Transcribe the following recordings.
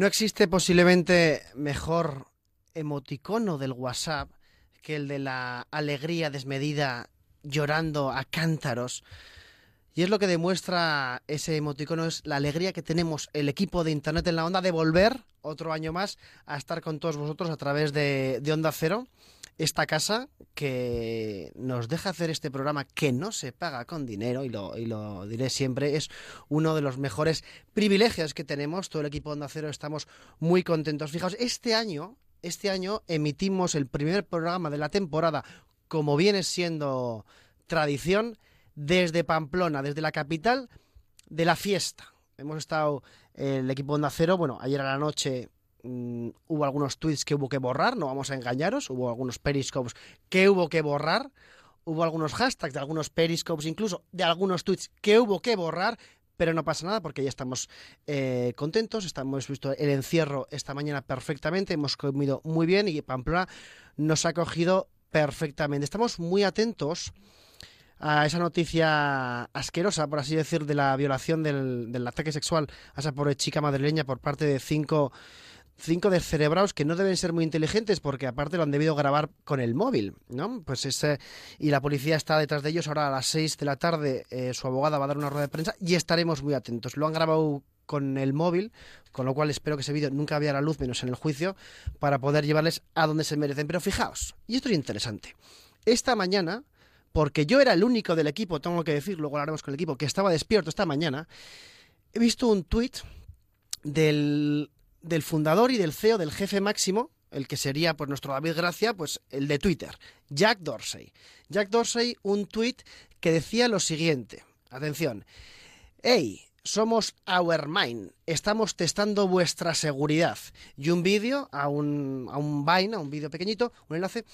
No existe posiblemente mejor emoticono del WhatsApp que el de la alegría desmedida llorando a cántaros. Y es lo que demuestra ese emoticono, es la alegría que tenemos el equipo de Internet en la Onda de volver otro año más a estar con todos vosotros a través de, de Onda Cero esta casa que nos deja hacer este programa que no se paga con dinero, y lo, y lo diré siempre, es uno de los mejores privilegios que tenemos. Todo el equipo de Onda Cero estamos muy contentos. Fijaos, este año, este año emitimos el primer programa de la temporada, como viene siendo tradición, desde Pamplona, desde la capital de la fiesta. Hemos estado el equipo de Onda Cero, bueno, ayer a la noche Mm, hubo algunos tweets que hubo que borrar, no vamos a engañaros, hubo algunos periscopes que hubo que borrar, hubo algunos hashtags de algunos periscopes, incluso de algunos tweets que hubo que borrar, pero no pasa nada porque ya estamos eh, contentos, estamos visto el encierro esta mañana perfectamente, hemos comido muy bien y Pamplona nos ha cogido perfectamente. Estamos muy atentos a esa noticia asquerosa, por así decir, de la violación del, del ataque sexual a esa pobre chica madrileña por parte de cinco cinco descerebrados que no deben ser muy inteligentes porque aparte lo han debido grabar con el móvil, ¿no? Pues ese, y la policía está detrás de ellos. Ahora a las seis de la tarde eh, su abogada va a dar una rueda de prensa y estaremos muy atentos. Lo han grabado con el móvil, con lo cual espero que ese vídeo nunca vea la luz, menos en el juicio, para poder llevarles a donde se merecen. Pero fijaos, y esto es interesante. Esta mañana, porque yo era el único del equipo, tengo que decir, luego hablaremos con el equipo, que estaba despierto esta mañana, he visto un tuit del del fundador y del CEO, del jefe máximo, el que sería pues nuestro David Gracia, pues el de Twitter, Jack Dorsey. Jack Dorsey, un tuit que decía lo siguiente, atención, hey, somos Our Mind, estamos testando vuestra seguridad. Y un vídeo a un, a un Vine, a un vídeo pequeñito, un enlace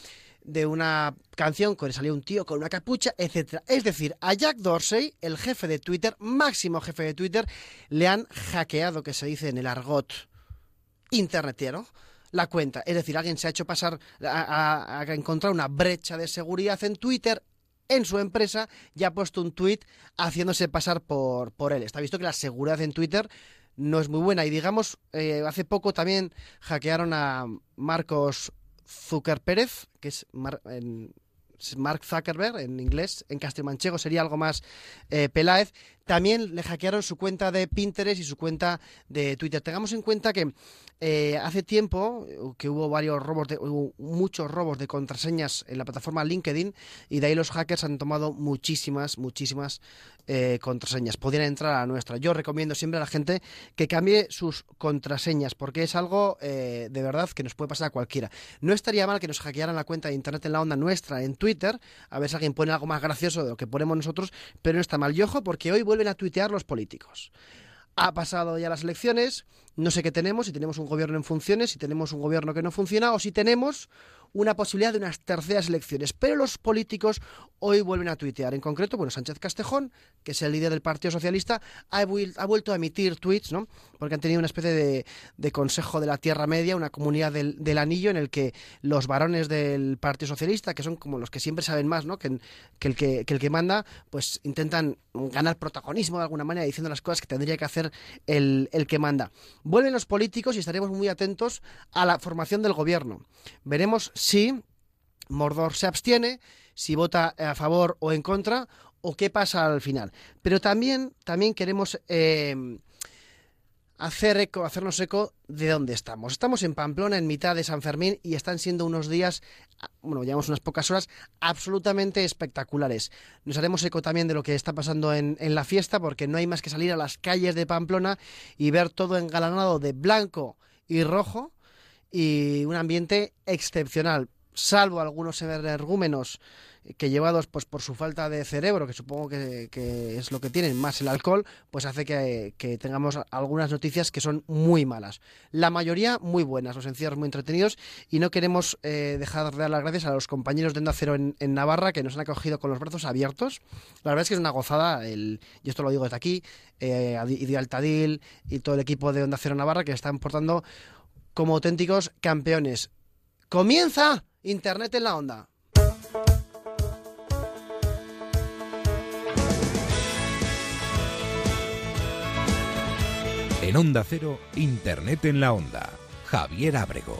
de una canción le salió un tío con una capucha, etc. Es decir, a Jack Dorsey, el jefe de Twitter, máximo jefe de Twitter, le han hackeado, que se dice en el argot internetero la cuenta. Es decir, alguien se ha hecho pasar a, encontrar una brecha de seguridad en Twitter en su empresa y ha puesto un tweet haciéndose pasar por, por él. Está visto que la seguridad en Twitter no es muy buena. Y digamos, eh, hace poco también hackearon a Marcos Zucker Pérez, que es Mark Zuckerberg en inglés, en castellanmanchego sería algo más eh, Peláez. También le hackearon su cuenta de Pinterest y su cuenta de Twitter. Tengamos en cuenta que eh, hace tiempo que hubo varios robos, de, muchos robos de contraseñas en la plataforma LinkedIn y de ahí los hackers han tomado muchísimas, muchísimas eh, contraseñas. Podrían entrar a la nuestra. Yo recomiendo siempre a la gente que cambie sus contraseñas porque es algo eh, de verdad que nos puede pasar a cualquiera. No estaría mal que nos hackearan la cuenta de Internet en la onda nuestra en Twitter, a ver si alguien pone algo más gracioso de lo que ponemos nosotros, pero no está mal. Y ojo porque hoy vuelven a tuitear los políticos. Ha pasado ya las elecciones, no sé qué tenemos, si tenemos un gobierno en funciones, si tenemos un gobierno que no funciona o si tenemos una posibilidad de unas terceras elecciones. Pero los políticos hoy vuelven a tuitear. En concreto, bueno, Sánchez Castejón, que es el líder del Partido Socialista, ha, vuelto a emitir tweets, ¿no? Porque han tenido una especie de, Consejo de la Tierra Media, una comunidad del, Anillo, en el que los varones del Partido Socialista, que son como los que siempre saben más, ¿no? Que, el, que, manda, pues intentan ganar protagonismo de alguna manera, diciendo las cosas que tendría que hacer el, que manda. Vuelven los políticos y estaremos muy atentos a la formación del gobierno. Veremos Mordor se abstiene, si vota a favor o en contra, o qué pasa al final. Pero también, también queremos eh, hacer eco, hacernos eco de dónde estamos. Estamos en Pamplona, en mitad de San Fermín, y están siendo unos días, bueno, llevamos unas pocas horas, absolutamente espectaculares. Nos haremos eco también de lo que está pasando en, en la fiesta, porque no hay más que salir a las calles de Pamplona y ver todo engalanado de blanco y rojo y un ambiente excepcional, salvo algunos energúmenos que llevados pues por su falta de cerebro, que supongo que, es lo que tienen, más el alcohol, pues hace que, tengamos algunas noticias que son muy malas. La mayoría muy buenas, los encierros muy entretenidos y no queremos eh, dejar de dar las gracias a los compañeros de Onda Cero en, Navarra que nos han acogido con los brazos abiertos. La verdad es que es una gozada, el, y esto lo digo desde aquí, eh, Altadil y todo el equipo de Onda Cero Navarra que están portando como auténticos campeones. Comienza Internet en la onda. En Onda Cero, Internet en la Onda. Javier Ábrego.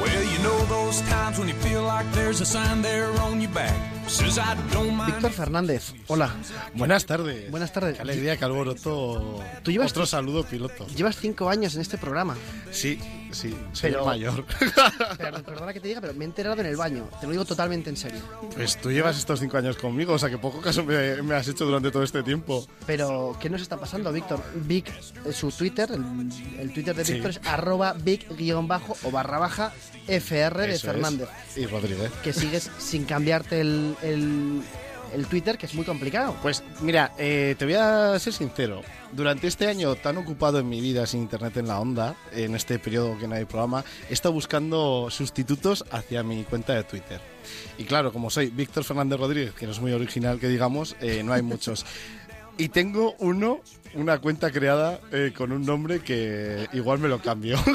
Well, you know Víctor Fernández, hola. Buenas tardes. Buenas tardes. Qué alegría que alboroto Tú llevas- otro saludo piloto. Llevas cinco años en este programa. Sí, sí, soy Pero- el mayor. Pero, perdona que te diga, pero me he enterado en el baño. Te lo digo totalmente en serio. Pues tú llevas estos cinco años conmigo, o sea que poco caso me, me has hecho durante todo este tiempo. Pero, ¿qué nos está pasando, Víctor? Vic, eh, su Twitter, el, el Twitter de Sí. Víctor es arroba Vic guion bajo o barra baja FR de Eso Fernández. es. Y Rodríguez. Que sigues sin cambiarte el, el, el Twitter, que es muy complicado. Pues mira, eh, te voy a ser sincero. Durante este año tan ocupado en mi vida sin internet en la onda, en este periodo que no hay programa, he estado buscando sustitutos hacia mi cuenta de Twitter. Y claro, como soy Víctor Fernández Rodríguez, que no es muy original que digamos, eh, no hay muchos. Y tengo uno, una cuenta creada eh, con un nombre que igual me lo cambio.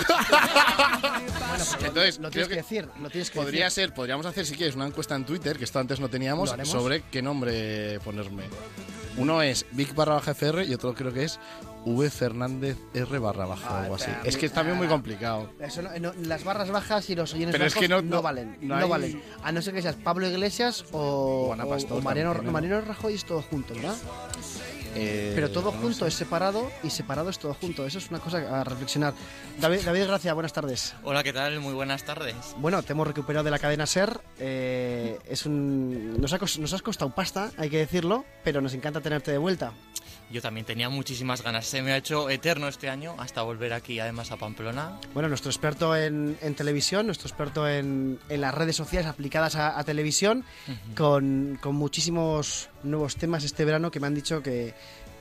Entonces, lo creo tienes que, decir, lo tienes que Podría decir. ser, podríamos hacer si quieres una encuesta en Twitter, que esto antes no teníamos, sobre qué nombre ponerme. Uno es Vic barra baja FR y otro creo que es V Fernández R barra baja o Ay, algo así. Es que es también muy complicado. Eso no- no- las barras bajas y los oyentes Pero es bajos que no- no, no- valen. no hay- valen. A no ser que seas Pablo Iglesias o, O Pastor o Mariano. Mariano Rajoy es todo junto, ¿verdad? Eh, Pero todo junto es separado y separado es todo junto. Eso es una cosa a reflexionar. David, David Gracia, buenas tardes. Hola, ¿qué tal? Muy buenas tardes. Bueno, te hemos recuperado de la cadena SER. eh, es un, nos, ha nos has costado pasta, hay que decirlo, pero nos encanta tenerte de vuelta. Yo también tenía muchísimas ganas. Se me ha hecho eterno este año hasta volver aquí, además, a Pamplona. Bueno, nuestro experto en, en televisión, nuestro experto en, en las redes sociales aplicadas a, a televisión, con, con muchísimos nuevos temas este verano que me han dicho que,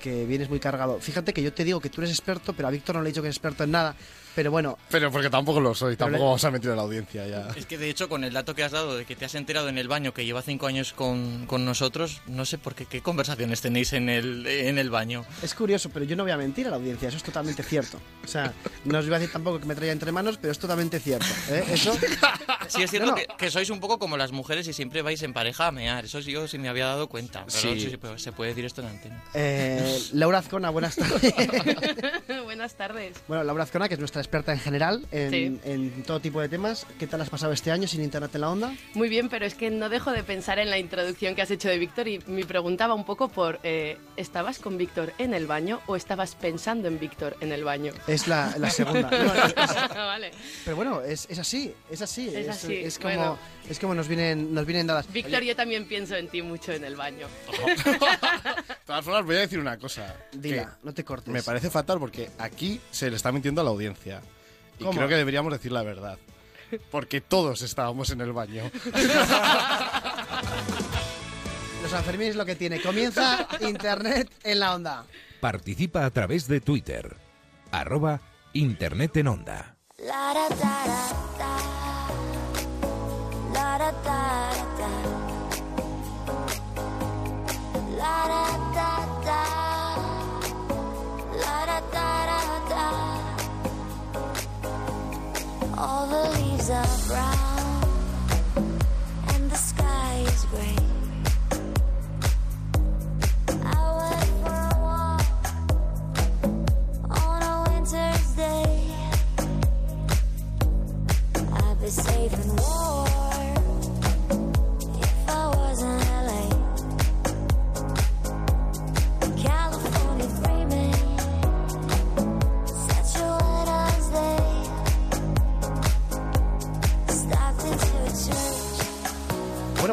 que vienes muy cargado. Fíjate que yo te digo que tú eres experto, pero a Víctor no le he dicho que es experto en nada. Pero bueno, Pero porque tampoco lo soy, tampoco le- vamos a meter a la audiencia ya. Es que, de hecho, con el dato que has dado de que te has enterado en el baño que lleva cinco años con, con nosotros, no sé por qué, qué conversaciones tenéis en el, en el baño. es curioso, pero yo no voy a mentir a la audiencia, eso es totalmente cierto. O sea, no os iba a decir tampoco que me traía entre manos, pero es totalmente cierto. ¿eh? Eso, Sí, es cierto No, no. Que, que sois un poco como las mujeres y siempre vais en pareja a mear. Eso sí, yo sí me había dado cuenta. Pero Sí. no sé si se puede decir esto en antena. eh, Laura Azcona, buenas tardes. Buenas tardes. Bueno, Laura Azcona, que es nuestra experta en general en, Sí. en todo tipo de temas. ¿Qué tal has pasado este año sin internet en la onda? Muy bien, pero es que no dejo de pensar en la introducción que has hecho de Víctor y me preguntaba un poco por, eh, ¿estabas con Víctor en el baño o estabas pensando en Víctor en el baño? Es la, la segunda. No, es- es- vale. pero bueno, es, es así, es así. Es así, es como, bueno. es como nos vienen, nos vienen dadas. Víctor, yo también pienso en ti mucho en el baño. De todas formas, voy a decir una cosa. Dila, que no te cortes. Me parece fatal porque aquí se le está mintiendo a la audiencia. Y ¿Cómo? creo que deberíamos decir la verdad. Porque todos estábamos en el baño. Los Sanfermín es lo que tiene. Comienza internet en la onda. Participa a través de Twitter. Arroba Internet en Onda. La da da All the leaves are brown and the sky is gray. I went for a walk on a winter's day. I'd be safe and warm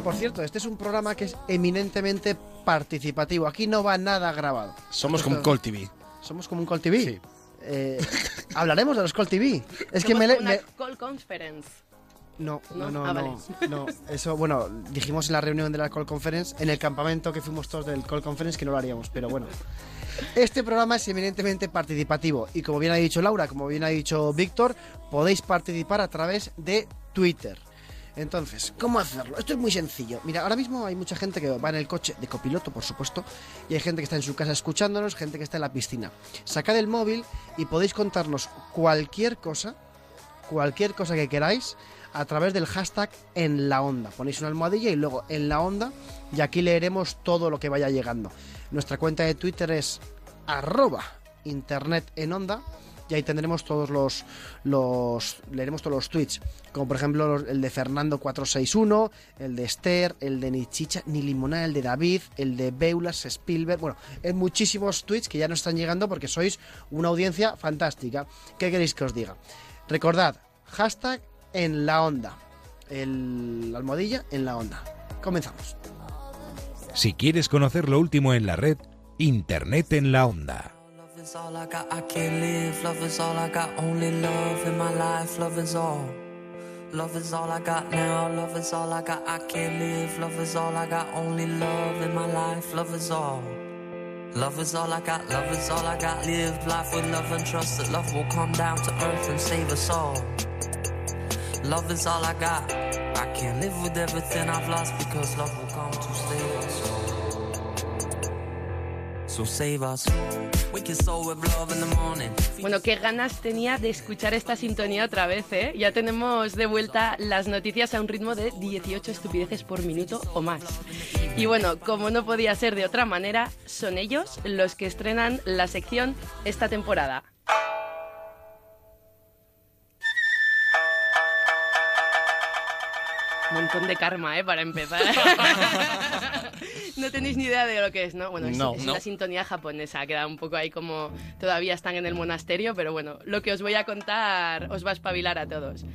Bueno, por cierto, este es un programa que es eminentemente participativo. Aquí no va nada grabado. Somos como Esto- Call TV. Somos como un Call TV. Sí. Eh, hablaremos de los Call TV. Es que me, le- una me- call conference. No, no, ¿No? no, Ah, no, no. Eso, bueno, dijimos en la reunión de la Call Conference, en el campamento que fuimos todos del Call Conference, que no lo haríamos, pero bueno. Este programa es eminentemente participativo y como bien ha dicho Laura, como bien ha dicho Víctor, podéis participar a través de Twitter. Entonces, ¿cómo hacerlo? Esto es muy sencillo. Mira, ahora mismo hay mucha gente que va en el coche de copiloto, por supuesto, y hay gente que está en su casa escuchándonos, gente que está en la piscina. Sacad el móvil y podéis contarnos cualquier cosa cualquier cosa que queráis a través del hashtag en la onda. Ponéis una almohadilla y luego en la onda y aquí leeremos todo lo que vaya llegando. Nuestra cuenta de Twitter es arroba internet en onda y ahí tendremos todos los, leeremos todos los tweets, como por ejemplo el de Fernando 461, el de Esther, el de ni chicha ni limonada, el de David, el de Beulas, Spielberg, bueno, en muchísimos tweets que ya nos están llegando porque sois una audiencia fantástica. ¿Qué queréis que os diga? Recordad, hashtag en la onda, el la almohadilla en la onda. Comenzamos. Si quieres conocer lo último en la red, Internet en la onda. Love is all I got, I can't live. Love is all I got, only love in my life. Love is all. Love is all I got now. Love is all I got, I can't live. Love is all I got, only love in my life. Love is all. Love is all I got, love is all I got. Live life with love and trust that love will come down to earth and save us all. Love is all I got. I can't live with everything I've lost because love will come Bueno, qué ganas tenía de escuchar esta sintonía otra vez, ¿eh? Ya tenemos de vuelta las noticias a un ritmo de 18 estupideces por minuto o más. Y bueno, como no podía ser de otra manera, son ellos los que estrenan la sección esta temporada. Montón de karma, ¿eh? Para empezar. no tenéis ni idea de lo que es, ¿no? Bueno, es, No. es No. una sintonía japonesa, queda un poco ahí como todavía están en el monasterio, pero bueno, lo que os voy a contar os va a espabilar a todos.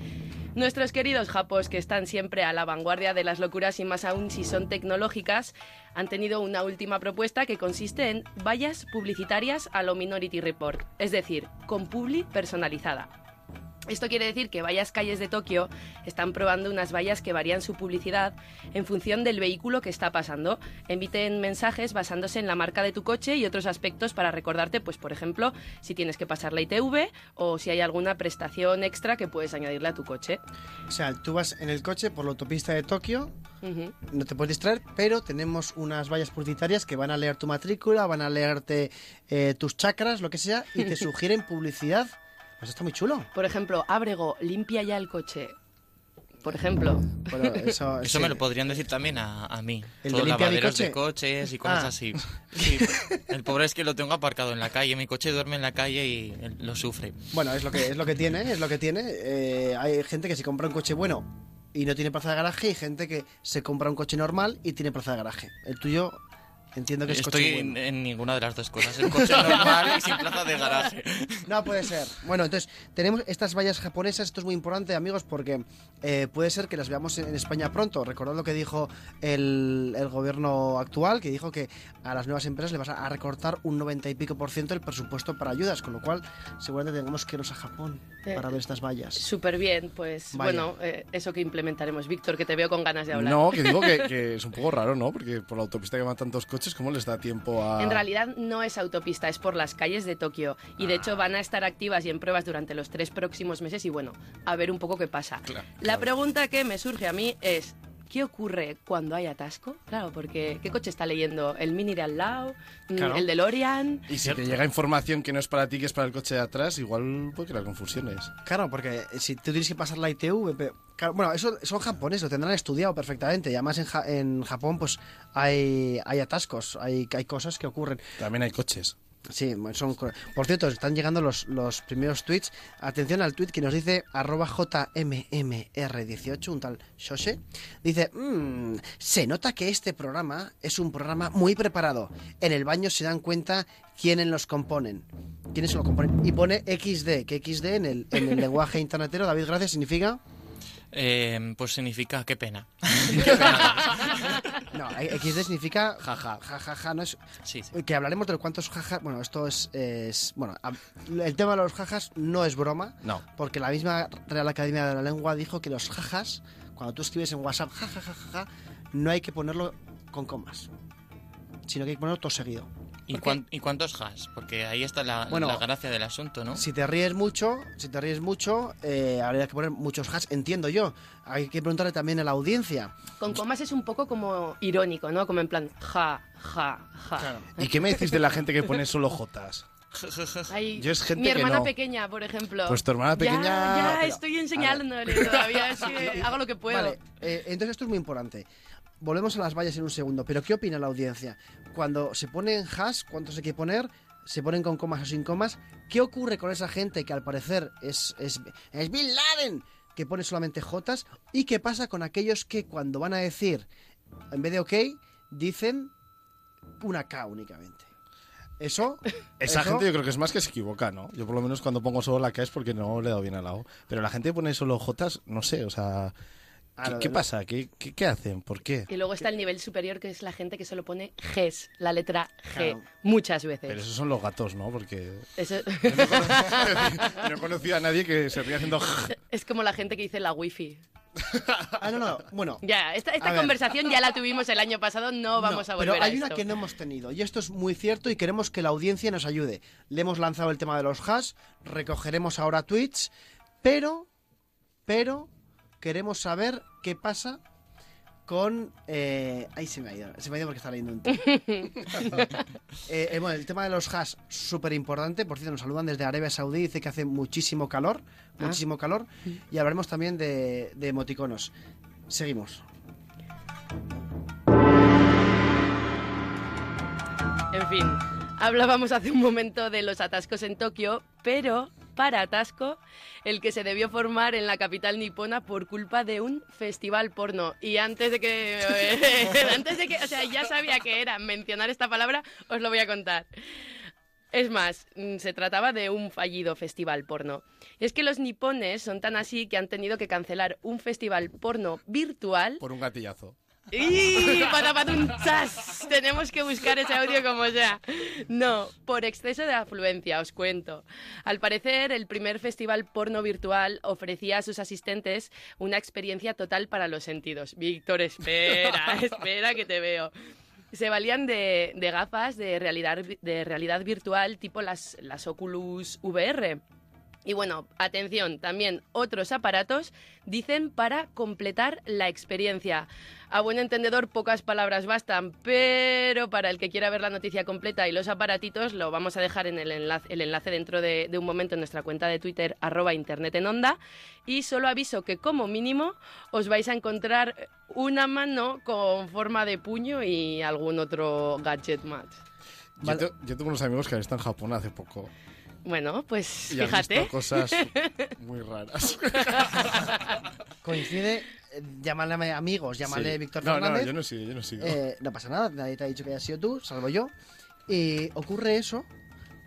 Nuestros queridos japos, que están siempre a la vanguardia de las locuras y más aún si son tecnológicas, han tenido una última propuesta que consiste en vallas publicitarias a lo Minority Report, es decir, con publi personalizada. Esto quiere decir que varias calles de Tokio están probando unas vallas que varían su publicidad en función del vehículo que está pasando. Emiten mensajes basándose en la marca de tu coche y otros aspectos para recordarte, pues por ejemplo, si tienes que pasar la ITV o si hay alguna prestación extra que puedes añadirle a tu coche. O sea, tú vas en el coche por la autopista de Tokio, no te puedes distraer, pero tenemos unas vallas publicitarias que van a leer tu matrícula, van a leerte eh, tus chakras, lo que sea, y te sugieren publicidad. Pues está muy chulo. Por ejemplo, Ábrego, limpia ya el coche. Por ejemplo. Bueno, eso Eso sí. me lo podrían decir también a, a mí. ¿El de Todos limpia mi lavaderos de coche? coches y cosas Ah. así. Sí. El pobre es que lo tengo aparcado en la calle. Mi coche duerme en la calle y lo sufre. Bueno, es lo que es lo que tiene, es lo que tiene. Eh, hay gente que se compra un coche bueno y no tiene plaza de garaje y gente que se compra un coche normal y tiene plaza de garaje. El tuyo entiendo que es Estoy coche en, bueno. en ninguna de las dos cosas. El coche normal y sin plaza de garaje. No puede ser. Bueno, entonces tenemos estas vallas japonesas. Esto es muy importante, amigos, porque eh, puede ser que las veamos en, en España pronto. Recordad lo que dijo el, el gobierno actual, que dijo que a las nuevas empresas le vas a, a recortar un 90 y pico por ciento el presupuesto para ayudas, con lo cual seguramente tengamos que irnos a Japón Eh, para ver estas vallas. Súper bien, pues Vaya. bueno, eh, eso que implementaremos. Víctor, que te veo con ganas de hablar. No, que digo que, que es un poco raro, ¿no? Porque por la autopista que van tantos coches, ¿cómo les da tiempo a...? En realidad no es autopista, es por las calles de Tokio. Y de hecho van a estar activas y en pruebas durante los tres próximos meses y bueno, a ver un poco qué pasa. Claro, La claro. pregunta que me surge a mí es, ¿qué ocurre cuando hay atasco? Claro, porque ¿qué coche está leyendo? ¿El Mini de al lado? Mm, Claro. ¿El DeLorean? Y si te llega información que no es para ti, que es para el coche de atrás, igual puede crear confusiones. Claro, porque si tú tienes que pasar la ITV, claro, bueno, eso son japoneses, lo tendrán estudiado perfectamente. Y además en, Ja- en Japón, pues hay, hay atascos, hay, hay cosas que ocurren. También hay coches. Sí, son, por cierto, están llegando los, los primeros tweets. Atención al tweet que nos dice arroba JMMR18, un tal Shoshe. Dice, "Mm, se nota que este programa es un programa muy preparado. En el baño se dan cuenta quiénes los componen. ¿Quiénes lo componen? Y pone XD, que XD en el, en el lenguaje internetero, David Gracias, significa... Eh, pues significa qué pena. No, XD significa jaja, jajaja, no es... Sí, sí. Que hablaremos de los cuantos jajas. Bueno, esto es, es- Bueno, a- el tema de los jajas no es broma. No. Porque la misma Real Academia de la Lengua dijo que los jajas, cuando tú escribes en WhatsApp jajajaja, no hay que ponerlo con comas. Sino que hay que ponerlo todo seguido. ¿Y, cuán- y cuántos has? Porque ahí está la, Bueno, la gracia del asunto, ¿no? Si te ríes mucho, si te ríes mucho, eh, habría que poner muchos has, entiendo yo. Hay que preguntarle también a la audiencia. Con comas es un poco como irónico, ¿no? Como en plan, ja, ja, ja. ¿Y qué me decís de la gente que pone solo jotas? Ay, Yo es gente mi que hermana no. pequeña, por ejemplo. Pues tu hermana pequeña- Ya, ya pero- estoy enseñándole todavía. es que hago lo que puedo. Vale, eh, entonces esto es muy importante. Volvemos a las vallas en un segundo, pero ¿qué opina la audiencia? Cuando se ponen hash, ¿cuántos hay que poner? ¿Se ponen con comas o sin comas? ¿Qué ocurre con esa gente que al parecer es, es, es Bin Laden, que pone solamente jotas? ¿Y qué pasa con aquellos que cuando van a decir, en vez de ok, dicen una K únicamente? Eso... Esa eso- gente yo creo que es más que se equivoca, ¿no? Yo por lo menos cuando pongo solo la K es porque no le he dado bien al lado. Pero la gente que pone solo Jotas, no sé, o sea... ¿Qué, Ah, qué pasa? ¿Qué, qué, qué hacen? ¿Por qué? Y luego está el nivel superior, que es la gente que solo pone Gs, la letra G, Claro. muchas veces. Pero esos son los gatos, ¿no? Porque Eso- yo no conocía a nadie que se ría haciendo... es como la gente que dice la wifi. Ah, no, no, bueno... Ya, esta, esta ver. conversación ya la tuvimos el año pasado, no vamos No, a volver pero hay a una esto. que no hemos tenido y esto es muy cierto y queremos que la audiencia nos ayude. Le hemos lanzado el tema de los hash, recogeremos ahora tweets, pero, pero queremos saber qué pasa con... Eh, ahí se me ha ido, se me ha ido porque está leyendo un tweet. Eh, eh, bueno, el tema de los hash, súper importante. Por cierto, nos saludan desde Arabia Saudí, dice que hace muchísimo calor, muchísimo calor. Y hablaremos también de, de emoticonos. Seguimos. En fin, hablábamos hace un momento de los atascos en Tokio, pero para atasco, el que se debió formar en la capital nipona por culpa de un festival porno. Y antes de que, antes de que, o sea, ya sabía que era mencionar esta palabra, os lo voy a contar. Es más, mm, se trataba de un fallido festival porno. Es que los nipones son tan así que han tenido que cancelar un festival porno virtual Por un gatillazo. ¡Y! ¡Patapatum, chas! Tenemos que buscar ese audio como sea. No, por exceso de afluencia, os cuento. Al parecer, el primer festival porno virtual ofrecía a sus asistentes una experiencia total para los sentidos. Víctor, espera, espera que te veo. Se valían de, de gafas de realidad, de realidad virtual tipo las, las Oculus VR. Y bueno, atención, también otros aparatos dicen para completar la experiencia. A buen entendedor, pocas palabras bastan, pero para el que quiera ver la noticia completa y los aparatitos, lo vamos a dejar en el enlace, el enlace dentro de, un momento en nuestra cuenta de Twitter, arroba internet en onda. Y solo aviso que como mínimo os vais a encontrar una mano con forma de puño y algún otro gadget más. Yo, yo unos amigos que han estado en Japón hace poco. Bueno, pues Y han fíjate. visto cosas muy raras. Coincide, eh, llámale amigos, llámale Sí. Víctor no, Fernández. No, yo no sigo, yo no sigo. Eh, no pasa nada, nadie te ha dicho que hayas sido tú, salvo yo. Y ocurre eso,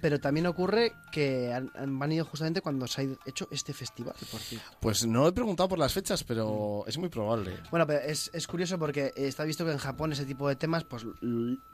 pero también ocurre que han, han venido justamente cuando se ha ido- hecho este festival, por cierto. Pues no he preguntado por las fechas, pero es muy probable. Bueno, pero es, es curioso porque está visto que en Japón ese tipo de temas, pues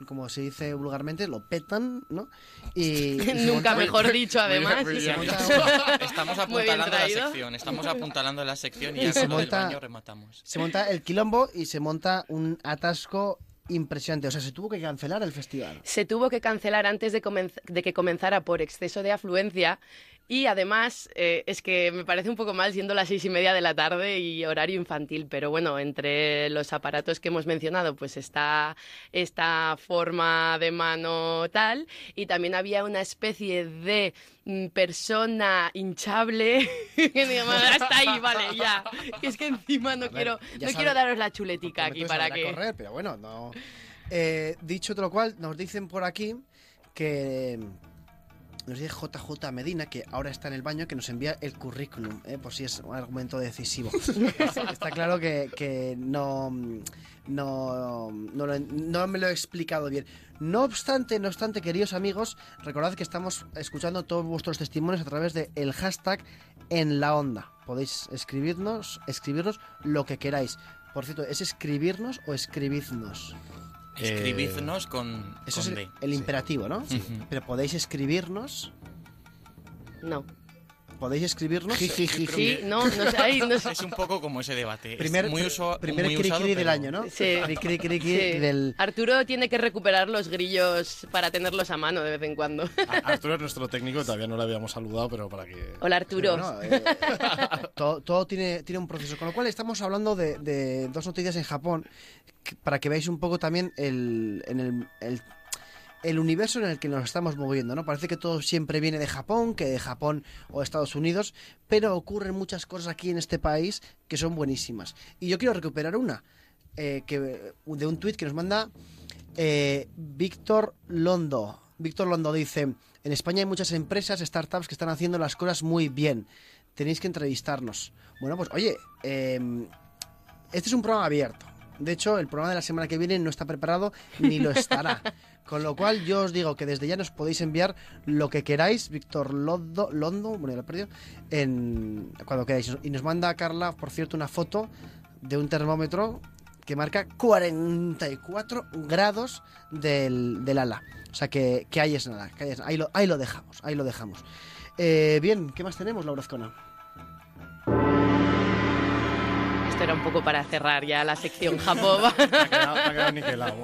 como se dice vulgarmente, lo petan, ¿no? Y, Nunca monta- mejor dicho, además. muy se bien. monta- Estamos Muy bien apuntalando la sección, estamos apuntalando la sección y Y ya se con lo del monta- baño rematamos. se monta el quilombo y se monta un atasco impresionante. O sea, se tuvo que cancelar el festival. se tuvo que cancelar antes de, de que comenzara por exceso de afluencia y además eh, es que me parece un poco mal siendo las seis y media de la tarde y horario infantil, pero bueno, entre los aparatos que hemos mencionado pues está esta forma de mano tal y también había una especie de mm, persona hinchable que digo, hasta ahí, vale, ya. Que es que encima no ver, quiero, no sabe- quiero daros la chuletica aquí para que... correr, pero bueno, no. Eh, dicho de lo cual, nos dicen por aquí que nos dice JJ Medina, que ahora está en el baño, que nos envía el currículum, eh, por si es un argumento decisivo. está claro que, que no, no, no, lo- no me lo he explicado bien. No obstante, no obstante, queridos amigos, recordad que estamos escuchando todos vuestros testimonios a través del el hashtag en la onda. Podéis escribirnos, escribirnos lo que queráis. Por cierto, ¿es escribirnos o escribidnos? Escribidnos con, Eso con es el, el imperativo, ¿no? Sí. Pero podéis escribirnos. No. Podéis escribirnos. Sí, no, no sé, ay, no sé. Es un poco como ese debate. Es Primer, muy, uso- primer muy cri usado, cri del pero- año, ¿no? Sí. Cri cri cri cri Sí. del. Arturo tiene que recuperar los grillos para tenerlos a mano de vez en cuando. Arturo es nuestro técnico, todavía no le habíamos saludado, pero para que... Hola Arturo. Bueno, eh, todo todo tiene, tiene un proceso. Con lo cual estamos hablando de, de dos noticias en Japón para que veáis un poco también el, en el, el, el universo en el que nos estamos moviendo, ¿no? Parece que todo siempre viene de Japón, que de Japón o Estados Unidos, pero ocurren muchas cosas aquí en este país que son buenísimas. Y yo quiero recuperar una, eh, que, de un tuit que nos manda eh, Víctor Londo. Víctor Londo dice, en España hay muchas empresas, startups que están haciendo las cosas muy bien. Tenéis que entrevistarnos. Bueno, pues oye, eh, este es un programa abierto. De hecho, el programa de la semana que viene no está preparado ni lo estará. Con lo cual, yo os digo que desde ya nos podéis enviar lo que queráis, Víctor Londo, Londo bueno, ya lo he perdido, en, cuando queráis. Y nos manda Carla, por cierto, una foto de un termómetro que marca 44 grados del, del ala. O sea que, que ahí es nada, que ahí, ahí lo, ahí lo dejamos, ahí lo dejamos. Eh, bien, ¿qué más tenemos, Laura Azcona? Era un poco para cerrar ya la sección Japón.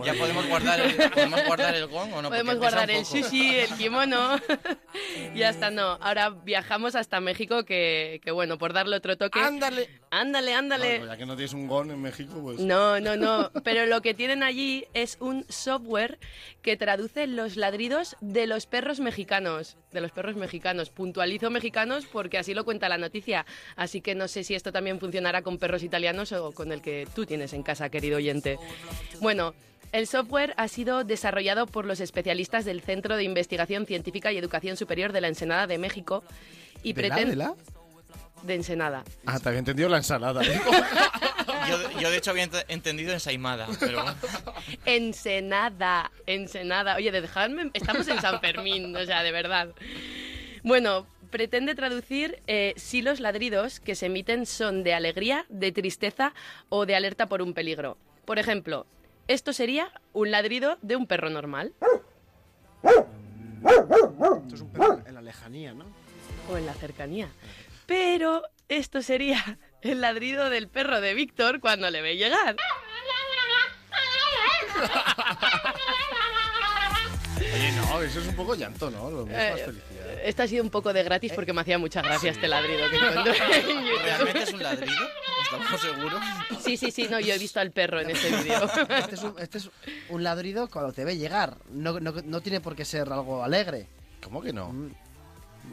¿Ya podemos guardar el, podemos guardar el gong o no? Podemos guardar el sushi, el kimono. ya está, no. Ahora viajamos hasta México, que, que bueno, por darle otro toque. ¡Ándale! Ándale, ándale. Ya que no tienes un gon en México, pues... No, no, no. Pero lo que tienen allí es un software que traduce los ladridos de los perros mexicanos. De los perros mexicanos. Puntualizo mexicanos porque así lo cuenta la noticia. Así que no sé si esto también funcionará con perros italianos o con el que tú tienes en casa, querido oyente. Bueno. El software ha sido desarrollado por los especialistas del Centro de Investigación Científica y Educación Superior de la Ensenada de México y ¿De la, pretende de de Ensenada. Ah, te había entendido la ensalada. Yo, yo, de hecho había ent- entendido ensaimada, pero Ensenada, Ensenada. Oye, dejadme, estamos en San Fermín, o sea, de verdad. Bueno, pretende traducir eh, si los ladridos que se emiten son de alegría, de tristeza o de alerta por un peligro. Por ejemplo, esto sería un ladrido de un perro normal Esto es un perro en la lejanía, ¿no? o en la cercanía. Pero esto sería el ladrido del perro de Víctor cuando le ve llegar. Oye, no, eso es un poco llanto, ¿no? Lo es más Eh, felicidad. Esto ha sido un poco de gratis porque me hacía mucha gracia este ladrido que encontré en YouTube. ¿realmente es un ladrido? ¿Estamos seguros? Sí, sí, sí, no, yo he visto al perro en ese vídeo. Este es este es un ladrido cuando te ve llegar. No, no, no tiene por qué ser algo alegre. ¿Cómo que no?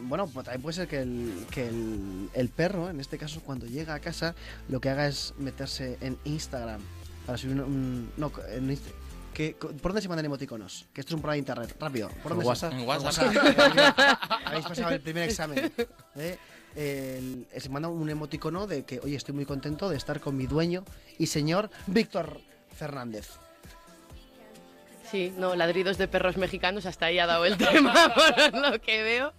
Bueno, pues también puede ser que, el, que el, el perro, en este caso, cuando llega a casa, lo que haga es meterse en Instagram para subir un... un- no, en Inst- que, ¿Por dónde se mandan emoticonos? Que esto es un programa de internet. Rápido. ¿Por ¿Por dónde se- WhatsApp? En WhatsApp. Habéis pasado el primer examen. ¿eh? El- se manda un emoticono de que, oye, estoy muy contento de estar con mi dueño y señor Víctor Fernández. Sí, no, ladridos de perros mexicanos, hasta ahí ha dado el tema por lo que veo.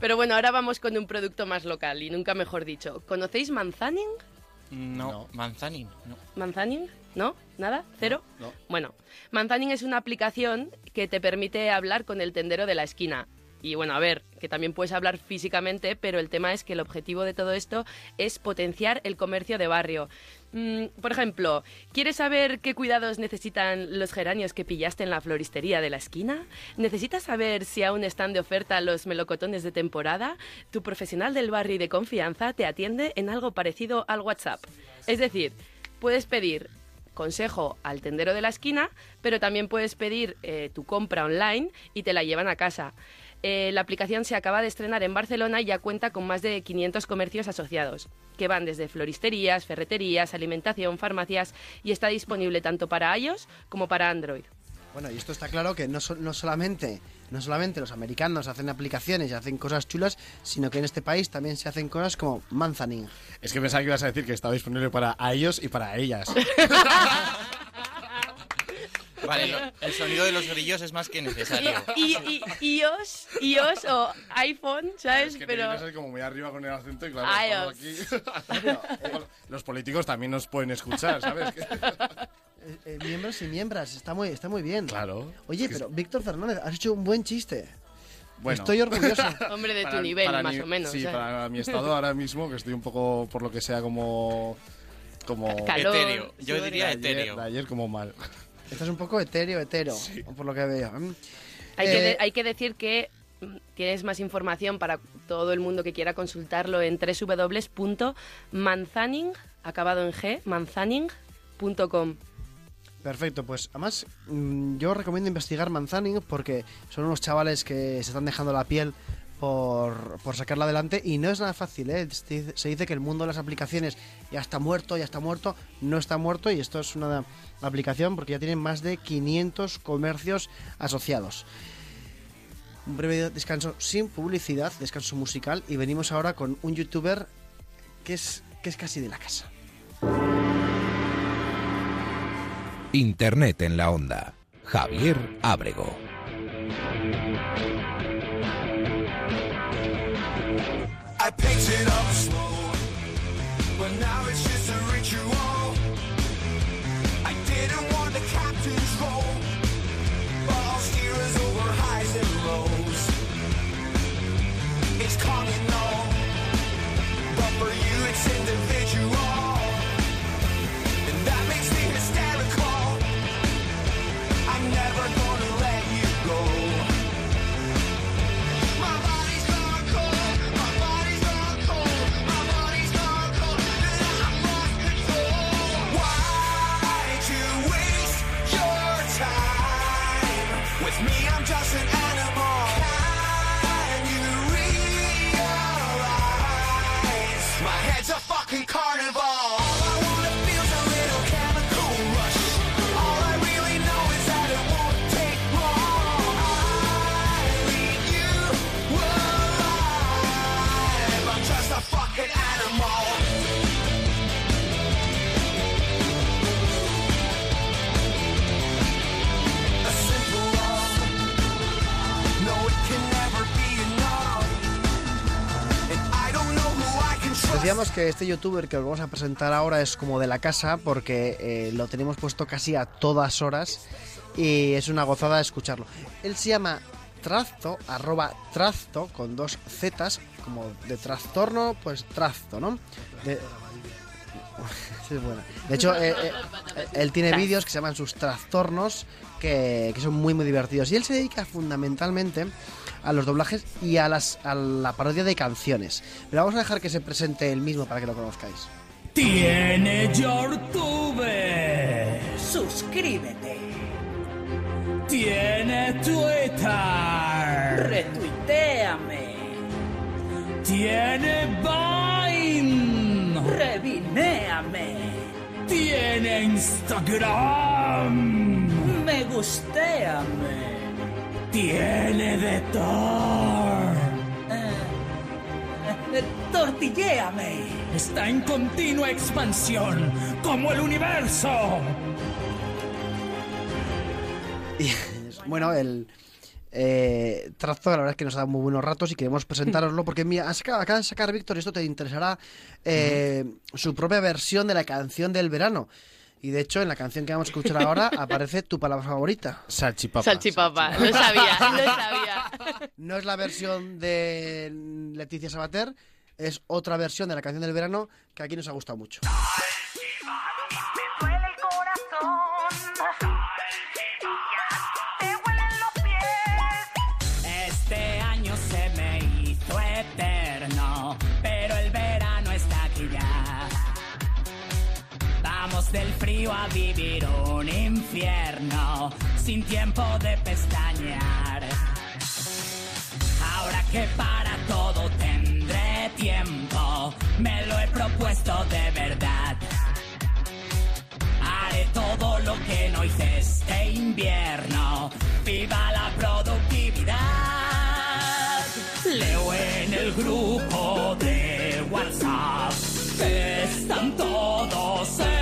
Pero bueno, ahora vamos con un producto más local y nunca mejor dicho. ¿Conocéis Manzaning? No, No. manzanín, no. ¿Manzaning? ¿No? ¿Nada? ¿Cero? No. Bueno, Manzaning es una aplicación que te permite hablar con el tendero de la esquina. Y bueno, a ver, que también puedes hablar físicamente, pero el tema es que el objetivo de todo esto es potenciar el comercio de barrio. Mm, por ejemplo, ¿quieres saber qué cuidados necesitan los geranios que pillaste en la floristería de la esquina? ¿Necesitas saber si aún están de oferta los melocotones de temporada? Tu profesional del barrio y de confianza te atiende en algo parecido al WhatsApp. Es decir, puedes pedir consejo al tendero de la esquina, pero también puedes pedir eh, tu compra online y te la llevan a casa. Eh, la aplicación se acaba de estrenar en Barcelona y ya cuenta con más de 500 comercios asociados, que van desde floristerías, ferreterías, alimentación, farmacias y está disponible tanto para iOS como para Android. Bueno, y esto está claro que no, so- no solamente no solamente los americanos hacen aplicaciones y hacen cosas chulas, sino que en este país también se hacen cosas como Manzaning. Es que pensaba que ibas a decir que estaba disponible para ellos y para ellas. Vale, lo- el sonido de los grillos es más que necesario. Y, y- y- iOS, iOS o iPhone, ¿sabes? Es que Pero... te como muy arriba con el acento y claro, estamos aquí. Los políticos también nos pueden escuchar, ¿sabes? Eh, eh, miembros y miembros, está muy, está muy bien. Claro. Oye, pero Víctor Fernández, has hecho un buen chiste. Bueno. Estoy orgulloso. Hombre de Para- tu nivel, para más mi- o menos. Sí, ¿eh? para mi estado ahora mismo, que estoy un poco, por lo que sea, como... como Calor, Etéreo, yo diría ayer, etéreo. de ayer como mal. Estás un poco etéreo, etero, por lo que veo. Hay, que Eh, de- hay que decir que mm, tienes más información para todo el mundo que quiera consultarlo en www.manzaning, acabado en G, manzaning.com. Perfecto, pues además mm, yo recomiendo investigar Manzaning porque son unos chavales que se están dejando la piel por, por sacarla adelante y no es nada fácil, ¿eh? Se dice- que el mundo de las aplicaciones ya está muerto, ya está muerto, no está muerto y esto es una aplicación porque ya tienen más de 500 comercios asociados. Un breve descanso sin publicidad, descanso musical y venimos ahora con un youtuber que es, que es casi de la casa. Internet en la onda. Javier Ábrego. I picked it up slow, but now it's Decíamos que este youtuber que os vamos a presentar ahora es como de la casa porque eh, lo tenemos puesto casi a todas horas y es una gozada escucharlo. Él se llama Trazto, arroba Trazto, con dos zetas, como de trastorno, pues Trazto, ¿no? De... Es buena. De hecho, eh, eh, él tiene vídeos que se llaman sus trastornos, que, que son muy, muy divertidos. Y él se dedica fundamentalmente los doblajes y a, las, a la parodia de canciones. Pero vamos a dejar que se presente él mismo para que lo conozcáis. Tiene YouTube. Suscríbete. Tiene Twitter. Retuiteame. Tiene Vine. Revinéame. Tiene Instagram. Me gustéame. Tiene de todo. Eh, tortilléame. Está en continua expansión, como el universo. Y, bueno, el eh, Trazo, la verdad es que nos ha dado muy buenos ratos y queremos presentároslo porque mira, acaba de sacar Víctor, y esto te interesará, eh, su propia versión de la canción del verano. Y de hecho, en la canción que vamos a escuchar ahora aparece tu palabra favorita. Salchipapa. Salchipapa, lo sabía, lo sabía. No es la versión de Leticia Sabater, es otra versión de la canción del verano que aquí nos ha gustado mucho. A vivir un infierno, sin tiempo de pestañear. Ahora que para todo tendré tiempo, me lo he propuesto de verdad. Haré todo lo que no hice este invierno. ¡Viva la productividad! Leo en el grupo de WhatsApp que están todos en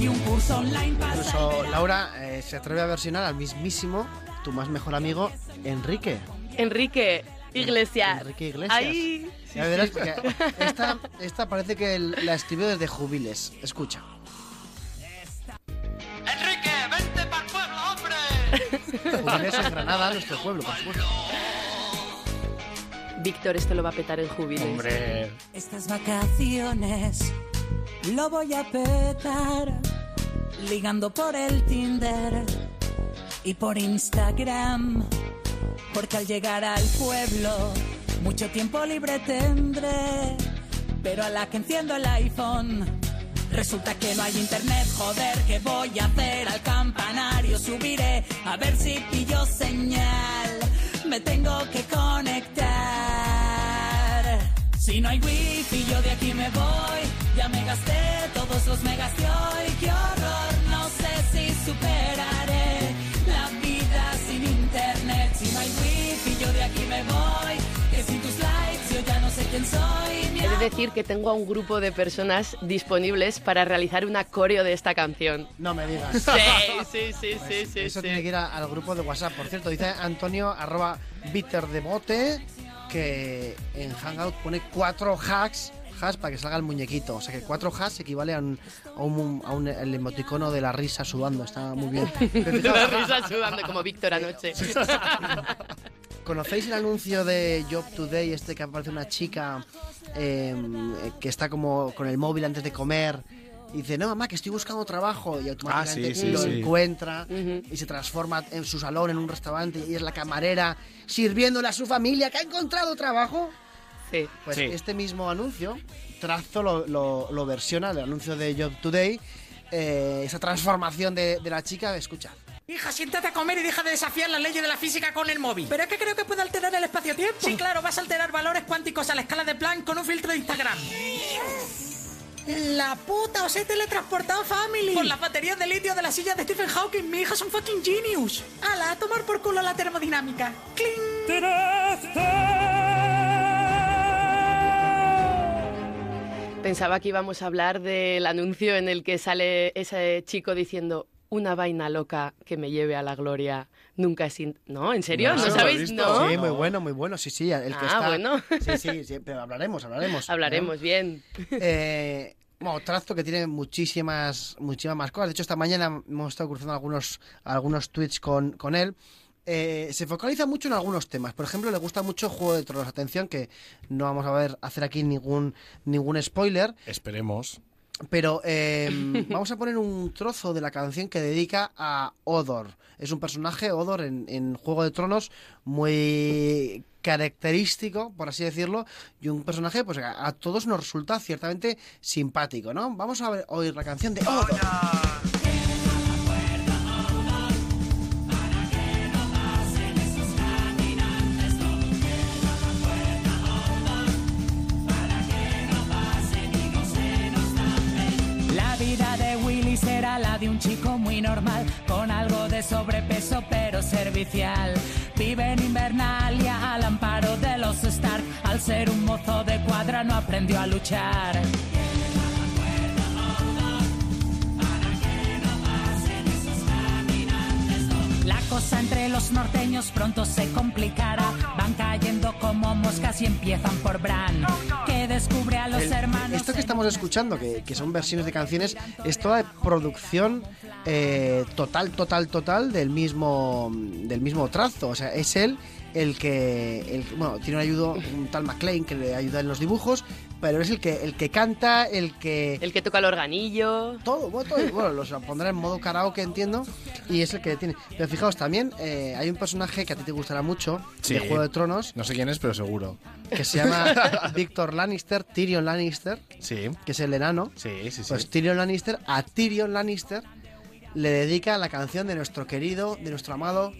y un curso online para Incluso Laura eh, se atreve a versionar al mismísimo, tu más mejor amigo, Enrique. Enrique Iglesias. Enrique Iglesias. Ahí. Ya verás, porque esta, esta parece que la escribió desde Jubiles. Escucha. Enrique, vente para el pueblo, hombre. Jubiles en Granada, nuestro pueblo, por supuesto. Víctor, esto lo va a petar en Jubiles. Hombre, Estas vacaciones lo voy a petar ligando por el Tinder y por Instagram. Porque al llegar al pueblo mucho tiempo libre tendré Pero a la que enciendo el iPhone, resulta que no hay internet. Joder, ¿qué voy a hacer? Al campanario subiré a ver si pillo señal. Me tengo que conectar. Si no hay wifi, yo de aquí me voy. Ya me gasté todos los megas de hoy. Qué horror, no sé si superaré la vida sin internet. Si no hay wifi, yo de aquí me voy. Que sin tus likes yo ya no sé quién soy. De decir que tengo a un grupo de personas disponibles para realizar una coreo de esta canción. No me digas. Sí, sí, sí, sí, sí. Eso sí. tiene que ir a- al grupo de WhatsApp. Por cierto, dice Antonio arroba bitter de bote que en Hangout pone cuatro hacks hacks para que salga el muñequito. O sea que cuatro hacks equivale a un, a un, a un- el emoticono de la risa sudando. Está muy bien. La risa sudando como Víctor anoche. ¿Conocéis el anuncio de Job Today, este que aparece una chica eh, que está como con el móvil antes de comer? Y dice, no, mamá, que estoy buscando trabajo. Y automáticamente Ah, sí, sí, lo sí. encuentra y se transforma en su salón, en un restaurante, y es la camarera sirviéndole a su familia que ha encontrado trabajo. Sí. Pues Sí. este mismo anuncio, Trazo lo, lo- lo versiona, el anuncio de Job Today, eh, esa transformación de, de la chica, escucha. Hija, siéntate a comer y deja de desafiar las leyes de la física con el móvil. Pero es que creo que puede alterar el espacio-tiempo. Sí, claro, vas a alterar valores cuánticos a la escala de Planck con un filtro de Instagram. La puta, os he teletransportado, family. Por las baterías de litio de la silla de Stephen Hawking, mi hija es un fucking genius. Ala, a tomar por culo la termodinámica. ¡Cling! Pensaba que íbamos a hablar del anuncio en el que sale ese chico diciendo una vaina loca que me lleve a la gloria. Nunca es... in-". ¿No? ¿En serio? No, ¿No, no lo he sabéis? ¿No? Sí, muy bueno, muy bueno. Sí, sí, el que Ah, está... bueno. Sí, sí, sí, pero hablaremos, hablaremos. Hablaremos bien. Eh, bueno, Trazo que tiene muchísimas, muchísimas más cosas. De hecho, esta mañana hemos estado cruzando algunos, algunos tweets con, con él. Eh, se focaliza mucho en algunos temas. Por ejemplo, le gusta mucho Juego de Tronos. Atención, que no vamos a ver hacer aquí ningún, ningún spoiler. Esperemos. Pero eh, vamos a poner un trozo de la canción que dedica a Odor. Es un personaje, Odor, en, en Juego de Tronos, muy característico, por así decirlo, y un personaje pues a, a todos nos resulta ciertamente simpático, ¿no? Vamos a ver- oír la canción de Odor. La de un chico muy normal, con algo de sobrepeso pero servicial. Vive en Invernalia al amparo de los Stark, al ser un mozo de cuadra no aprendió a luchar. La cosa entre los norteños pronto se complicará. Van cayendo como moscas y empiezan por Bran, que descubre a los El- hermanos. esto que estamos escuchando, que, que son versiones de canciones, es toda producción eh, total, total, total del mismo, del mismo trazo. O sea, es él el que, el, bueno, tiene un ayudo, un tal McLean que le ayuda en los dibujos, pero es el que, el que canta, el que... El que toca el organillo. Todo, bueno, todo, bueno, los pondrá en modo karaoke, entiendo, y es el que tiene. Pero fijaos, también eh, hay un personaje que a ti te gustará mucho, Sí. de Juego de Tronos, No sé quién es, pero seguro. que se llama Víctor Lannister, Tyrion Lannister, Sí, que es el enano. sí, sí, sí. Pues Tyrion Lannister, a Tyrion Lannister le dedica la canción de nuestro querido, de nuestro amado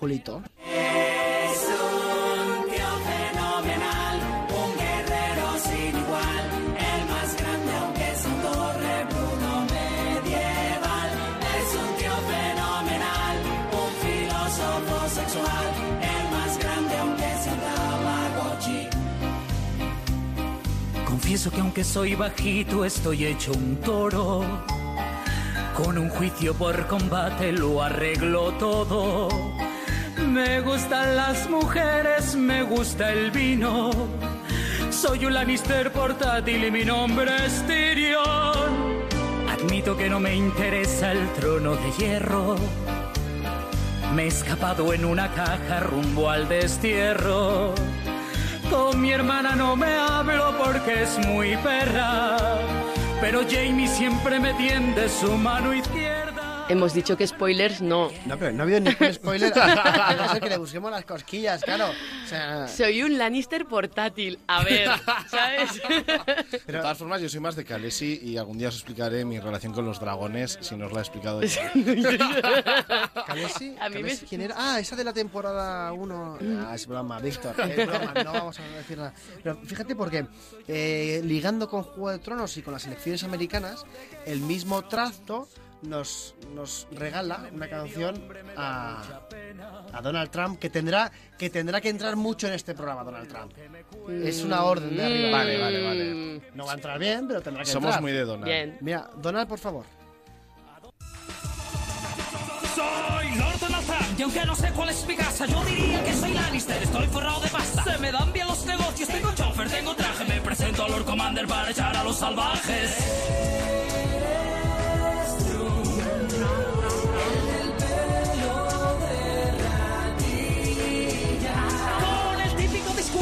Julito. Es un tío fenomenal, un guerrero sin igual, el más grande aunque es un torre Bruno medieval. Es un tío fenomenal, un filósofo sexual, el más grande aunque sea Tamagotchi. Confieso que aunque soy bajito estoy hecho un toro. Con un juicio por combate lo arreglo todo. Me gustan las mujeres, me gusta el vino. Soy un Lannister portátil y mi nombre es Tyrion. Admito que no me interesa el trono de hierro. Me he escapado en una caja rumbo al destierro. Con mi hermana no me hablo porque es muy perra. Pero Jamie siempre me tiende su mano izquierda. Hemos dicho que spoilers no. No, pero no ha habido ningún spoiler. A no ser que le busquemos las cosquillas, claro. O sea, Soy un Lannister portátil. A ver, ¿sabes? De todas formas, yo soy más de Khaleesi y algún día os explicaré mi relación con los dragones si no os la he explicado. Khaleesi, A mí me- ¿quién era? Ah, esa de la temporada 1. Ah, es broma, Víctor. Es broma, no vamos a decir nada. Pero fíjate porque, eh, ligando con Juego de Tronos y con las elecciones americanas, el mismo trazo nos, nos regala una canción a, a Donald Trump que tendrá, que tendrá que entrar mucho en este programa, Donald Trump. Es una orden de arriba. Vale, vale, vale. No va a entrar bien, pero tendrá que Somos entrar. muy de Donald. Bien. Mira, Donald, por favor. Soy Lord Donald Trump y aunque no sé cuál es mi casa, yo diría que soy Lannister, estoy forrado de pasta. Se me dan bien los negocios, tengo chofer, tengo traje, me presento a Lord Commander para echar a los salvajes.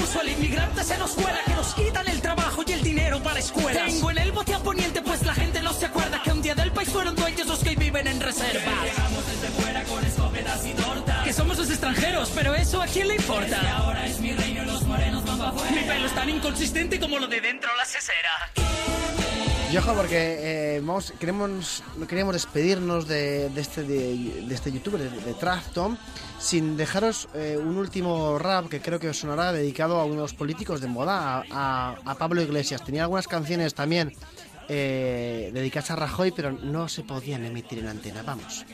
Discurso, el inmigrante se nos cuela, que nos quitan el trabajo y el dinero para escuelas. Tengo en el bote a poniente, pues la gente no se acuerda que un día del país fueron dueños los que viven en reservas. Llegamos desde fuera con escopetas y tortas. Que somos los extranjeros, pero eso a quién le importa. ahora es mi reino y los morenos van para afuera. Mi pelo es tan inconsistente como lo de dentro la sesera. Y ojo, porque eh, queremos, queríamos despedirnos de, este, de, este youtuber, de, de sin dejaros eh, un último rap que creo que os sonará dedicado a uno de los políticos de moda, a Pablo Iglesias. Tenía algunas canciones también eh, dedicadas a Rajoy, pero no se podían emitir en antena. Vamos.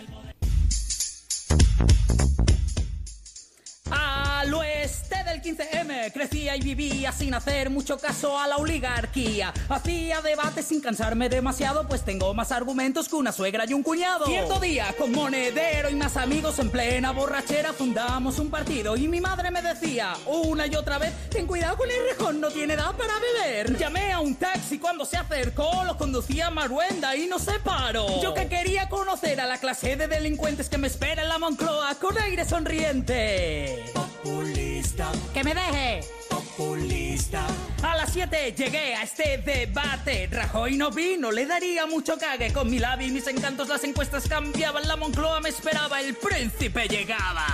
Al oeste del 15M crecía y vivía sin hacer mucho caso a la oligarquía. Hacía debates sin cansarme demasiado, pues tengo más argumentos que una suegra y un cuñado. Cierto día, con monedero y más amigos en plena borrachera, fundamos un partido y mi madre me decía una y otra vez: Ten cuidado con el rejón, no tiene edad para beber. Llamé a un taxi cuando se acercó, lo conducía Maruenda y no se paró. Yo que quería conocer a la clase de delincuentes que me espera en la Moncloa con aire sonriente. Populista. Que me deje. Populista. A las 7 llegué a este debate. Rajoy no vino, le daría mucho cague. Con mi labi y mis encantos las encuestas cambiaban. La Moncloa me esperaba, el príncipe llegaba.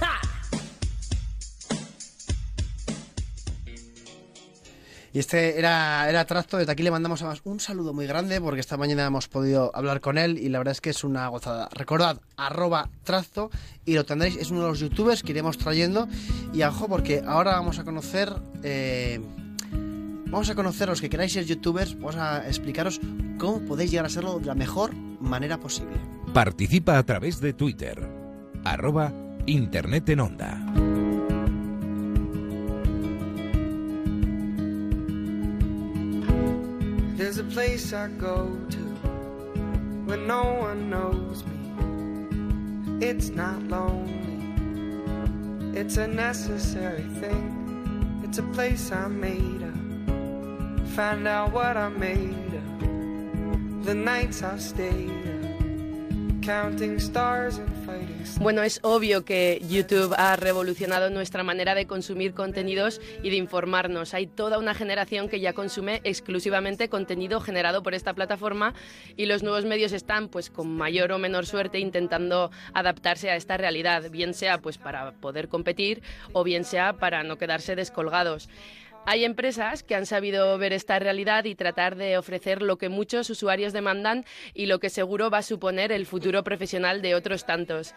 ¡Ja! Y este era, era Trasto, desde aquí le mandamos además un saludo muy grande porque esta mañana hemos podido hablar con él y la verdad es que es una gozada. Recordad, arroba Trasto y lo tendréis, es uno de los youtubers que iremos trayendo y ojo porque ahora vamos a conocer... eh, Vamos a conocer los que queráis ser youtubers, vamos a explicaros cómo podéis llegar a serlo de la mejor manera posible. Participa a través de Twitter. Arroba Internet en Onda. There's a place I go to when no one knows me. It's not lonely, it's a necessary thing. It's a place I made up. Find out what I made of. The nights I've stayed Bueno, es obvio que YouTube ha revolucionado nuestra manera de consumir contenidos y de informarnos. Hay toda una generación que ya consume exclusivamente contenido generado por esta plataforma y los nuevos medios están, pues, con mayor o menor suerte intentando adaptarse a esta realidad, bien sea pues para poder competir o bien sea para no quedarse descolgados. Hay empresas que han sabido ver esta realidad y tratar de ofrecer lo que muchos usuarios demandan y lo que seguro va a suponer el futuro profesional de otros tantos.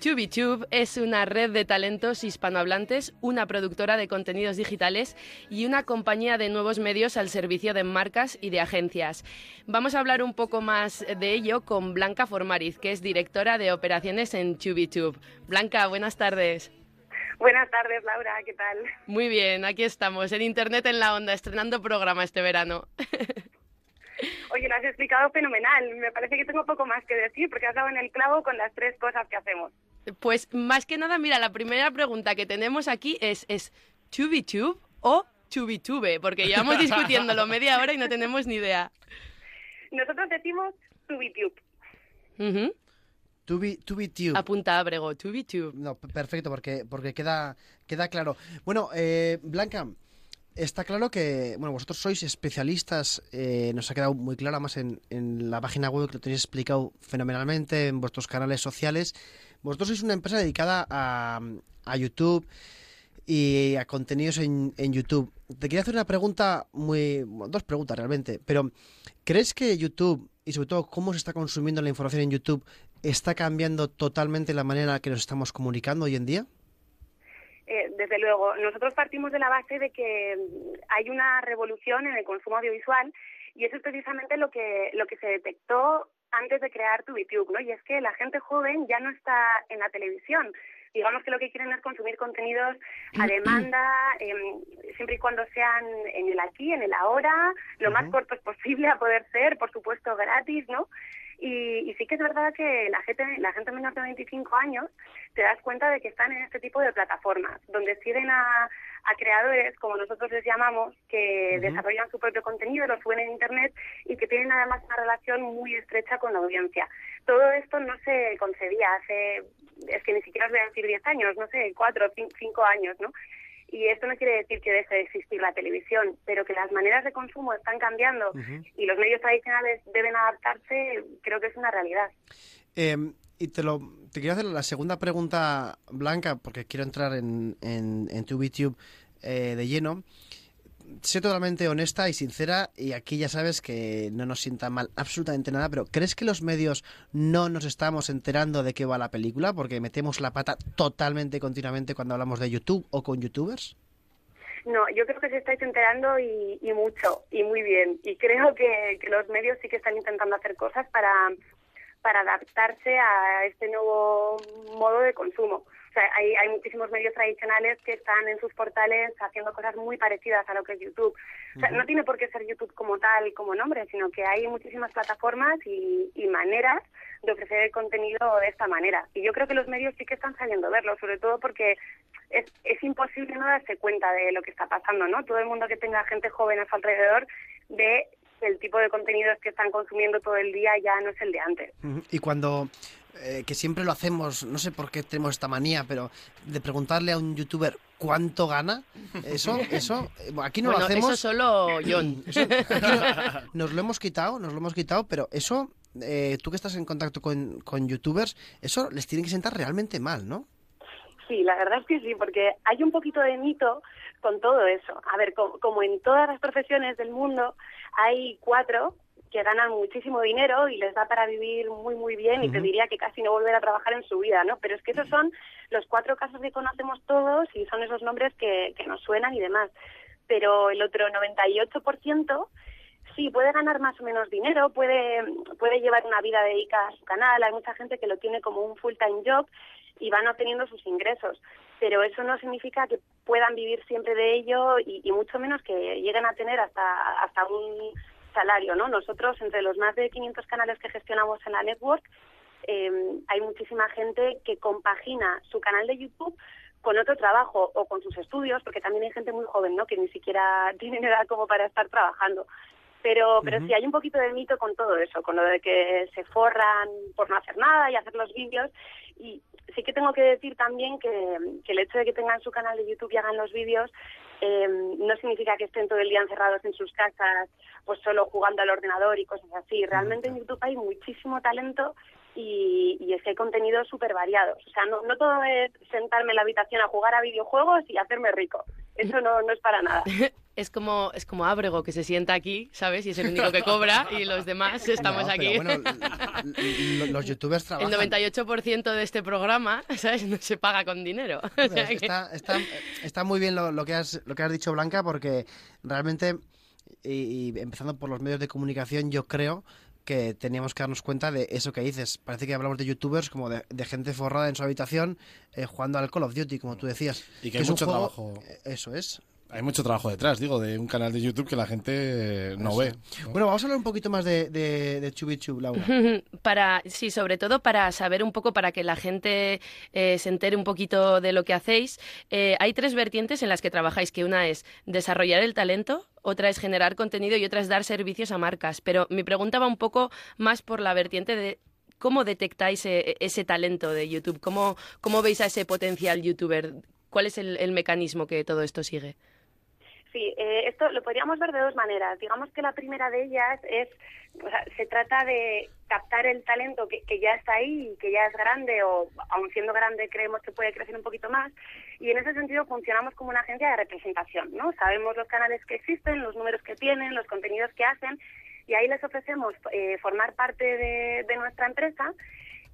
TubiTube es una red de talentos hispanohablantes, una productora de contenidos digitales y una compañía de nuevos medios al servicio de marcas y de agencias. Vamos a hablar un poco más de ello con Blanca Formariz, que es directora de operaciones en TubiTube. Blanca, buenas tardes. Buenas tardes, Laura, ¿qué tal? Muy bien, aquí estamos, en Internet en la Onda, estrenando programa este verano. Oye, lo has explicado fenomenal. Me parece que tengo poco más que decir porque has dado en el clavo con las tres cosas que hacemos. Pues más que nada, mira, la primera pregunta que tenemos aquí es, ¿es TubiTube o TubiTube? Porque llevamos discutiéndolo media hora y no tenemos ni idea. Nosotros decimos TubiTube. Ujú. Tubi, TubiTube. Apunta, Brego, TubiTube. No, perfecto, porque, porque queda, queda claro. Bueno, eh, Blanca, está claro que, bueno, vosotros sois especialistas, eh, nos ha quedado muy claro además en, en la página web que lo tenéis explicado fenomenalmente, en vuestros canales sociales. Vosotros sois una empresa dedicada a, a YouTube y a contenidos en, en YouTube. Te quería hacer una pregunta muy... bueno, dos preguntas realmente, pero ¿crees que YouTube y sobre todo cómo se está consumiendo la información en YouTube está cambiando totalmente la manera en la que nos estamos comunicando hoy en día? Eh, desde luego, nosotros partimos de la base de que mm, hay una revolución en el consumo audiovisual y eso es precisamente lo que lo que se detectó antes de crear TubeTube, ¿no? Y es que la gente joven ya no está en la televisión. Digamos que lo que quieren es consumir contenidos a demanda, em, siempre y cuando sean en el aquí, en el ahora, lo más cortos posible a poder ser, por supuesto gratis, ¿no? Y, y sí que es verdad que la gente, la gente menor de 25 años te das cuenta de que están en este tipo de plataformas, donde siguen a, a creadores, como nosotros les llamamos, que desarrollan su propio contenido, lo suben en Internet y que tienen además una relación muy estrecha con la audiencia. Todo esto no se concebía hace, es que ni siquiera os voy a decir 10 años, no sé, 4 o 5 años, ¿no? Y esto no quiere decir que deje de existir la televisión, pero que las maneras de consumo están cambiando y los medios tradicionales deben adaptarse, creo que es una realidad. Eh, y te lo te quiero hacer la segunda pregunta, Blanca, porque quiero entrar en, en, en tu YouTube eh, de lleno. Sé totalmente honesta y sincera, y aquí ya sabes que no nos sienta mal absolutamente nada, pero ¿crees que los medios no nos estamos enterando de qué va la película? Porque metemos la pata totalmente continuamente cuando hablamos de YouTube o con youtubers. No, yo creo que se estáis enterando y, y mucho, y muy bien. Y creo que, que los medios sí que están intentando hacer cosas para, para adaptarse a este nuevo modo de consumo. O sea, hay, hay muchísimos medios tradicionales que están en sus portales haciendo cosas muy parecidas a lo que es YouTube. O sea, no tiene por qué ser YouTube como tal, como nombre, sino que hay muchísimas plataformas y, y maneras de ofrecer el contenido de esta manera. Y yo creo que los medios sí que están sabiendo verlo, sobre todo porque es, es imposible no darse cuenta de lo que está pasando, ¿no? Todo el mundo que tenga gente joven a su alrededor ve el tipo de contenidos que están consumiendo todo el día ya no es el de antes. Y cuando, eh, que siempre lo hacemos, no sé por qué tenemos esta manía, pero de preguntarle a un youtuber cuánto gana, eso, eso, eh, bueno, aquí no Bueno, lo hacemos. eso solo John. Eso, no- nos lo hemos quitado, nos lo hemos quitado, pero eso, eh, tú que estás en contacto con, con youtubers, eso les tiene que sentar realmente mal, ¿no? Sí, la verdad es que sí, porque hay un poquito de mito con todo eso. A ver, co- como en todas las profesiones del mundo, hay cuatro que ganan muchísimo dinero y les da para vivir muy, muy bien y te diría que casi no volver a trabajar en su vida, ¿no? Pero es que esos son los cuatro casos que conocemos todos y son esos nombres que, que nos suenan y demás. Pero el otro 98% sí puede ganar más o menos dinero, puede, puede llevar una vida dedicada a su canal. Hay mucha gente que lo tiene como un full-time job y van obteniendo sus ingresos. Pero eso no significa que puedan vivir siempre de ello y, y mucho menos que lleguen a tener hasta, hasta un salario, ¿no? Nosotros, entre los más de 500 canales que gestionamos en la network, eh, hay muchísima gente que compagina su canal de YouTube con otro trabajo o con sus estudios, porque también hay gente muy joven, ¿no? Que ni siquiera tienen edad como para estar trabajando. Pero, pero sí hay un poquito de mito con todo eso, con lo de que se forran por no hacer nada y hacer los vídeos. Y sí que tengo que decir también que, que el hecho de que tengan su canal de YouTube y hagan los vídeos eh, no significa que estén todo el día encerrados en sus casas, pues solo jugando al ordenador y cosas así. Realmente en YouTube hay muchísimo talento y, y es que hay contenidos súper variados. O sea, no, no todo es sentarme en la habitación a jugar a videojuegos y hacerme rico. Eso no, no es para nada. Es como, es como Ábrego, que se sienta aquí, ¿sabes? Y es el único que cobra y los demás estamos No, pero aquí. bueno, los youtubers el trabajan. 98% de este programa, ¿sabes? No se paga con dinero. O sea que- Está, está, está muy bien lo, lo que has, lo que has dicho, Blanca, porque realmente, y, y empezando por los medios de comunicación, yo creo que teníamos que darnos cuenta de eso que dices. Parece que hablamos de youtubers como de, de gente forrada en su habitación eh, jugando al Call of Duty, como tú decías. Y que hay es un mucho juego- trabajo. eh, Eso es. Hay mucho trabajo detrás, digo, de un canal de YouTube que la gente no Eso. ve. Bueno, vamos a hablar un poquito más de, de, de Chubichu, Laura. para sí sobre todo para saber un poco para que la gente eh, se entere un poquito de lo que hacéis Eh, hay tres vertientes en las que trabajáis que una es desarrollar el talento otra es generar contenido y otra es dar servicios a marcas pero mi pregunta va un poco más por la vertiente de cómo detectáis eh, ese talento de YouTube cómo cómo veis a ese potencial youtuber cuál es el, el mecanismo que todo esto sigue Sí, eh, esto lo podríamos ver de dos maneras. Digamos que la primera de ellas es, o sea, se trata de captar el talento que, ya está ahí, y que ya es grande o aun siendo grande creemos que puede crecer un poquito más. Y en ese sentido funcionamos como una agencia de representación, ¿no? Sabemos los canales que existen, los números que tienen, los contenidos que hacen y ahí les ofrecemos eh, formar parte de nuestra empresa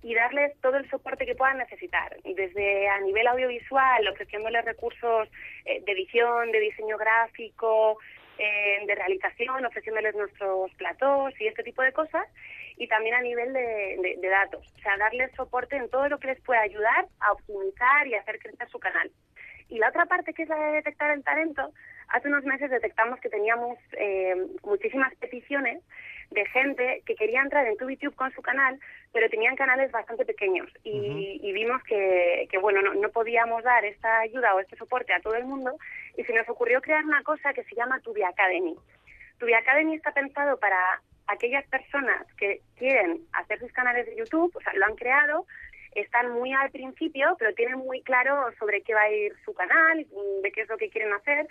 y darles todo el soporte que puedan necesitar, desde a nivel audiovisual, ofreciéndoles recursos eh, de edición, de diseño gráfico, eh, de realización, ofreciéndoles nuestros platós y este tipo de cosas, y también a nivel de, datos, o sea, darles soporte en todo lo que les pueda ayudar a optimizar y hacer crecer su canal. Y la otra parte, que es la de detectar el talento, hace unos meses detectamos que teníamos eh, muchísimas peticiones de gente que quería entrar en TubeTube con su canal, pero tenían canales bastante pequeños. Y, y vimos que, que bueno, no, no podíamos dar esta ayuda o este soporte a todo el mundo, y se nos ocurrió crear una cosa que se llama Tubi Academy. Tubi Academy está pensado para aquellas personas que quieren hacer sus canales de YouTube, o sea, lo han creado, están muy al principio, pero tienen muy claro sobre qué va a ir su canal, de qué es lo que quieren hacer,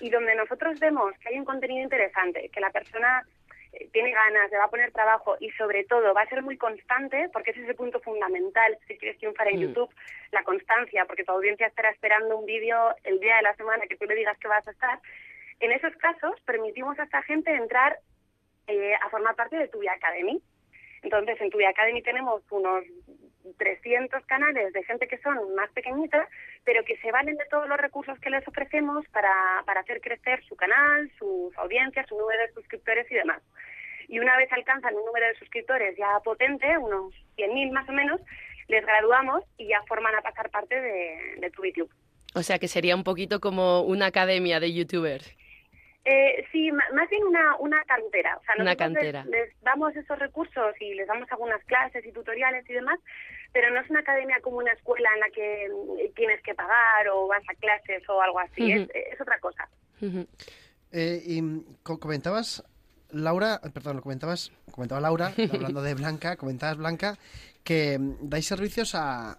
y donde nosotros vemos que hay un contenido interesante, que la persona tiene ganas, le va a poner trabajo y sobre todo va a ser muy constante, porque ese es el punto fundamental si quieres triunfar en Mm. YouTube, la constancia, porque tu audiencia estará esperando un vídeo el día de la semana que tú le digas que vas a estar. En esos casos permitimos a esta gente entrar eh, a formar parte de Tubi Academy. Entonces, en Tubi Academy tenemos unos 300 canales de gente que son más pequeñitas, pero que se valen de todos los recursos que les ofrecemos para, para hacer crecer su canal, sus audiencias, su número de suscriptores y demás. Y una vez alcanzan un número de suscriptores ya potente, unos 100.000 más o menos, les graduamos y ya forman a pasar parte de, de TubiTube. O sea que sería un poquito como una academia de youtubers. Eh, sí, más bien una, una cantera. O sea, Una nosotros les- damos esos recursos y les damos algunas clases y tutoriales y demás, pero no es una academia como una escuela en la que mm, tienes que pagar o vas a clases o algo así. Es, es otra cosa. Eh, y mm, co- comentabas, Laura, eh, perdón, lo comentabas, comentaba Laura, hablando de Blanca, comentabas Blanca, que mm, dais servicios a,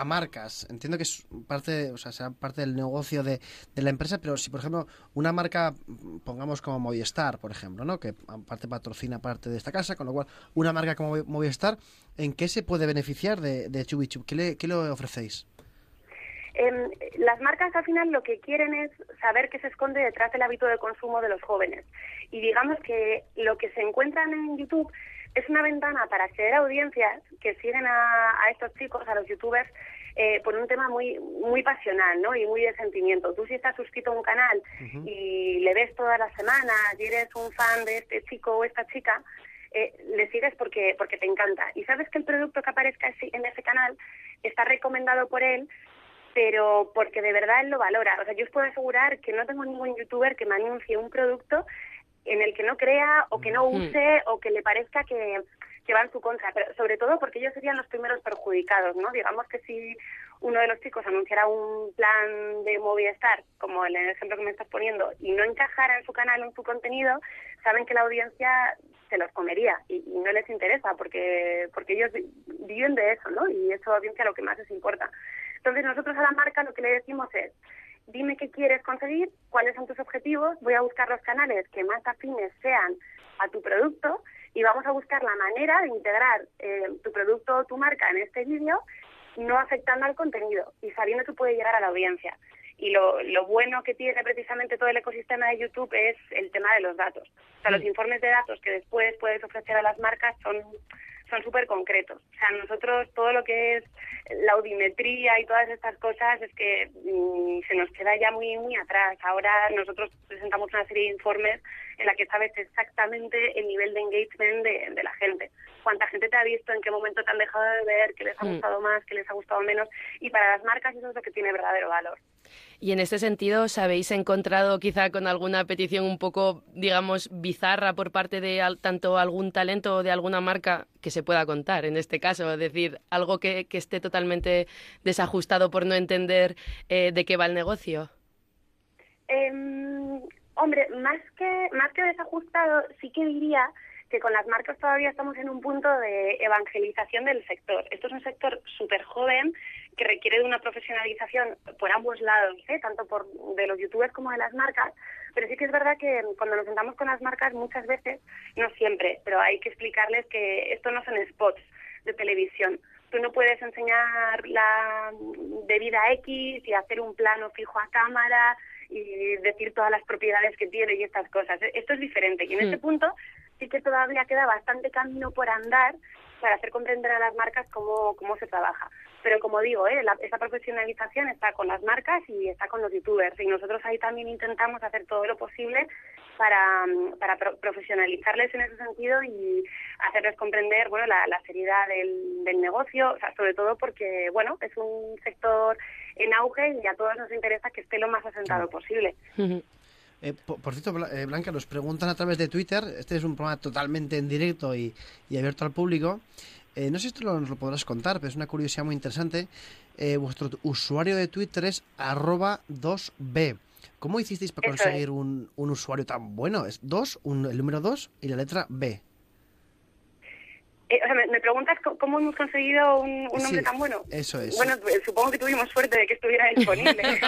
a marcas. Entiendo que es parte, o sea, sea parte del negocio de, de la empresa, pero si por ejemplo una marca, pongamos como Movistar, por ejemplo, ¿no? Que aparte patrocina parte de esta casa, con lo cual una marca como Movistar, ¿en qué se puede beneficiar de, de Chubichub? ¿Qué le, qué le ofrecéis? Em, las marcas al final lo que quieren es saber qué se esconde detrás del hábito de consumo de los jóvenes. Y digamos que lo que se encuentran en YouTube es una ventana para acceder a audiencias que siguen a, a estos chicos, a los youtubers, eh, por un tema muy muy pasional ¿no? y muy de sentimiento. Tú si estás suscrito a un canal y le ves todas las semanas y eres un fan de este chico o esta chica, eh, le sigues porque, porque te encanta. Y sabes que el producto que aparezca en ese canal está recomendado por él pero porque de verdad él lo valora. O sea, yo os puedo asegurar que no tengo ningún youtuber que me anuncie un producto en el que no crea o que no use o que le parezca que, que va en su contra, pero sobre todo porque ellos serían los primeros perjudicados, ¿no? Digamos que si uno de los chicos anunciara un plan de Movistar, como el ejemplo que me estás poniendo, y no encajara en su canal o en su contenido, saben que la audiencia se los comería y, y no les interesa porque porque ellos vi- viven de eso, ¿no? Y eso audiencia lo que más les importa. Entonces nosotros a la marca lo que le decimos es, dime qué quieres conseguir, cuáles son tus objetivos, voy a buscar los canales que más afines sean a tu producto y vamos a buscar la manera de integrar eh, tu producto o tu marca en este vídeo no afectando al contenido y sabiendo que puede llegar a la audiencia. Y lo, lo bueno que tiene precisamente todo el ecosistema de YouTube es el tema de los datos. O sea, los informes de datos que después puedes ofrecer a las marcas son son súper concretos. O sea, nosotros todo lo que es la audiometría y todas estas cosas es que mm, se nos queda ya muy muy atrás. Ahora nosotros presentamos una serie de informes en la que sabes exactamente el nivel de engagement de, de la gente. Cuánta gente te ha visto, en qué momento te han dejado de ver, qué les ha Mm. gustado más, qué les ha gustado menos. Y para las marcas eso es lo que tiene verdadero valor. Y en este sentido, ¿os habéis encontrado quizá con alguna petición un poco, digamos, bizarra por parte de al- tanto algún talento o de alguna marca que se pueda contar en este caso? Es decir, algo que, que esté totalmente desajustado por no entender eh, de qué va el negocio. Em, hombre, más que más que desajustado, sí que diría que con las marcas todavía estamos en un punto de evangelización del sector. Esto es un sector súper joven que requiere de una profesionalización por ambos lados, ¿eh? tanto por de los youtubers como de las marcas, pero sí que es verdad que cuando nos sentamos con las marcas muchas veces, no siempre, pero hay que explicarles que esto no son spots de televisión. Tú no puedes enseñar la bebida X y hacer un plano fijo a cámara y decir todas las propiedades que tiene y estas cosas. Esto es diferente y en Hmm. este punto sí que todavía queda bastante camino por andar para hacer comprender a las marcas cómo, cómo se trabaja. Pero como digo, ¿eh? la- esa profesionalización está con las marcas y está con los youtubers. Y nosotros ahí también intentamos hacer todo lo posible para, mm, para pro- profesionalizarles en ese sentido y hacerles comprender bueno la, la seriedad del, del negocio, o sea, sobre todo porque bueno es un sector en auge y a todos nos interesa que esté lo más asentado posible. Eh, por, por cierto, Bla- eh, Blanca, nos preguntan a través de Twitter, este es un programa totalmente en directo y, y abierto al público. Eh, no sé si esto lo- nos lo podrás contar, pero es una curiosidad muy interesante. Eh, vuestro usuario de Twitter es arroba 2b. ¿Cómo hicisteis para Eso conseguir un, un usuario tan bueno? Es 2, un- el número 2 y la letra B. Eh, o sea, me, me preguntas cómo hemos conseguido un, un nombre Sí, tan bueno. eso es. Bueno, pues, supongo que tuvimos suerte de que estuviera disponible.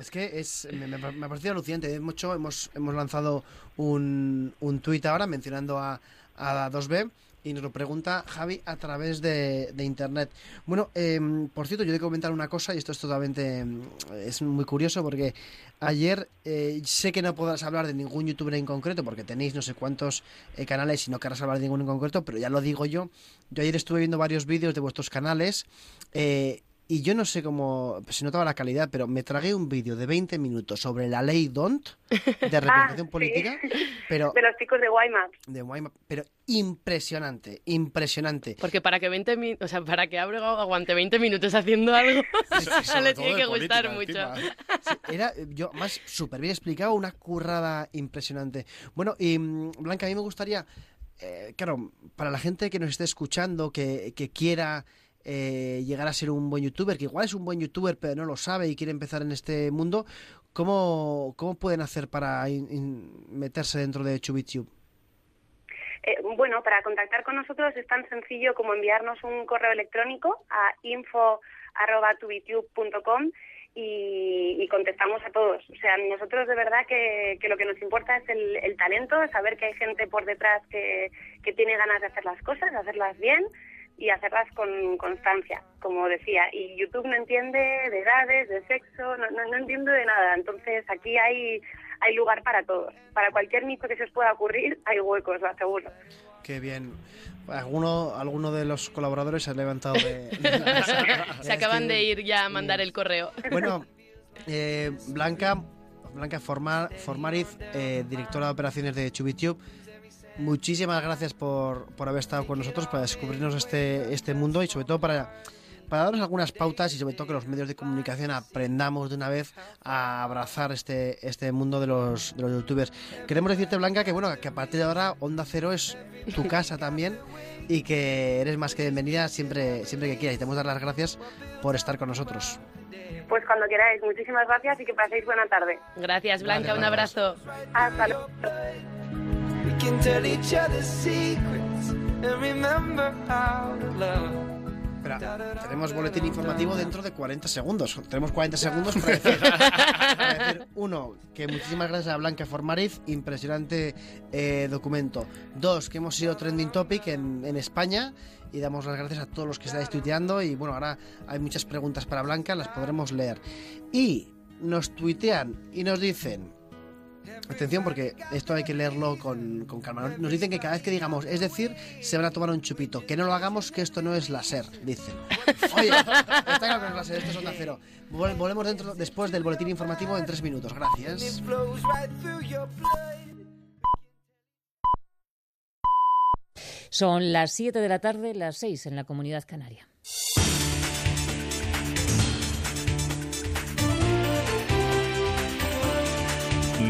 Es que es, me, me, me ha parecido alucinante. De hecho, hemos, hemos lanzado un, un tuit ahora mencionando a, a 2B y nos lo pregunta Javi a través de, de internet. Bueno, em, por cierto, yo he de comentar una cosa y esto es totalmente em, es muy curioso porque ayer eh, sé que no podrás hablar de ningún youtuber en concreto porque tenéis no sé cuántos eh, canales y no querrás hablar de ninguno en concreto, pero ya lo digo yo. Yo ayer estuve viendo varios vídeos de vuestros canales. Eh, y yo no sé cómo se notaba la calidad, pero me tragué un vídeo de 20 minutos sobre la ley DONT de representación Ah, política, sí. pero de los chicos de Guaymas. de Guayma, pero impresionante, impresionante. Porque para que 20 min- o sea, para que Abrego aguante 20 minutos haciendo algo, le tiene que gustar mucho. Sí, era yo más súper bien explicado, una currada impresionante. Bueno, y mm, Blanca, a mí me gustaría, eh, claro, para la gente que nos esté escuchando, que, que quiera eh, llegar a ser un buen youtuber, que igual es un buen youtuber pero no lo sabe y quiere empezar en este mundo, ¿cómo, cómo pueden hacer para in- meterse dentro de ChubiTube? Eh, bueno, para contactar con nosotros es tan sencillo como enviarnos un correo electrónico a info.tubitube.com y, y contestamos a todos. O sea, nosotros de verdad que, que lo que nos importa es el, el talento, saber que hay gente por detrás que, que tiene ganas de hacer las cosas, de hacerlas bien y hacerlas con constancia, como decía. Y YouTube no entiende de edades, de sexo, no, no, no entiende de nada. Entonces aquí hay, hay lugar para todos. Para cualquier nicho que se os pueda ocurrir, hay huecos, lo aseguro. Qué bien. Alguno, alguno de los colaboradores se ha levantado de, de la mesa. Se acaban de ir ya a mandar el correo. Bueno, eh, Blanca, Blanca Formar, Formariz, eh, directora de operaciones de Chubitube, muchísimas gracias por, por haber estado con nosotros, para descubrirnos este, este mundo y sobre todo para, para darnos algunas pautas y sobre todo que los medios de comunicación aprendamos de una vez a abrazar este, este mundo de los, de los youtubers. Queremos decirte, Blanca, que bueno, que a partir de ahora Onda Cero es tu casa también y que eres más que bienvenida siempre, siempre que quieras. Y te damos dar las gracias por estar con nosotros. Pues cuando queráis, muchísimas gracias y que paséis buena tarde. Gracias, Blanca, Gracias, un abrazo. Hasta luego. We can tell each other secrets and remember how to love. Espera, tenemos boletín informativo dentro de 40 segundos. Tenemos 40 segundos para decir, para decir, uno, que muchísimas gracias a Blanca Formariz, impresionante eh, documento. Dos, que hemos sido trending topic en, en España y damos las gracias a todos los que estáis tuiteando y bueno, ahora hay muchas preguntas para Blanca, las podremos leer. Y nos tuitean y nos dicen, Atención porque esto hay que leerlo con, con calma. Nos dicen que cada vez que digamos, es decir, se van a tomar un chupito. Que no lo hagamos, que esto no es láser, dicen. Oye, está claro que no es láser, esto es onda cero. Vol- volvemos dentro, después del boletín informativo en tres minutos. Gracias. Son las 7 de la tarde, las 6 en la comunidad canaria.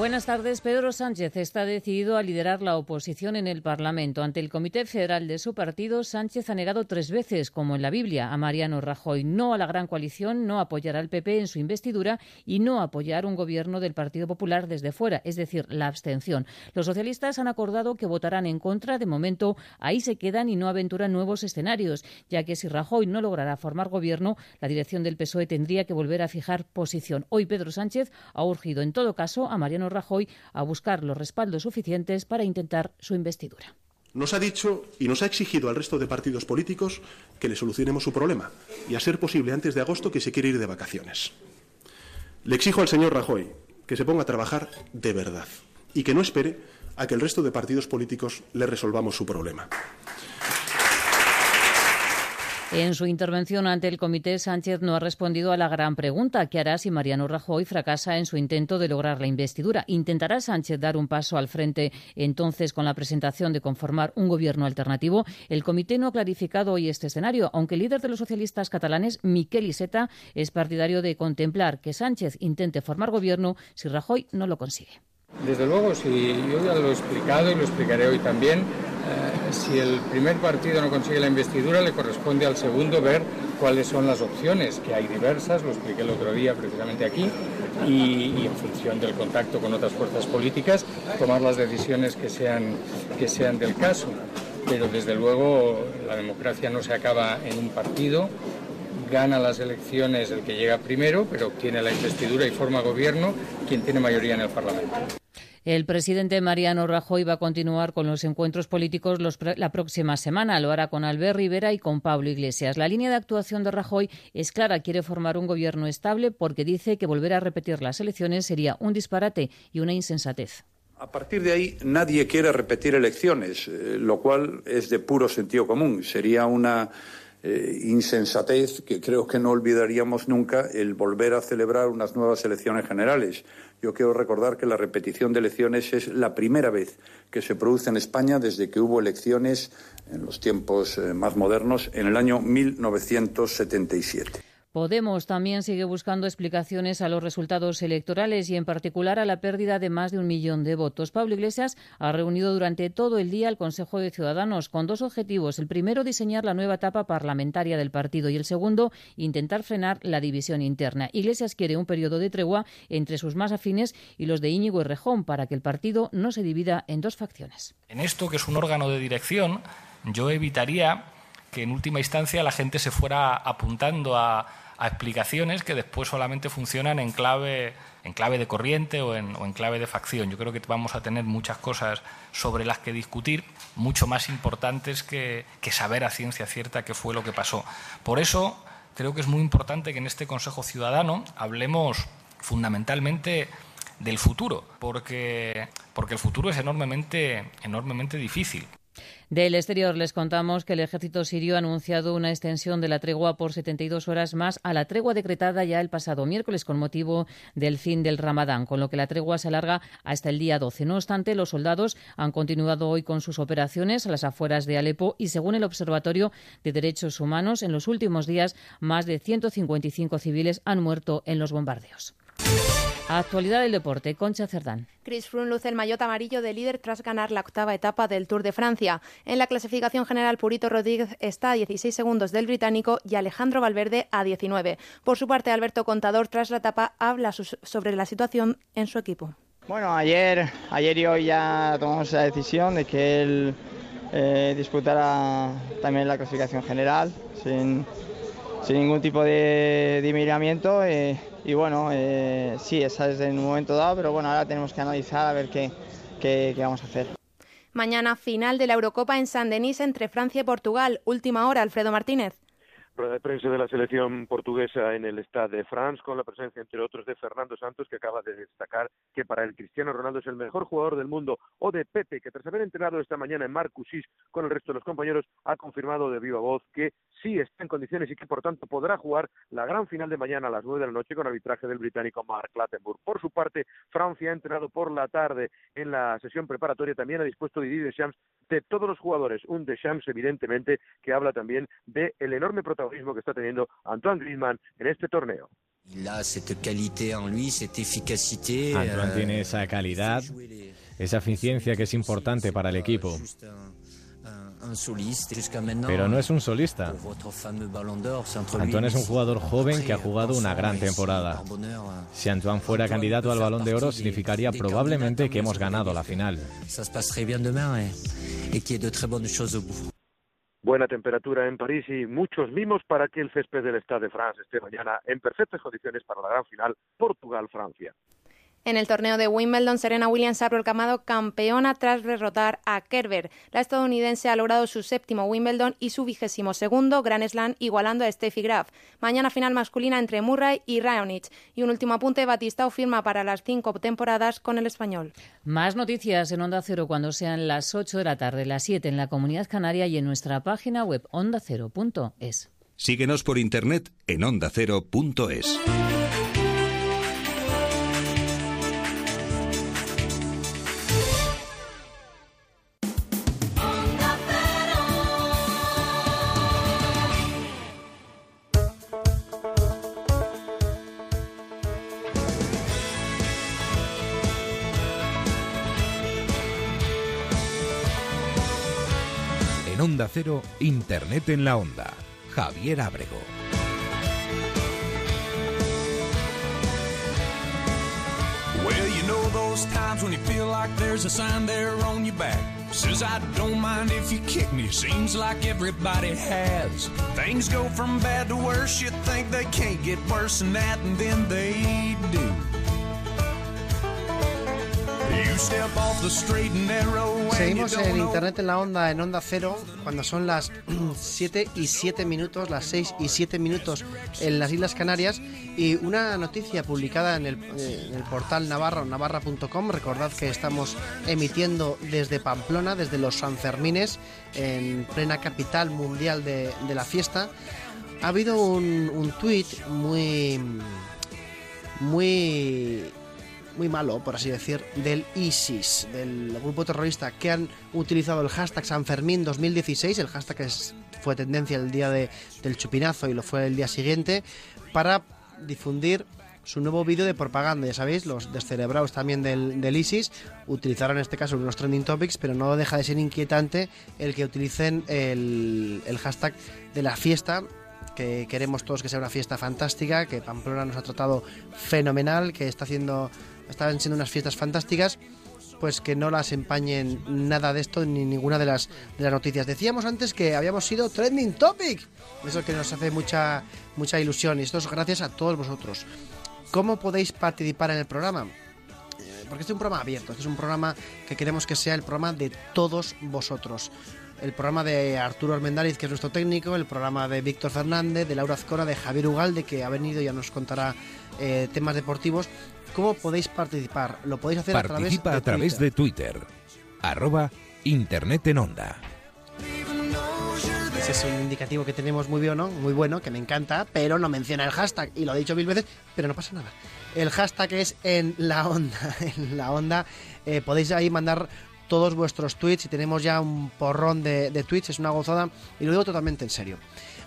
Buenas tardes. Pedro Sánchez está decidido a liderar la oposición en el Parlamento. Ante el Comité Federal de su partido, Sánchez ha negado tres veces, como en la Biblia, a Mariano Rajoy no a la gran coalición, no apoyar al PP en su investidura y no apoyar un gobierno del Partido Popular desde fuera, es decir, la abstención. Los socialistas han acordado que votarán en contra. De momento, ahí se quedan y no aventuran nuevos escenarios, ya que si Rajoy no logrará formar gobierno, la dirección del PSOE tendría que volver a fijar posición. Hoy Pedro Sánchez ha urgido, en todo caso, a Mariano Rajoy a buscar los respaldos suficientes para intentar su investidura. Nos ha dicho y nos ha exigido al resto de partidos políticos que le solucionemos su problema y, a ser posible, antes de agosto, que se quiere ir de vacaciones. Le exijo al señor Rajoy que se ponga a trabajar de verdad y que no espere a que el resto de partidos políticos le resolvamos su problema. En su intervención ante el comité, Sánchez no ha respondido a la gran pregunta que hará si Mariano Rajoy fracasa en su intento de lograr la investidura. ¿Intentará Sánchez dar un paso al frente entonces con la presentación de conformar un gobierno alternativo? El comité no ha clarificado hoy este escenario, aunque el líder de los socialistas catalanes, Miquel Iceta, es partidario de contemplar que Sánchez intente formar gobierno si Rajoy no lo consigue. Desde luego, si yo ya lo he explicado y lo explicaré hoy también, eh, si el primer partido no consigue la investidura, le corresponde al segundo ver cuáles son las opciones, que hay diversas, lo expliqué el otro día precisamente aquí, y, y en función del contacto con otras fuerzas políticas, tomar las decisiones que sean, que sean del caso. Pero desde luego la democracia no se acaba en un partido, gana las elecciones el que llega primero, pero obtiene la investidura y forma gobierno quien tiene mayoría en el Parlamento. El presidente Mariano Rajoy va a continuar con los encuentros políticos los la próxima semana. Lo hará con Albert Rivera y con Pablo Iglesias. La línea de actuación de Rajoy es clara. Quiere formar un gobierno estable porque dice que volver a repetir las elecciones sería un disparate y una insensatez. A partir de ahí, nadie quiere repetir elecciones, eh, lo cual es de puro sentido común. Sería una eh, insensatez que creo que no olvidaríamos nunca el volver a celebrar unas nuevas elecciones generales. Yo quiero recordar que la repetición de elecciones es la primera vez que se produce en España desde que hubo elecciones en los tiempos eh, más modernos en el año 1977. Podemos también sigue buscando explicaciones a los resultados electorales y en particular a la pérdida de más de un millón de votos. Pablo Iglesias ha reunido durante todo el día al Consejo de Ciudadanos con dos objetivos. El primero, diseñar la nueva etapa parlamentaria del partido y el segundo, intentar frenar la división interna. Iglesias quiere un periodo de tregua entre sus más afines y los de Íñigo Errejón para que el partido no se divida en dos facciones. En esto, que es un órgano de dirección, yo evitaría que en última instancia la gente se fuera apuntando a, a explicaciones que después solamente funcionan en clave, en clave de corriente o en, en clave de facción. Yo creo que vamos a tener muchas cosas sobre las que discutir, mucho más importantes que, que saber a ciencia cierta qué fue lo que pasó. Por eso creo que es muy importante que en este Consejo Ciudadano hablemos fundamentalmente del futuro, porque, porque el futuro es enormemente, enormemente difícil. Del exterior les contamos que el ejército sirio ha anunciado una extensión de la tregua por 72 horas más a la tregua decretada ya el pasado miércoles con motivo del fin del Ramadán, con lo que la tregua se alarga hasta el día 12. No obstante, los soldados han continuado hoy con sus operaciones a las afueras de Alepo y, según el Observatorio de Derechos Humanos, en los últimos días más de 155 civiles han muerto en los bombardeos. Actualidad del deporte, Concha Cerdán. Chris Froome luce el maillot amarillo de líder tras ganar la octava etapa del Tour de Francia. En la clasificación general, Purito Rodríguez está a 16 segundos del británico y Alejandro Valverde a 19. Por su parte, Alberto Contador, tras la etapa, habla sobre la situación en su equipo. Bueno, ayer, ayer y hoy ya tomamos la decisión de que él eh, disputara también la clasificación general sin, sin ningún tipo de, de miramiento. Eh, y bueno, eh, sí, esa es en un momento dado, pero bueno, ahora tenemos que analizar a ver qué, qué, qué vamos a hacer. Mañana final de la Eurocopa en San Denis entre Francia y Portugal. Última hora, Alfredo Martínez. Rueda de prensa de la selección portuguesa en el Stade de France, con la presencia, entre otros, de Fernando Santos, que acaba de destacar que para el Cristiano Ronaldo es el mejor jugador del mundo, o de Pepe, que tras haber entrenado esta mañana en Marcusis con el resto de los compañeros, ha confirmado de viva voz que sí está en condiciones y que, por tanto, podrá jugar la gran final de mañana a las nueve de la noche con arbitraje del británico Mark Clattenburg. Por su parte, Francia ha entrenado por la tarde en la sesión preparatoria, también ha dispuesto Didier Deschamps de todos los jugadores, un Deschamps, evidentemente, que habla también del enorme protagonismo que está teniendo Antoine Griezmann en este torneo. Il a cette qualité en lui, cette efficacité. Antoine euh, tiene esa calidad, esa eficiencia que es importante para el equipo. Pero no es un solista. Antoine es un jugador joven que ha jugado una gran temporada. Si Antoine fuera candidato al Balón de Oro, significaría probablemente que hemos ganado la final. Buena temperatura en París y muchos mimos para que el césped del Stade de France esté mañana en perfectas condiciones para la gran final Portugal-Francia. En el torneo de Wimbledon, Serena Williams ha proclamado campeona tras derrotar a Kerber. La estadounidense ha logrado su séptimo Wimbledon y su vigésimo segundo Grand Slam, igualando a Steffi Graf. Mañana final masculina entre Murray y Raonic. Y un último apunte, Batistao firma para las cinco temporadas con el español. Más noticias en Onda Cero cuando sean las 8 de la tarde, las 7 en la Comunidad Canaria y en nuestra página web ondacero.es. Síguenos por internet en ondacero.es. Cero, Internet en la Onda. Javier Ábrego. Well, you know those times when you feel like there's a sign there on your back. Says I don't mind if you kick me. Seems like everybody has. Things go from bad to worse. You think they can't get worse than that, and then they do. Seguimos en Internet en la Onda, en Onda Cero, cuando son las 7 y 7 minutos, las 6 y 7 minutos en las Islas Canarias. Y una noticia publicada en el, en el portal Navarro, navarra.com. Recordad que estamos emitiendo desde Pamplona, desde los Sanfermines, en plena capital mundial de, de la fiesta. Ha habido un, un tuit muy. muy muy malo, por así decir, del ISIS, del grupo terrorista que han utilizado el hashtag San Fermín 2016, el hashtag que fue tendencia el día de- del chupinazo y lo fue el día siguiente, para difundir su nuevo vídeo de propaganda. Ya sabéis, los descerebrados también del, del ISIS utilizaron en este caso unos trending topics, pero no deja de ser inquietante el que utilicen el, el hashtag de la fiesta que queremos todos que sea una fiesta fantástica, que Pamplona nos ha tratado fenomenal, que está haciendo, están siendo unas fiestas fantásticas, pues que no las empañen nada de esto ni ninguna de las, de las noticias. Decíamos antes que habíamos sido trending topic, eso que nos hace mucha, mucha ilusión y esto es gracias a todos vosotros. ¿Cómo podéis participar en el programa? Eh, Porque este es un programa abierto, este es un programa que queremos que sea el programa de todos vosotros el programa de Arturo Armendáriz, que es nuestro técnico, el programa de Víctor Fernández, de Laura Azcona, de Javier Ugalde, que ha venido y ya nos contará eh, temas deportivos. ¿Cómo podéis participar? Lo podéis hacer Participa a través de a través de Twitter. Arroba Internet en Onda. Ese es un indicativo que tenemos muy bueno, muy bueno, que me encanta, pero no menciona el hashtag. Y lo he dicho mil veces, pero no pasa nada. El hashtag es en la onda. En la onda eh, podéis ahí mandar todos vuestros tweets y tenemos ya un porrón de, de tweets, es una gozada. Y lo digo totalmente en serio.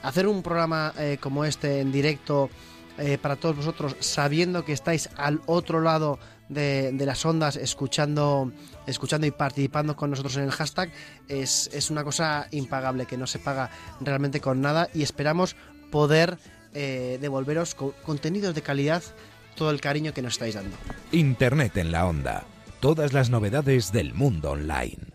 Hacer un programa eh, como este en directo eh, para todos vosotros, sabiendo que estáis al otro lado de, las ondas, escuchando, escuchando y participando con nosotros en el hashtag, es, es una cosa impagable que no se paga realmente con nada y esperamos poder eh, devolveros con contenidos de calidad todo el cariño que nos estáis dando. Internet en la Onda. Todas las novedades del mundo online.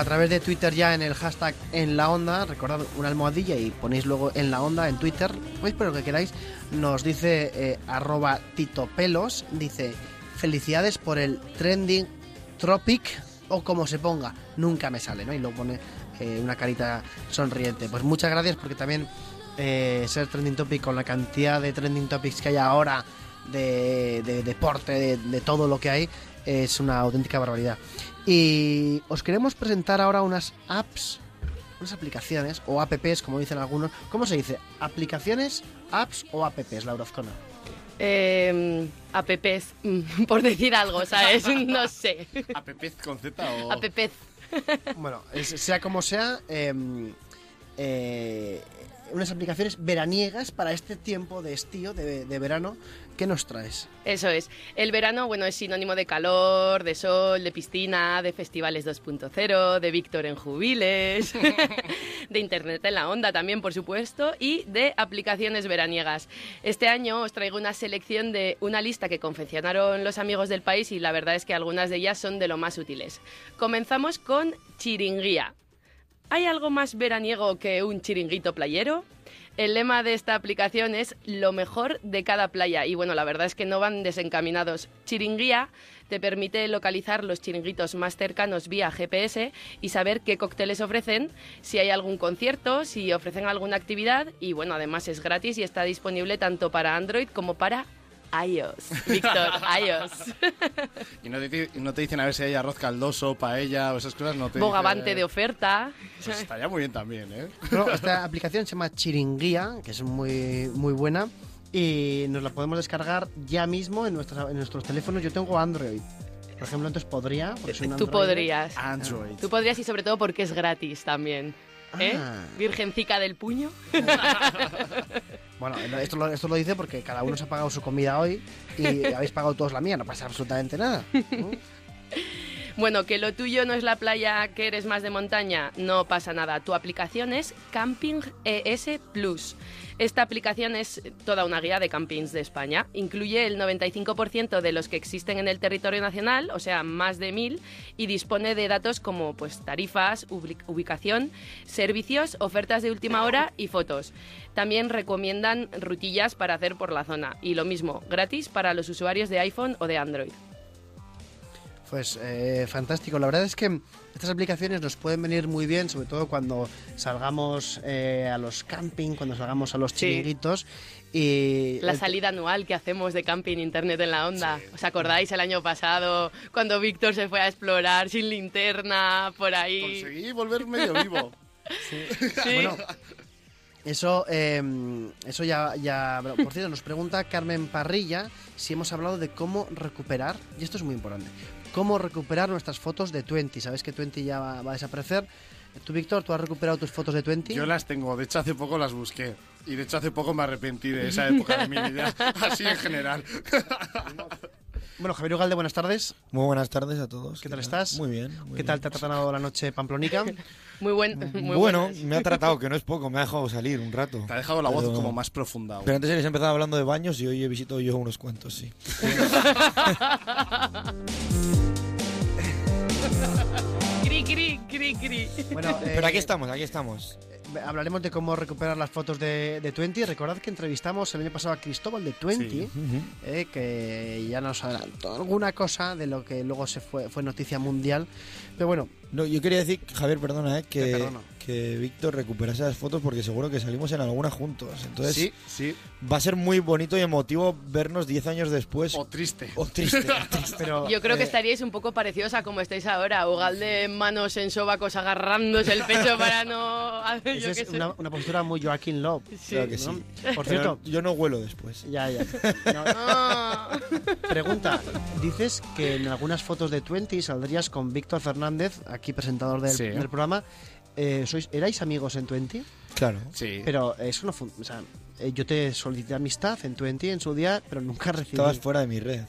A través de Twitter ya en el hashtag en la onda, recordad una almohadilla y ponéis luego en la onda en Twitter, podéis poner lo que queráis, nos dice eh, arroba Tito Pelos, dice felicidades por el trending tropic o como se ponga, nunca me sale, ¿no? Y lo pone eh, una carita sonriente. Pues muchas gracias porque también eh, ser trending topic con la cantidad de trending topics que hay ahora de, de deporte, de, de todo lo que hay, es una auténtica barbaridad. Y os queremos presentar ahora unas apps, unas aplicaciones, o apps, como dicen algunos. ¿Cómo se dice? ¿Aplicaciones, apps o apps, Laura Azcona? Eh, apps, mm, por decir algo, ¿sabes? No sé. ¿Apps con Z o...? Apps. Bueno, sea como sea, em, eh, unas aplicaciones veraniegas para este tiempo de estío, de, de verano. ¿Qué nos traes? Eso es. El verano, bueno, es sinónimo de calor, de sol, de piscina, de festivales 2.0, de Víctor en jubiles, de internet en la onda también, por supuesto, y de aplicaciones veraniegas. Este año os traigo una selección de una lista que confeccionaron los amigos del país y la verdad es que algunas de ellas son de lo más útiles. Comenzamos con Chiringuía. ¿Hay algo más veraniego que un chiringuito playero? El lema de esta aplicación es lo mejor de cada playa y bueno, la verdad es que no van desencaminados. Chiringuía te permite localizar los chiringuitos más cercanos vía GPS y saber qué cócteles ofrecen, si hay algún concierto, si ofrecen alguna actividad y bueno, además es gratis y está disponible tanto para Android como para iOS. Víctor, iOS. Y no te, no te dicen a ver si hay arroz caldoso, paella o esas cosas, no te dicen- Bogavante de oferta. Pues estaría muy bien también, ¿eh? Bueno, esta aplicación se llama Chiringuía, que es muy, muy buena. Y nos la podemos descargar ya mismo en, nuestra- en nuestros teléfonos. Yo tengo Android. Por ejemplo, entonces podría. porque soy un Tú androide. podrías. Android. Tú podrías y sobre todo porque es gratis también. ¿Eh? Ah. Virgencica del puño. Bueno, esto lo, esto lo dice porque cada uno se ha pagado su comida hoy y habéis pagado todos la mía, no pasa absolutamente nada. Bueno, que lo tuyo no es la playa, que eres más de montaña, no pasa nada. Tu aplicación es Camping ES Plus. Esta aplicación es toda una guía de campings de España. Incluye el 95% de los que existen en el territorio nacional, o sea, más de mil, y dispone de datos como pues, tarifas, ubicación, servicios, ofertas de última hora y fotos. También recomiendan rutillas para hacer por la zona. Y lo mismo, gratis para los usuarios de iPhone o de Android. Pues eh, fantástico. La verdad es que estas aplicaciones nos pueden venir muy bien, sobre todo cuando salgamos eh, a los camping, cuando salgamos a los Sí. chiringuitos. Y La el- salida anual que hacemos de camping internet en la onda. ¿Os acordáis el año pasado cuando Víctor se fue a explorar sin linterna por ahí? Conseguí volver medio vivo. Sí. Bueno, eso, eh, eso ya, ya. Por cierto, nos pregunta Carmen Parrilla si hemos hablado de cómo recuperar, y esto es muy importante, cómo recuperar nuestras fotos de Twenty. Sabes que Twenty ya va, va a desaparecer. Tú, Víctor, ¿tú has recuperado tus fotos de Twenty? Yo las tengo, de hecho hace poco las busqué. Y de hecho hace poco me arrepentí de esa época de mi vida, así en general. Bueno, Javier Ugalde, buenas tardes. Muy buenas tardes a todos. ¿Qué tal estás? Muy bien. muy ¿Qué bien. tal te ha tratado la noche pamplonica? Muy buen. Muy bueno, buenas. me ha tratado, que no es poco, me ha dejado salir un rato. Te ha dejado la voz Pero- como más profunda. aún. Pero antes habéis empezado hablando de baños y hoy he visitado yo unos cuantos, sí. Cri, cri, cri, cri. Bueno, Pero aquí eh, estamos, aquí estamos. Hablaremos de cómo recuperar las fotos de, de Twenty. Recordad que entrevistamos el año pasado a Cristóbal de Twenty, eh, que ya nos adelantó alguna cosa de lo que luego se fue, fue noticia mundial. Pero bueno, No, yo quería decir, Javier, perdona, eh, Te que, perdono. Que Víctor recuperase las fotos porque seguro que salimos en alguna juntos. Entonces Sí, sí. va a ser muy bonito y emotivo vernos 10 años después. O triste. O triste. triste. pero, Yo creo que eh, estaríais un poco parecidos a como estáis ahora. Ugalde manos en sobacos agarrándose el pecho para no... esa es una, una postura muy Joaquín Love. Sí. Claro que ¿no? sí. Por Pero cierto, yo no huelo después. ya, ya. No, Ah. Pregunta, dices que en algunas fotos de Twenty saldrías con Víctor Fernández, aquí presentador del, Sí. del programa. Eh, ¿sois, ¿Erais amigos en Twenty? Claro. Sí. Pero eso no fun- o sea, eh, yo te solicité amistad en Twenty en su día, pero nunca recibí. Estabas fuera de mi red.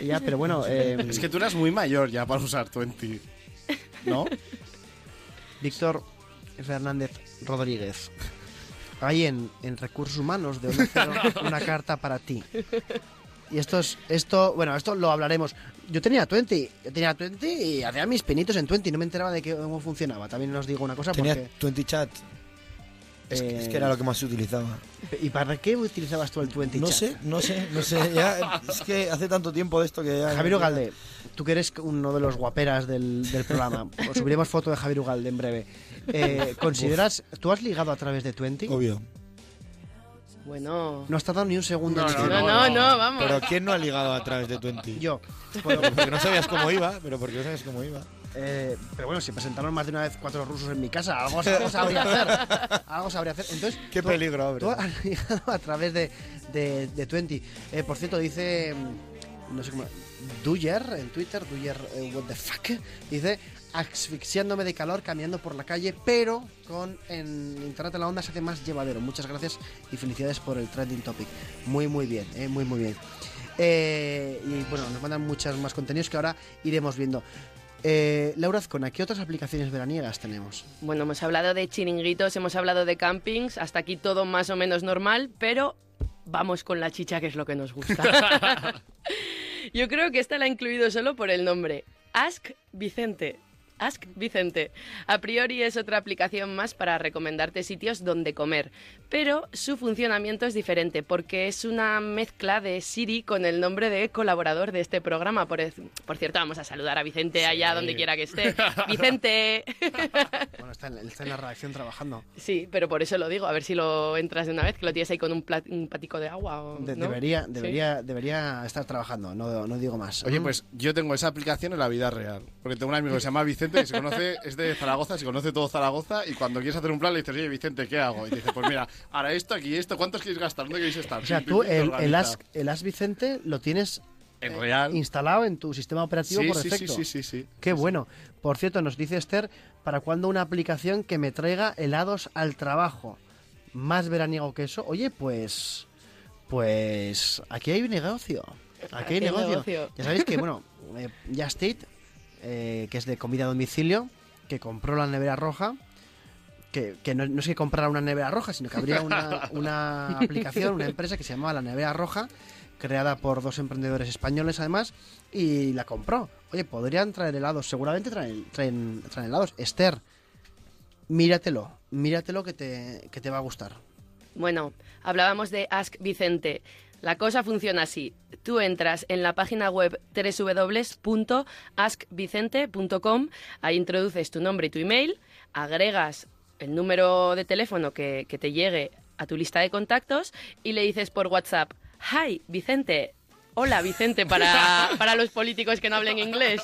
Ya, pero bueno, eh, Es que tú eras muy mayor ya para usar Twenty. ¿No? Víctor Fernández Rodríguez. Hay en, en Recursos Humanos de Onda Cero una carta para ti. Y esto es, esto, bueno, esto lo hablaremos. Yo tenía 20, yo tenía 20 y hacía mis pinitos en 20 y no me enteraba de que- cómo funcionaba. También os digo una cosa Tenía porque... 20 chat. Es, que, es que era lo que más se utilizaba. ¿Y para qué utilizabas tú el 20 No chat? sé, no sé, no sé. Ya, es que hace tanto tiempo de esto que ya. Javier Ugalde, tú que eres uno de los guaperas del, del programa, os subiremos foto de Javier Ugalde en breve. Eh, ¿Consideras, tú has ligado a través de 20? Obvio. Bueno. No has tardado ni un segundo No, en no, no, no, no, vamos. Pero ¿quién no ha ligado a través de 20? Yo. porque no sabías cómo iba, pero porque no sabías cómo iba. Eh, pero bueno, si presentaron más de una vez cuatro rusos en mi casa, algo, algo sabría hacer. Algo sabría hacer. Entonces, Qué tú- peligro, hombre. Tú has ligado a través de, de, de 20. Eh, por cierto, dice. mm, No sé cómo. Duyer en Twitter, Duyer, eh, what the fuck. Dice. Asfixiándome de calor caminando por la calle, pero con en Internet en la onda se hace más llevadero. Muchas gracias y felicidades por el trending topic. Muy, muy bien, eh, muy, muy bien. Eh, y bueno, nos mandan muchos más contenidos que ahora iremos viendo. Eh, Laura Azcona, ¿qué otras aplicaciones veraniegas tenemos? Bueno, hemos hablado de chiringuitos, hemos hablado de campings, hasta aquí todo más o menos normal, pero vamos con la chicha, que es lo que nos gusta. Yo creo que esta la he incluido solo por el nombre. Ask Vicente. Ask Vicente. A priori es otra aplicación más para recomendarte sitios donde comer, pero su funcionamiento es diferente porque es una mezcla de Siri con el nombre de colaborador de este programa. Por, por cierto, vamos a saludar a Vicente allá donde quiera que esté. Vicente. Bueno, está en, está en la redacción trabajando. Sí, pero por eso lo digo, a ver si lo entras de una vez, que lo tienes ahí con un, plat- un patico de agua. O, De- ¿no? debería, Sí. debería, debería estar trabajando, no, no digo más. Oye, Mm. pues yo tengo esa aplicación en la vida real. Porque tengo un amigo que se llama Vicente, que se conoce, es de Zaragoza, se conoce todo Zaragoza, y cuando quieres hacer un plan le dices, oye, Vicente, ¿qué hago? Y te dice, pues mira, ahora esto, aquí esto, ¿cuántos quieres gastar? ¿Dónde queréis estar? O sea, tú el, el. Ask, el Ask Vicente lo tienes En eh, real. instalado en tu sistema operativo Sí, por sí, sí, defecto. sí, sí, sí. Qué bueno. Por cierto, nos dice Esther, ¿para cuándo una aplicación que me traiga helados al trabajo? Más veraniego que eso. Oye, pues... Pues aquí hay un negocio. Aquí hay Aquí hay negocio. negocio. Ya sabéis que, bueno, eh, Just Eat, eh, que es de comida a domicilio, que compró la nevera roja, que, que no, no es que comprara una nevera roja, sino que habría una, una aplicación, una empresa que se llamaba La Nevera Roja, creada por dos emprendedores españoles además, y la compró. Oye, podrían traer helados, seguramente traen, traen, traen helados. Esther, míratelo, míratelo que te, que te va a gustar. Bueno, hablábamos de Ask Vicente. La cosa funciona así. Tú entras en la página web www.askvicente.com, ahí introduces tu nombre y tu email, agregas el número de teléfono que, que te llegue a tu lista de contactos y le dices por WhatsApp, Hi, Vicente. Hola, Vicente, para, para los políticos que no hablen inglés.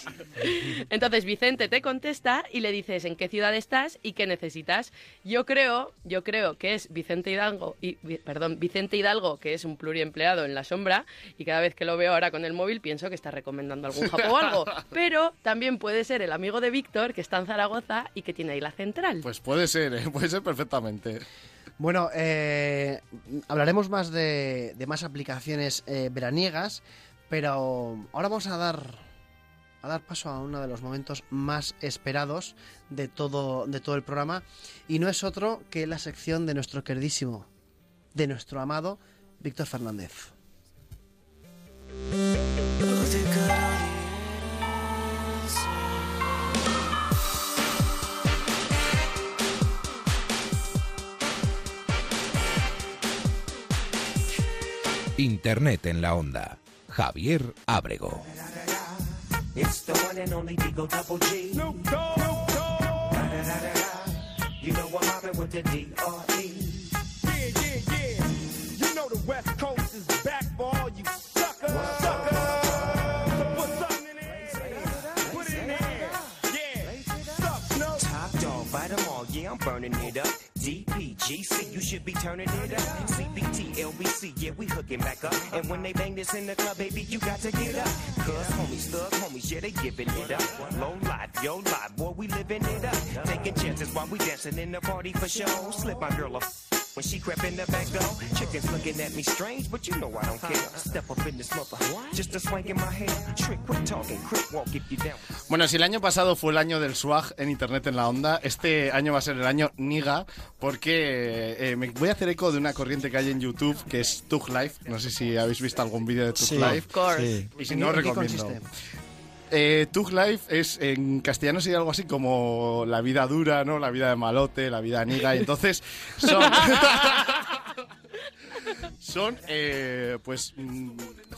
Entonces Vicente te contesta y le dices en qué ciudad estás y qué necesitas. Yo creo, yo creo que es Vicente Hidalgo, y, perdón, Vicente Hidalgo, que es un pluriempleado en la sombra, y cada vez que lo veo ahora con el móvil pienso que está recomendando algún japo o algo. Pero también puede ser el amigo de Víctor, que está en Zaragoza y que tiene ahí la central. Pues puede ser, ¿eh? puede ser perfectamente. Bueno, eh, hablaremos más de, más aplicaciones eh, veraniegas, pero ahora vamos a dar a dar paso a uno de los momentos más esperados de todo de todo el programa y no es otro que la sección de nuestro queridísimo, de nuestro amado Víctor Fernández. Internet en la onda. Javier Ábrego. It's the one and only Digo Double G. Snoop Dogg. You know I'm mobbing with the D.R.E. Yeah, yeah, yeah. You know the West Coast is back for all you suckers. Suckers. So put something in there. Put it I'm burning up. DPGC, you should be turning it up. CBT, LBC, yeah, we hooking back up. And when they bang this in the club, baby, you got to get up. Cause homies, thug homies, yeah, they giving it up. Low life, yo life, boy, we living it up. Taking chances while we dancing in the party for show. Slip my girl a When she crept in the back door, chickens looking at me strange, but you know I don't care. Step up in this mother, just a swank in my hair. Trick, quit talking, quick walk if you down. Bueno, si el año pasado fue el año del swag en Internet en la onda, este año va a ser el año Niga, porque eh, me voy a hacer eco de una corriente que hay en YouTube que es Tug Life. No sé si habéis visto algún vídeo de Tug Sí, Life. of course. Sí. Y si ¿En no, recomiendo. consiste? Eh, Tug Life es en castellano sería algo así como la vida dura, ¿no? La vida de malote, la vida niga. Y entonces son. son eh, pues mm,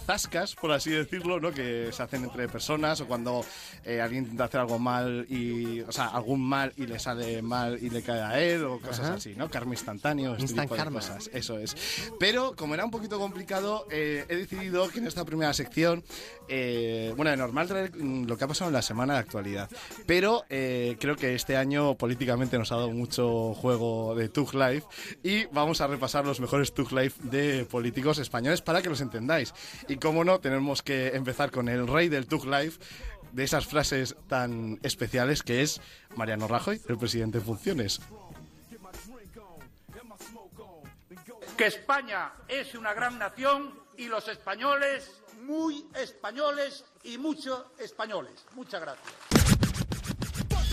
zascas, por así decirlo, ¿no? Que se hacen entre personas o cuando eh, alguien intenta hacer algo mal y. O sea, algún mal y le sale mal y le cae a él o cosas Ajá. así, ¿no? Karma instantáneo, este Instant tipo de karma. cosas. Eso es. Pero como era un poquito complicado, eh, he decidido que en esta primera sección, eh, bueno, de normal traer lo que ha pasado en la semana de actualidad. Pero creo que este año políticamente nos ha dado mucho juego de Tug Life y vamos a repasar los mejores Tug Life de políticos españoles para que los entendáis. Y como no, tenemos que empezar con el rey del Tug Life. De esas frases tan especiales que es Mariano Rajoy, el presidente en funciones. que España es una gran nación y los españoles muy españoles y muchos españoles. Muchas gracias.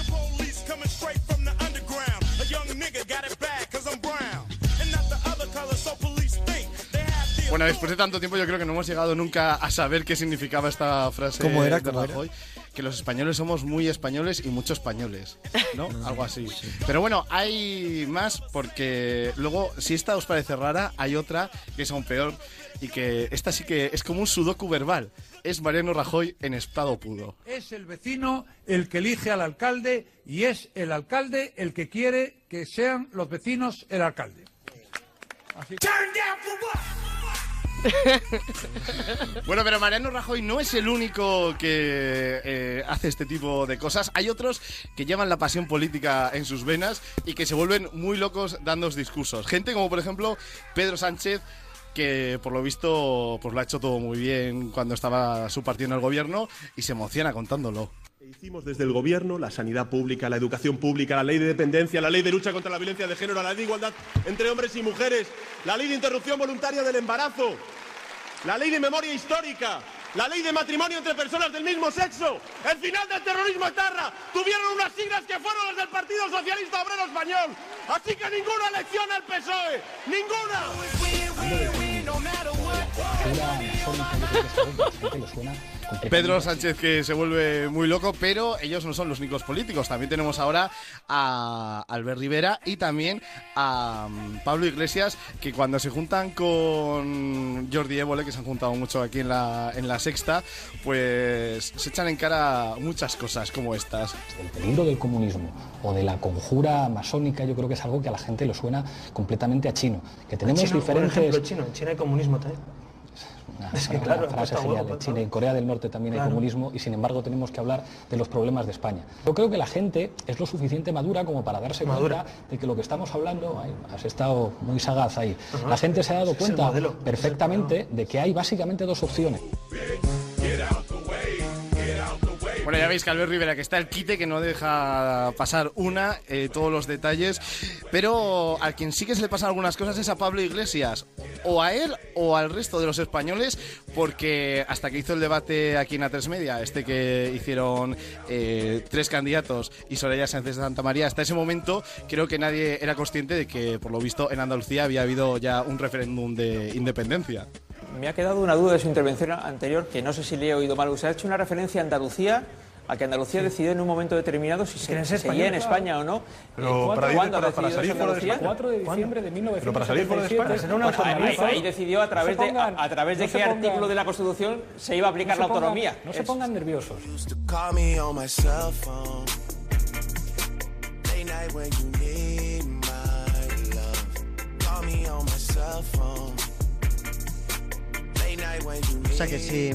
Police coming straight from the underground. A young nigga got it bad cause I'm brown. Bueno, después de tanto tiempo yo creo que no hemos llegado nunca a saber qué significaba esta frase ¿Cómo era? de ¿Cómo era? Rajoy. Que los españoles somos muy españoles y muchos españoles, ¿no? Algo así. Pero bueno, hay más porque luego, si esta os parece rara, hay otra que es aún peor y que esta sí que es como un sudoku verbal. Es Mariano Rajoy en estado puro. Es el vecino el que elige al alcalde y es el alcalde el que quiere que sean los vecinos el alcalde. Turn down for what? Bueno, pero Mariano Rajoy no es el único que eh, hace este tipo de cosas. Hay otros que llevan la pasión política en sus venas y que se vuelven muy locos dando discursos. Gente como, por ejemplo, Pedro Sánchez que por lo visto pues lo ha hecho todo muy bien cuando estaba su partido en el gobierno y se emociona contándolo. Hicimos desde el gobierno la sanidad pública, la educación pública, la ley de dependencia, la ley de lucha contra la violencia de género, la ley de igualdad entre hombres y mujeres, la ley de interrupción voluntaria del embarazo, la ley de memoria histórica, la ley de matrimonio entre personas del mismo sexo, el final del terrorismo etarra, tuvieron unas siglas que fueron las del Partido Socialista Obrero Español. Así que ninguna elección al PSOE, ninguna. Pedro Sánchez que se vuelve muy loco, pero ellos no son los únicos políticos. También tenemos ahora a Albert Rivera y también a mm, Pablo Iglesias, que cuando se juntan con Jordi Évole, que se han juntado mucho aquí en la, en la sexta, pues se echan en cara muchas cosas como estas. El peligro del comunismo o de la conjura masónica yo creo que es algo que a la gente le suena completamente a chino. Que tenemos Chino, por diferentes... ejemplo, chino. En China hay comunismo también. Una, Es que una claro, frase genial. huevo, En China, en Corea del Norte también hay comunismo y sin embargo tenemos que hablar de los problemas de España. Yo creo que la gente es lo suficiente madura como para darse Madura. cuenta de que lo que estamos hablando, ay, has estado muy sagaz ahí, Ajá. la gente se ha dado cuenta modelo. perfectamente de que hay básicamente dos opciones. Bueno, ya veis que Albert Rivera que está el quite, que no deja pasar una, eh, todos los detalles, pero a quien sí que se le pasan algunas cosas es a Pablo Iglesias, o a él o al resto de los españoles, porque hasta que hizo el debate aquí en A3 Media, este que hicieron eh, tres candidatos y Soraya Sánchez de Santa María, hasta ese momento creo que nadie era consciente de que, por lo visto, en Andalucía había habido ya un referéndum de independencia. Me ha quedado una duda de su intervención anterior, que no sé si le he oído mal. Usted ha hecho una referencia a Andalucía, a que Andalucía decidió en un momento determinado si se ¿Quieren ser seguía en? España o no. Pero para ir- ¿Cuándo para- para salir fuera de? España. 4 de diciembre de Pero para salir fuera de España. Será una Pues ahí- decidió a través, No de, pongan- a, a través de no qué pongan- artículo de la Constitución se iba a aplicar No la se pongan- autonomía. no se pongan nerviosos. O sea que si,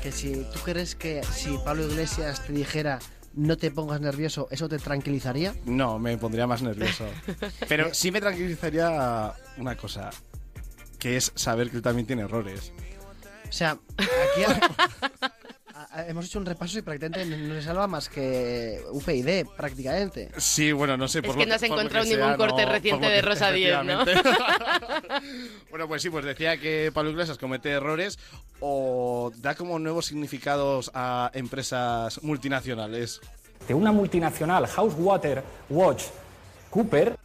que si tú crees que si Pablo Iglesias te dijera no te pongas nervioso, ¿eso te tranquilizaría? No, me pondría más nervioso. Pero sí me tranquilizaría una cosa, que es saber que él también tiene errores. O sea, aquí, a- hemos hecho un repaso y prácticamente no se salva más que UPyD, prácticamente. Sí, bueno, no sé. Es por que lo no se que ningún sea, corte no- reciente de Rosa 10, ¿no? efectivamente. bueno, pues sí, pues decía que Pablo Iglesias comete errores o da como nuevos significados a empresas multinacionales. De una multinacional, House Water Watch Cooper,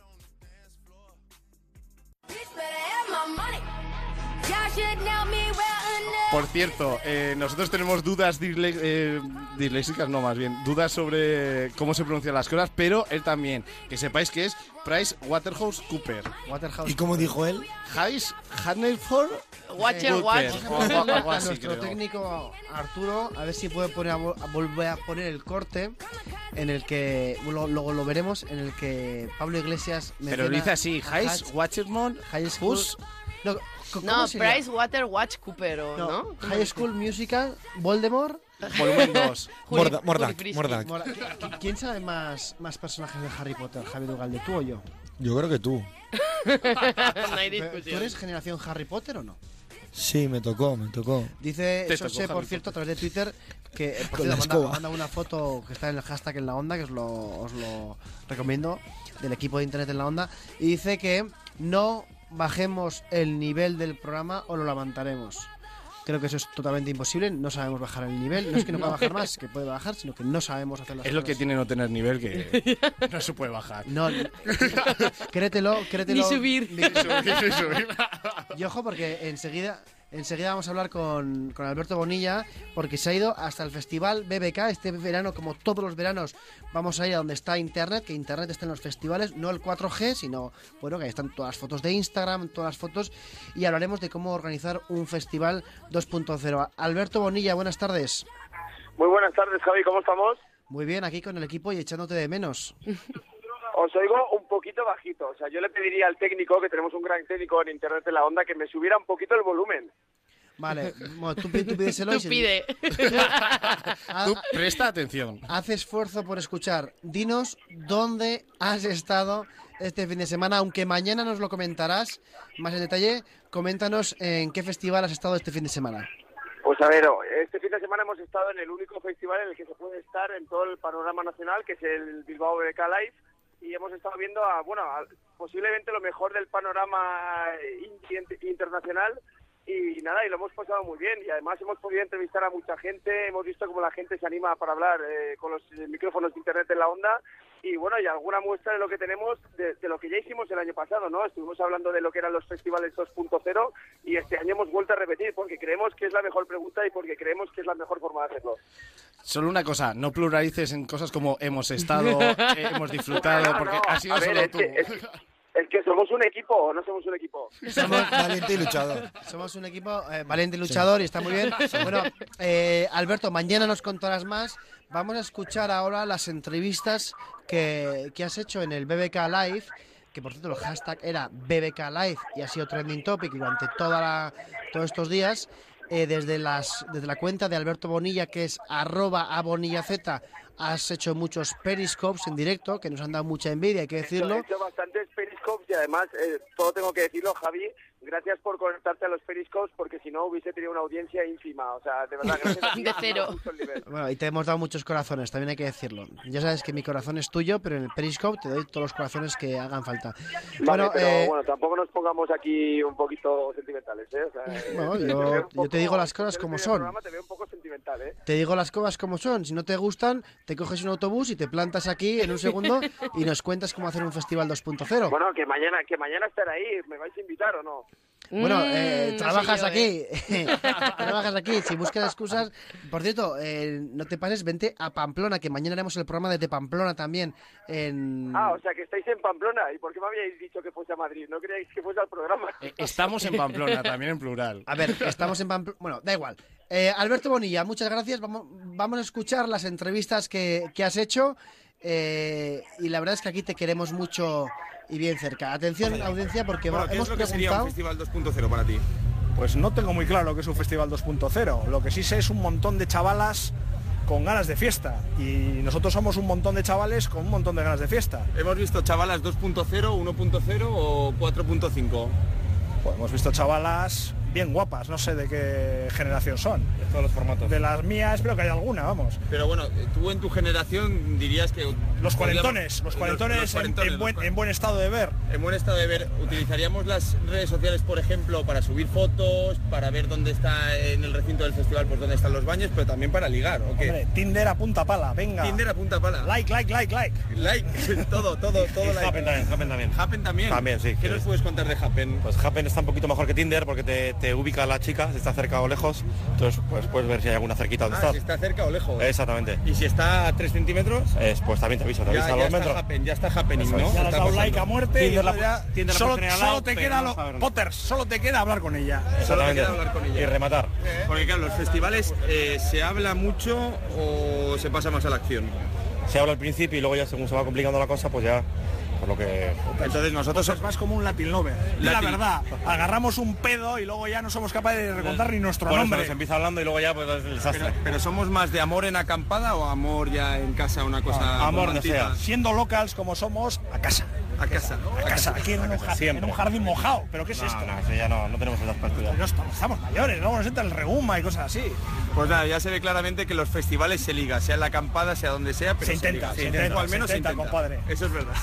Por cierto, eh, nosotros tenemos dudas disle- eh, disléxicas, no más bien, dudas sobre cómo se pronuncian las cosas, pero él también. Que sepáis que es Price Waterhouse Cooper. Waterhouse. ¿Y cómo dijo él? Hayes Hanelford Watcher Watch. Nuestro creo. técnico Arturo a ver si puede poner a, vo- a volver a poner el corte en el que luego lo veremos en el que Pablo Iglesias Pero lo dice así, Hayes Watchermon Hus- no, co- No. Price Water Watch Cooper, ¿o No, ¿no? High School Musical Voldemort Volumen 2. Juli- Morda- Juli Mordak, Frisky. Mordak. Mora- ¿qui- ¿Quién sabe más, más personajes de Harry Potter, Javi Dugalde, tú o yo? Yo creo que tú. no hay Pero, ¿Tú eres generación Harry Potter o no? Sí, me tocó, me tocó. Dice Te Sose, tocó por cierto, a través de Twitter, que por Con cierto, la manda, una foto que está en el hashtag en la onda, que os lo, os lo recomiendo, del equipo de internet en la onda, y dice que no bajemos el nivel del programa o lo levantaremos. Creo que eso es totalmente imposible, no sabemos bajar el nivel, no es que no pueda bajar más, que puede bajar, sino que no sabemos hacer las Es lo que tiene no tener nivel, que no se puede bajar. No, créetelo, créetelo. Ni subir. Ni subir, ni subir. Y ojo, porque enseguida, enseguida vamos a hablar con, con Alberto Bonilla, porque se ha ido hasta el festival BBK. Este verano, como todos los veranos, vamos a ir a donde está Internet, que Internet está en los festivales, no el 4G, sino, bueno, que ahí están todas las fotos de Instagram, todas las fotos, y hablaremos de cómo organizar un festival 2.0. Alberto Bonilla, buenas tardes. Muy buenas tardes, Javi, ¿cómo estamos? Muy bien, aquí con el equipo y echándote de menos. Os oigo un poquito bajito. O sea, yo le pediría al técnico, que tenemos un gran técnico en Internet en la onda, que me subiera un poquito el volumen. Vale, bueno, tú, tú pídeselo Tú pide. Tú presta atención. Haz esfuerzo por escuchar. Dinos dónde has estado este fin de semana, aunque mañana nos lo comentarás más en detalle. Coméntanos en qué festival has estado este fin de semana. Pues a ver, este fin de semana hemos estado en el único festival en el que se puede estar en todo el panorama nacional, que es el Bilbao BBK Live, y hemos estado viendo, a, bueno, posiblemente lo mejor del panorama internacional, y nada, y lo hemos pasado muy bien, y además hemos podido entrevistar a mucha gente, hemos visto cómo la gente se anima para hablar eh, con los eh, micrófonos de internet en la onda, y bueno, y alguna muestra de lo que tenemos, de, de lo que ya hicimos el año pasado, ¿no? Estuvimos hablando de lo que eran los festivales 2.0 y este año hemos vuelto a repetir porque creemos que es la mejor pregunta y porque creemos que es la mejor forma de hacerlo. Solo una cosa, no pluralices en cosas como hemos estado, eh, hemos disfrutado, No, porque no, ha sido a ver, solo es tú. que- es que- Es que somos un equipo o no somos un equipo. Somos valiente y luchador. Somos un equipo eh, valiente y luchador y está muy bien. Bueno, eh, Alberto, mañana nos contarás más. Vamos a escuchar ahora las entrevistas que, que has hecho en el BBK Live, que por cierto el hashtag era BBK Live y ha sido trending topic durante toda la- todos estos días. eh, desde, las, desde la cuenta de Alberto Bonilla, que es arroba has hecho muchos periscopes en directo, que nos han dado mucha envidia, hay que He decirlo. hecho bastantes periscopes y además, eh, todo tengo que decirlo, Javi, gracias por conectarte a los periscopes porque si no hubiese tenido una audiencia ínfima. O sea, de verdad, gracias. a ti, De cero. Bueno, y te hemos dado muchos corazones, también hay que decirlo. Ya sabes que mi corazón es tuyo, pero en el Periscope te doy todos los corazones que hagan falta. Vale, bueno, pero eh, bueno, tampoco nos pongamos aquí un poquito sentimentales, ¿eh? O sea, Bueno, eh, yo- te yo digo las cosas como son. programa Te veo un poco sentimental, ¿eh? te digo las cosas como son. Si no te gustan, te coges un autobús y te plantas aquí en un segundo y nos cuentas cómo hacer un festival 2.0. Bueno, que mañana, que mañana estaré ahí. ¿Me vais a invitar o no? Bueno, eh, Mm, no trabajas sé yo, aquí. trabajas aquí. Si buscas excusas. Por cierto, eh, no te pases, vente a Pamplona, que mañana haremos el programa desde Pamplona también. En... Ah, o sea, que estáis en Pamplona. ¿Y por qué me habíais dicho que fuese a Madrid? ¿No creíais que fuese al programa? Eh, Estamos en Pamplona, también en plural. A ver, estamos en Pamplona. Bueno, da igual. Eh, Alberto Bonilla, muchas gracias. Vamos, vamos a escuchar las entrevistas que, que has hecho. eh, y la verdad es que aquí te queremos mucho y bien cerca. Atención, audiencia, porque Bueno, ¿qué hemos es lo que sería un festival 2.0 para ti? Pues no tengo muy claro lo que es un festival 2.0. Lo que sí sé es un montón de chavalas con ganas de fiesta. Y nosotros somos un montón de chavales con un montón de ganas de fiesta. ¿Hemos visto chavalas 2.0, 1.0 o 4.5? Pues hemos visto chavalas bien guapas, no sé de qué generación son. De todos los formatos. De las mías, espero que haya alguna, vamos. Pero bueno, tú en tu generación dirías que... Los cuarentones, los cuarentones, los en- cuarentones, en, buen, los en buen estado de ver. En buen estado de ver, utilizaríamos las redes sociales, por ejemplo, para subir fotos, para ver dónde está en el recinto del festival, pues dónde están los baños, pero también para ligar, ¿o qué? Hombre, Tinder a punta pala, venga. Tinder a punta pala. Like, like, like, like. Like, todo, todo, todo. Y like. Happen también, Happen también. Happen también. También, sí. ¿Qué nos puedes contar de Happen? Pues Happen está un poquito mejor que Tinder porque te, te ubica la chica, si está cerca o lejos, entonces pues puedes ver si hay alguna cerquita donde Ah, estás. si está cerca o lejos. Exactamente. ¿Y si está a 3 centímetros? Es, pues también te aviso, te Ya, avisa a ya los está metros. happen, ya está happening, Eso ¿no? Ya le has Está dado pasando. like a muerte y La- ya- Tinder la solo, solo lado, te queda no lo. Potter, solo te queda hablar con ella. Solo te queda Exactamente. hablar con ella. Y rematar. Porque claro, los festivales eh, se habla mucho o se pasa más a la acción. Se habla al principio y luego ya según se va complicando la cosa, pues ya por lo que entonces nosotros es más como un Latin lover. La verdad, agarramos un pedo y luego ya no somos capaces de recontar ni nuestro Por eso nombre. nos empieza hablando y luego ya pues es el desastre. Pero, somos más de amor en acampada o amor ya en casa, una cosa Ah, amor. Siendo locals como somos, a casa. A casa. A casa, aquí en un, jar- en un jardín mojado. ¿Pero qué es No, esto? no, eso ya no, no tenemos esas partidas. No estamos, estamos mayores, luego nos entra el reuma y cosas así. Pues nada, ya se ve claramente que los festivales se liga, sea en la acampada, sea donde sea, pero Se intenta, liga. se intenta, o al se menos se intenta, intenta. compadre. Eso es verdad.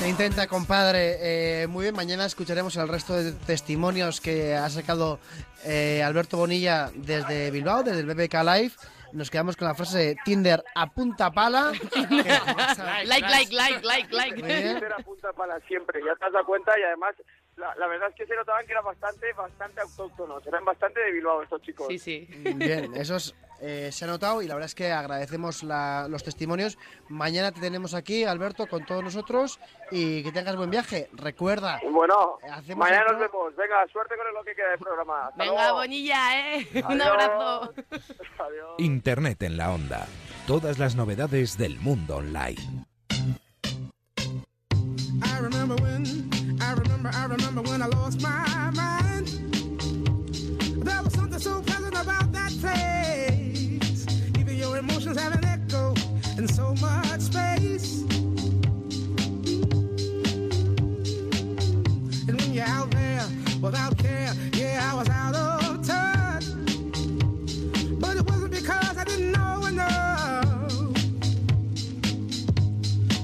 Se intenta, compadre. Eh, muy bien, mañana escucharemos el resto de testimonios que ha sacado eh, Alberto Bonilla desde Bilbao, desde el BBK Live. Nos quedamos con la frase Tinder a punta pala. like, like, like, like, like. Tinder apunta para siempre, ya te has dado cuenta y además la, la verdad es que se notaban que eran bastante, bastante autóctonos, eran bastante de Bilbao estos chicos. Sí, sí. Bien, eso es, eh, se ha notado y la verdad es que agradecemos la- los testimonios. Mañana te tenemos aquí, Alberto, con todos nosotros y que tengas buen viaje. Recuerda, Bueno, hacemos mañana nos vemos, venga, suerte con lo que queda del programa. Hasta Venga, luego. Bonilla, ¿eh? Un abrazo. Adiós. Internet en la onda. Todas las novedades del mundo online. I remember when, I remember, I remember when I lost my mind. There was something so pleasant about that place. Emotions have an echo in so much space. And when you're out there without care, yeah, I was out of touch. But it wasn't because I didn't know enough.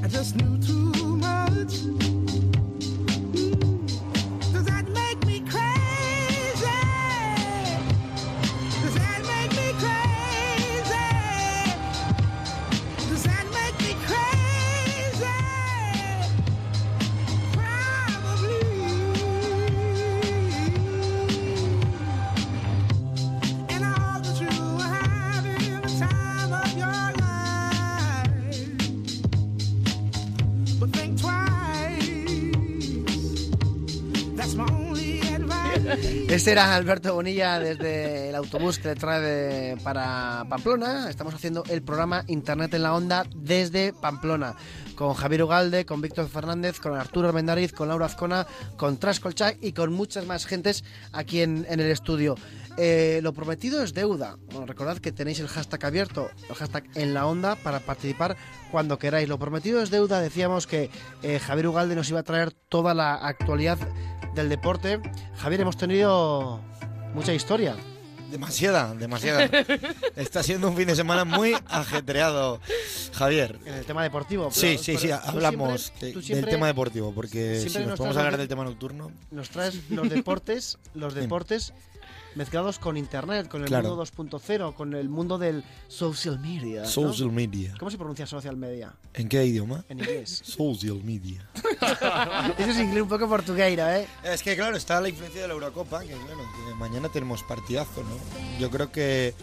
I just knew Este era Alberto Bonilla desde el autobús que le trae para Pamplona. Estamos haciendo el programa Internet en la Onda desde Pamplona. Con Javier Ugalde, con Víctor Fernández, con Arturo Armendariz, con Laura Azcona, con Trascolchac y con muchas más gentes aquí en, en el estudio. Eh, lo prometido es deuda. Bueno, recordad que tenéis el hashtag abierto, el hashtag en la onda, para participar cuando queráis. Lo prometido es deuda. Decíamos que eh, Javier Ugalde nos iba a traer toda la actualidad del deporte. Javier, hemos tenido mucha historia. Demasiada, demasiada. Está siendo un fin de semana muy ajetreado, Javier. En el tema deportivo. Sí, pero- sí, sí, hablamos siempre- de- tú del tema deportivo, porque si nos nos podemos hablar del de- tema nocturno. Nos traes los deportes, los deportes mezclados con internet, con el Claro. mundo 2.0, con el mundo del social media. ¿no? Social media. ¿Cómo se pronuncia social media? ¿En qué idioma? En inglés. Social media. Eso es inglés un poco portugueiro, ¿eh? Es que claro, está la influencia de la Eurocopa, que bueno, que mañana tenemos partidazo, ¿no? Yo creo que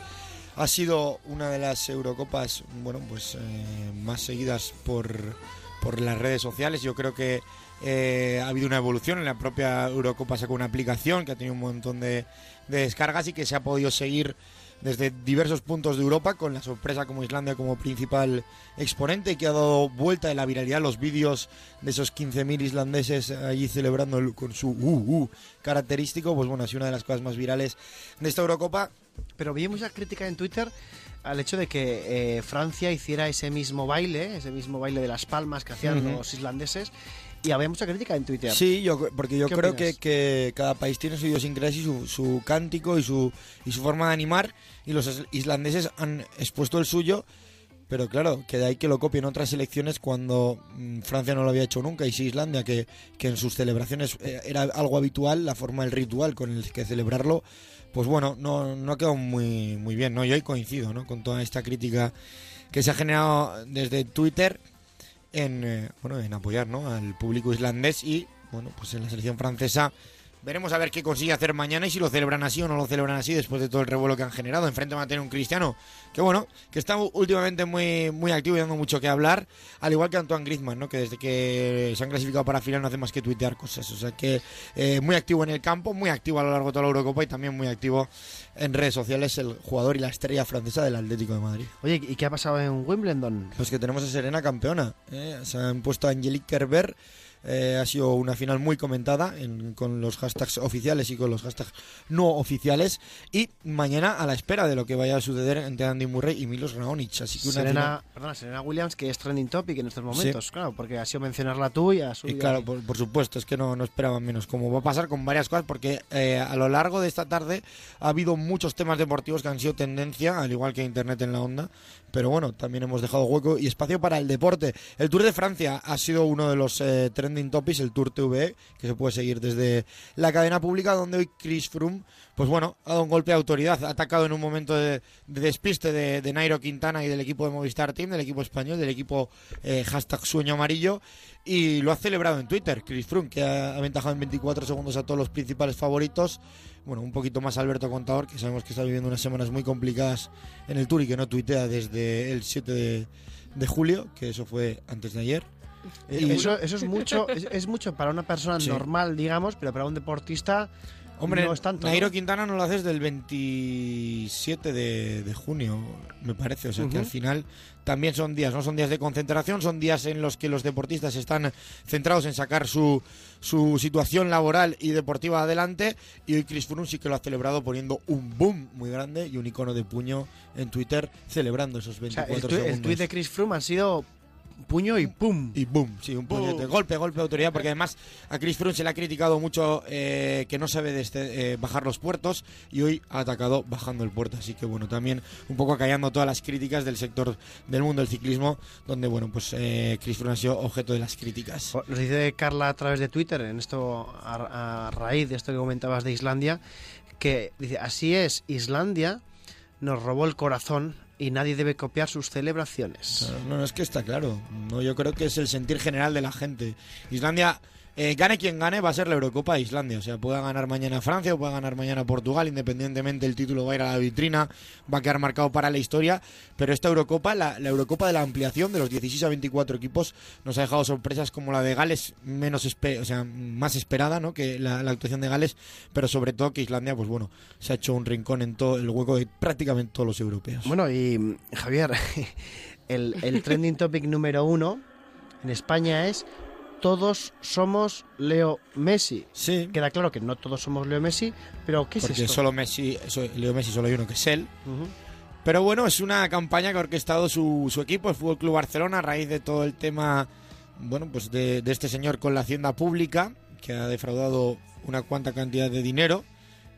ha sido una de las Eurocopas, bueno, pues eh, más seguidas por, por las redes sociales. Yo creo que eh, ha habido una evolución. En la propia Eurocopa sacó una aplicación que ha tenido un montón de, de descargas y que se ha podido seguir desde diversos puntos de Europa, con la sorpresa como Islandia como principal exponente, y que ha dado vuelta de la viralidad los vídeos de esos 15.000 islandeses allí celebrando el- con su uh, uh característico, pues bueno, ha sido una de las cosas más virales de esta Eurocopa. Pero vi mucha crítica en Twitter al hecho de que eh, Francia hiciera ese mismo baile, ese mismo baile de las palmas que hacían Ujú. los islandeses, y había mucha crítica en Twitter. Sí, yo, porque yo ¿Qué creo que, que cada país tiene su idiosincrasia y su, su cántico y su, y su forma de animar, y los is- islandeses han expuesto el suyo, pero claro, que de ahí que lo copien otras selecciones cuando mm, Francia no lo había hecho nunca, y sí Islandia, que, que en sus celebraciones eh, era algo habitual, la forma del ritual con el que celebrarlo, pues bueno, no, no ha quedado muy, muy bien, ¿no? Yo ahí coincido, ¿no? Con toda esta crítica que se ha generado desde Twitter en eh, bueno en apoyar ¿no? al público islandés y bueno pues en la selección francesa veremos a ver qué consigue hacer mañana y si lo celebran así o no lo celebran así después de todo el revuelo que han generado enfrente van a tener un cristiano que bueno que está últimamente muy muy activo y dando mucho que hablar al igual que Antoine Griezmann ¿no? que desde que se han clasificado para final no hace más que tuitear cosas o sea que eh, muy activo en el campo muy activo a lo largo de toda la Eurocopa y también muy activo en redes sociales el jugador y la estrella francesa del Atlético de Madrid Oye, ¿y qué ha pasado en Wimbledon? pues que tenemos a Serena campeona. ¿eh? Se han puesto a Angelique Kerber. Eh, ha sido una final muy comentada en- con los hashtags oficiales y con los hashtags no oficiales. Y mañana a la espera de lo que vaya a suceder entre Andy Murray y Milos Raonic. Así que una Serena, final- perdona, Serena Williams, que es trending topic en estos momentos, claro, porque ha sido mencionarla tú y a su Y claro, por, por supuesto, es que no, no esperaban menos. Como va a pasar con varias cosas, porque eh, a lo largo de esta tarde ha habido muchos temas deportivos que han sido tendencia, al igual que Internet en la onda. Pero bueno, también hemos dejado hueco y espacio para el deporte. El Tour de Francia ha sido uno de los eh, trending topics, el Tour TV, que se puede seguir desde la cadena pública, donde hoy Chris Froome, pues bueno, ha dado un golpe de autoridad, ha atacado en un momento de, de despiste de, de Nairo Quintana y del equipo de Movistar Team, del equipo español, del equipo eh, hashtag sueño amarillo, y lo ha celebrado en Twitter, Chris Froome, que ha aventajado en 24 segundos a todos los principales favoritos. Bueno, un poquito más Alberto Contador, que sabemos que está viviendo unas semanas muy complicadas en el Tour y que no tuitea desde el 7 de, de julio, que eso fue antes de ayer. Eh, Y- Eso, eso es mucho es, es mucho para una persona Sí. normal, digamos, pero para un deportista Hombre, no es tanto. ¿no? Nairo Quintana no lo haces del 27 de, de junio, me parece. O sea que al final también son días, no son días de concentración, son días en los que los deportistas están centrados en sacar su, su situación laboral y deportiva adelante. Y hoy Chris Froome sí que lo ha celebrado poniendo un boom muy grande y un icono de puño en Twitter celebrando esos O sea, 24 el, tu- el segundos. tuit de Chris Froome ha sido puño y pum. Y boom, sí, un puñete. Golpe, golpe de autoridad, porque además a Chris Froome se le ha criticado mucho eh, que no sabe desde, eh, bajar los puertos y hoy ha atacado bajando el puerto. Así que bueno, también un poco acallando todas las críticas del sector del mundo del ciclismo, donde bueno, pues eh, Chris Froome ha sido objeto de las críticas. Nos dice Carla a través de Twitter, en esto a, a raíz de esto que comentabas de Islandia, que dice, así es, Islandia nos robó el corazón y nadie debe copiar sus celebraciones. No, no, es que está claro. No, yo creo que es el sentir general de la gente. Islandia, eh, gane quien gane, va a ser la Eurocopa de Islandia. O sea, pueda ganar mañana Francia o pueda ganar mañana Portugal, independientemente el título va a ir a la vitrina, va a quedar marcado para la historia. Pero esta Eurocopa, la, Eurocopa de la ampliación de los 16 a 24 equipos, nos ha dejado sorpresas como la de Gales, menos o sea, más esperada ¿no? que la, actuación de Gales, pero sobre todo que Islandia, pues bueno, se ha hecho un rincón en todo el hueco de prácticamente todos los europeos. Bueno, y Javier, el, el trending topic número uno en España es todos somos Leo Messi. Sí. Queda claro que no todos somos Leo Messi, pero ¿qué es porque esto? solo Messi, Leo Messi solo hay uno que es él. Ujú. Pero bueno, es una campaña que ha orquestado su, su equipo, el Fútbol Club Barcelona, a raíz de todo el tema, bueno, pues de, de este señor con la hacienda pública, que ha defraudado una cuanta cantidad de dinero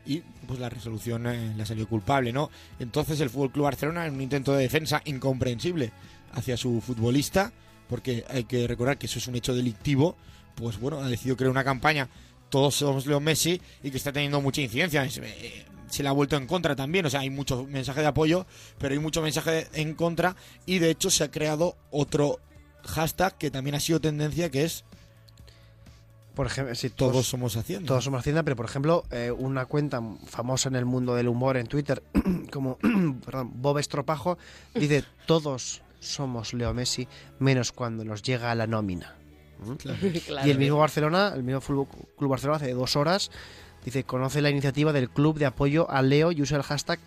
y pues la resolución eh, le ha salido culpable, ¿no? Entonces el Fútbol Club Barcelona, en un intento de defensa incomprensible hacia su futbolista, porque hay que recordar que eso es un hecho delictivo, pues bueno, ha decidido crear una campaña todos somos Leo Messi y que está teniendo mucha incidencia. Eh, se le ha vuelto en contra también, o sea, hay mucho mensaje de apoyo, pero hay mucho mensaje en contra y de hecho se ha creado otro hashtag que también ha sido tendencia que es Por ejemplo, si todos somos Hacienda. Todos somos Hacienda, pero por ejemplo, eh, una cuenta famosa en el mundo del humor en Twitter, como perdón, Bob Estropajo, dice: Todos somos Leo Messi, menos cuando nos llega la nómina. ¿Mm? Claro. Y el mismo Barcelona, el mismo Fútbol Club Barcelona, hace dos horas, dice: Conoce la iniciativa del club de apoyo a Leo y usa el hashtag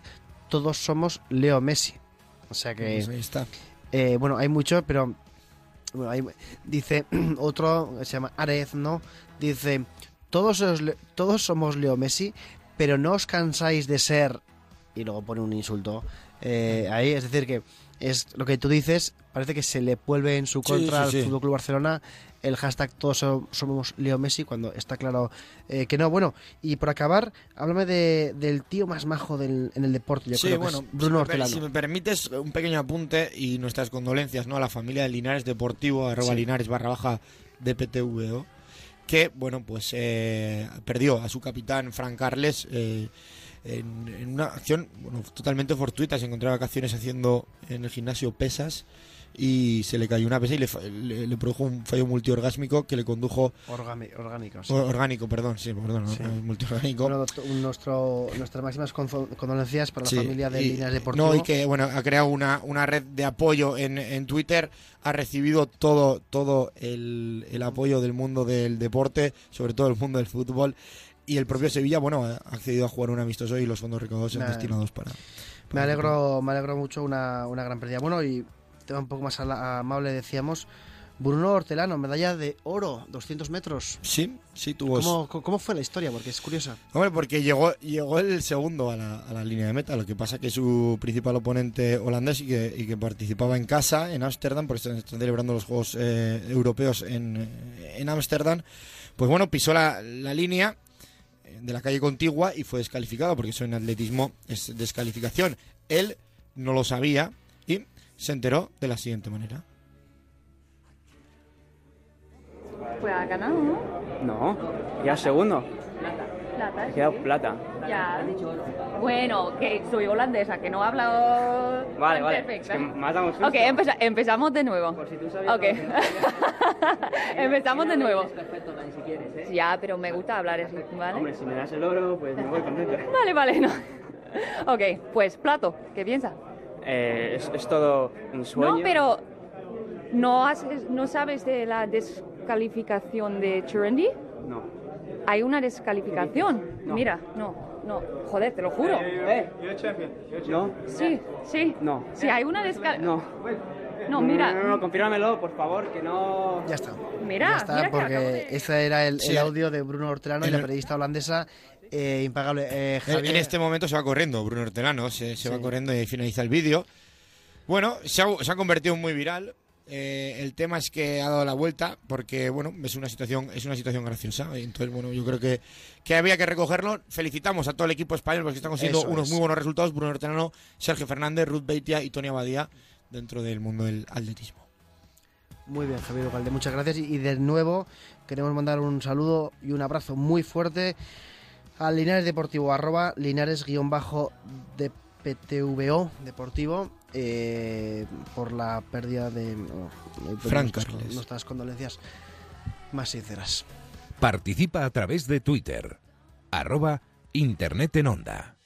Todos somos Leo Messi. O sea que. Pues ahí está. Eh, bueno, hay mucho, pero bueno, hay- dice otro, se llama Arez, ¿no? Dice, todos, os todos somos Leo Messi, pero no os cansáis de ser... Y luego pone un insulto eh, ahí, es decir que es lo que tú dices, parece que se le vuelve en su contra sí, al sí. Fútbol Club Barcelona el hashtag todos so- somos Leo Messi cuando está claro eh, que no. Bueno, y por acabar, háblame de, del tío más majo del- en el deporte, yo creo que bueno, es Bruno si, me, Hortelano. per- si me permites un pequeño apunte y nuestras condolencias ¿no? a la familia de Linares Deportivo, arroba. Linares barra baja DPTVO, que bueno, pues eh, perdió a su capitán Frank Carles eh, en, en una acción bueno, totalmente fortuita. Se encontraba vacaciones haciendo en el gimnasio pesas y se le cayó una pesa y le, fa- le- le produjo un fallo multiorgásmico que le condujo Orgami- orgánico, sí. orgánico, perdón, sí, perdón, Sí. no, multiorgánico. Bueno, to- nuestro, nuestras máximas condolencias para Sí, la familia de y- Linares Deportivo. No, y que bueno, ha creado una, una red de apoyo en, en Twitter, ha recibido todo, todo el, el apoyo del mundo del deporte, sobre todo el mundo del fútbol. Y el propio Sevilla, bueno, ha accedido a jugar un amistoso y los fondos recaudados son destinados para. Me alegro, me alegro mucho, una, una gran pérdida. Bueno, y tema un poco más amable, decíamos, Bruno Hortelano, medalla de oro, 200 metros. Sí, sí, tuvo. ¿Cómo, cómo- fue la historia? Porque es curiosa. Hombre, porque llegó, llegó el segundo a la, a la línea de meta. Lo que pasa que su principal oponente holandés y que, y que participaba en casa, en Ámsterdam, porque están, están celebrando los Juegos eh, Europeos en en Ámsterdam, pues bueno, pisó la, la línea de la calle contigua y fue descalificado, porque eso en atletismo es descalificación. Él no lo sabía y se enteró de la siguiente manera. Pues ha ganado, ¿no? No, ya segundo. Plata. He quedado plata. Ya. Bueno, que soy holandesa, que no hablo Vale, vale. perfecto. Es que has. Ok, empeza- empezamos de nuevo. Ok. empezamos de nuevo. Ya, pero me gusta hablar así, ¿vale? Hombre, si me das el oro, pues me voy contento. Vale, vale, no. Ok, pues plato, ¿qué piensas? Eh, es, es todo un sueño. No, pero ¿no, haces, ¿no sabes de la descalificación de Churundi? No. Hay una descalificación. Mira, no, no, joder, te lo juro. Eh, ¿No? Sí, sí. No. Sí, hay una descalificación. No. No, mira. No, no, no, confírmamelo, por favor, que no... Ya está. Mira, ya está, mira porque de- ese era el, Sí. el audio de Bruno Hortelano y la periodista holandesa eh, impagable. Eh, En- Javier, En este momento se va corriendo Bruno Hortelano, se, se va corriendo y finaliza el vídeo. Bueno, se ha, se ha convertido en muy viral. Eh, el tema es que ha dado la vuelta porque, bueno, es una situación, es una situación graciosa. Entonces, bueno, yo creo que, que había que recogerlo. Felicitamos a todo el equipo español porque están consiguiendo unos es. muy buenos resultados. Bruno Hortelano, Sergio Fernández, Ruth Beitia y Tony Abadía dentro del mundo del atletismo. Muy bien, Javier Ugalde, muchas gracias. Y, de nuevo queremos mandar un saludo y un abrazo muy fuerte al Linares Deportivo, arroba Linares-DPTVO Deportivo, eh, por la pérdida de oh, Frank nuestras- Carles. nuestras condolencias más sinceras. Participa a través de Twitter. Arroba Internet en Onda.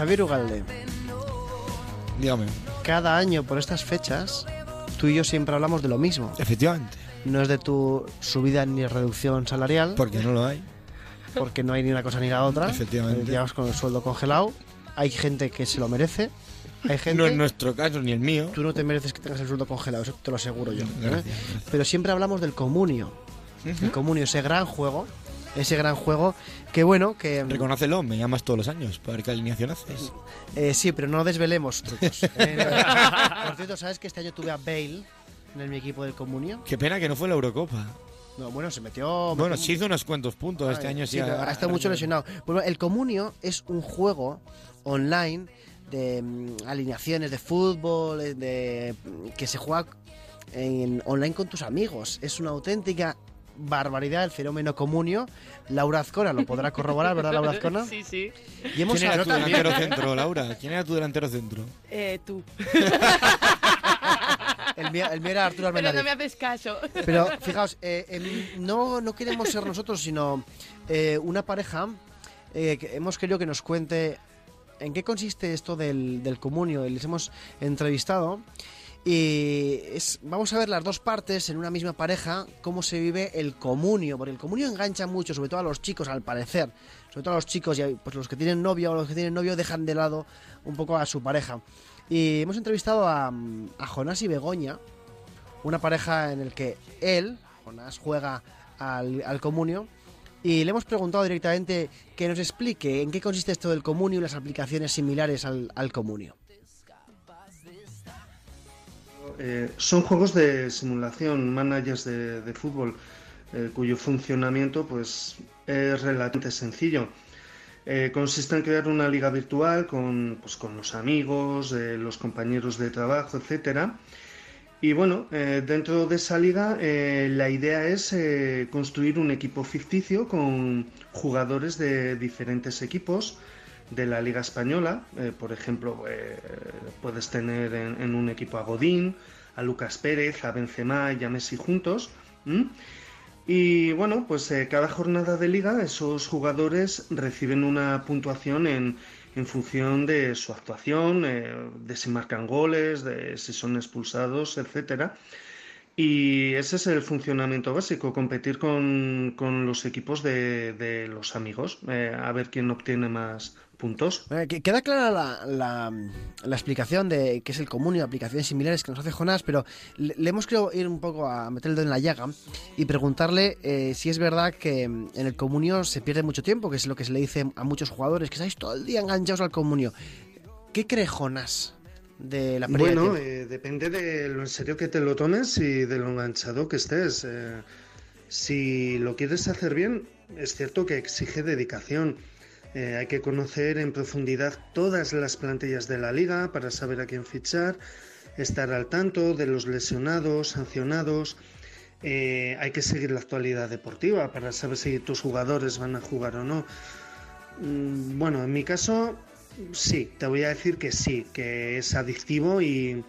Javier Ugalde, Dígame. cada año por estas fechas, tú y yo siempre hablamos de lo mismo. Efectivamente. No es de tu subida ni reducción salarial. Porque no lo hay. Porque no hay ni una cosa ni la otra. Efectivamente. Eh, Llevas con el sueldo congelado. Hay gente que se lo merece. Hay gente. No en nuestro caso, ni el mío. Tú no te mereces que tengas el sueldo congelado, eso te lo aseguro yo. ¿eh? Gracias, Pero siempre hablamos del comunio. El comunio, ese gran juego. Ese gran juego que bueno, que... Reconócelo, me llamas todos los años para ver qué alineación haces. Eh, sí, pero no desvelemos trucos. Eh, por cierto, ¿sabes que este año tuve a Bale en el- mi equipo del comunio? Qué pena que no fue la Eurocopa. No, bueno, se metió... Bueno, metió- sí hizo unos cuantos puntos este año. sí, Sí, ha estado mucho lesionado. Bueno, el Comunio es un juego online de mm, alineaciones de fútbol, eh, de mm, que se juega en online con tus amigos. Es una auténtica barbaridad el fenómeno Comunio. Laura Azcona lo podrá corroborar, ¿verdad, Laura Azcona? Sí, sí. Y hemos ¿Quién era tu delantero centro, Laura? ¿Quién era tu delantero centro? Eh, tú. El mío, el mío era Arturo Pero Almendares. no me haces caso. Pero fijaos, eh, em, no, no queremos ser nosotros, sino eh, una pareja eh, que hemos querido que nos cuente en qué consiste esto del, del comunio. Y les hemos entrevistado Y vamos a ver las dos partes en una misma pareja, cómo se vive el comunio, porque el comunio engancha mucho, sobre todo a los chicos, al parecer. Sobre todo a los chicos, y pues los que tienen novia o los que tienen novio dejan de lado un poco a su pareja. Y hemos entrevistado a, a Jonás y Begoña, una pareja en el que él, Jonás, juega al, al comunio. Y le hemos preguntado directamente que nos explique en qué consiste esto del comunio y las aplicaciones similares al, al comunio. Eh, son juegos de simulación, managers de, fútbol, eh, cuyo funcionamiento pues, es relativamente sencillo. Eh, consiste en crear una liga virtual con, pues, con los amigos, los compañeros de trabajo, etcétera. Y bueno, dentro de esa liga la idea es construir un equipo ficticio con jugadores de diferentes equipos de la Liga Española. Eh, por ejemplo, eh, puedes tener en, un equipo a Godín, a Lucas Pérez, a Benzema y a Messi juntos. Y bueno, pues eh, cada jornada de liga esos jugadores reciben una puntuación en, función de su actuación, de si marcan goles, de si son expulsados, etcétera. Y ese es el funcionamiento básico, competir con, con los equipos de, de los amigos, a ver quién obtiene más puntos. Eh, que- Queda clara la, la- la explicación de qué es el comunio, aplicaciones similares que nos hace Jonás, pero le, le hemos querido ir un poco a meter el dedo en la llaga y preguntarle eh, si es verdad que en el comunio se pierde mucho tiempo, que es lo que se le dice a muchos jugadores, que estáis todo el día enganchados al comunio. ¿Qué cree Jonás de la de Bueno, tiempo? eh, depende de lo en serio que te lo tomes y de lo enganchado que estés. Eh, si lo quieres hacer bien, es cierto que exige dedicación. Eh, hay que conocer en profundidad todas las plantillas de la liga para saber a quién fichar, estar al tanto de los lesionados, sancionados. Eh, hay que seguir la actualidad deportiva para saber si tus jugadores van a jugar o no. Mm, Bueno, en mi caso, sí, te voy a decir que sí, que es adictivo y,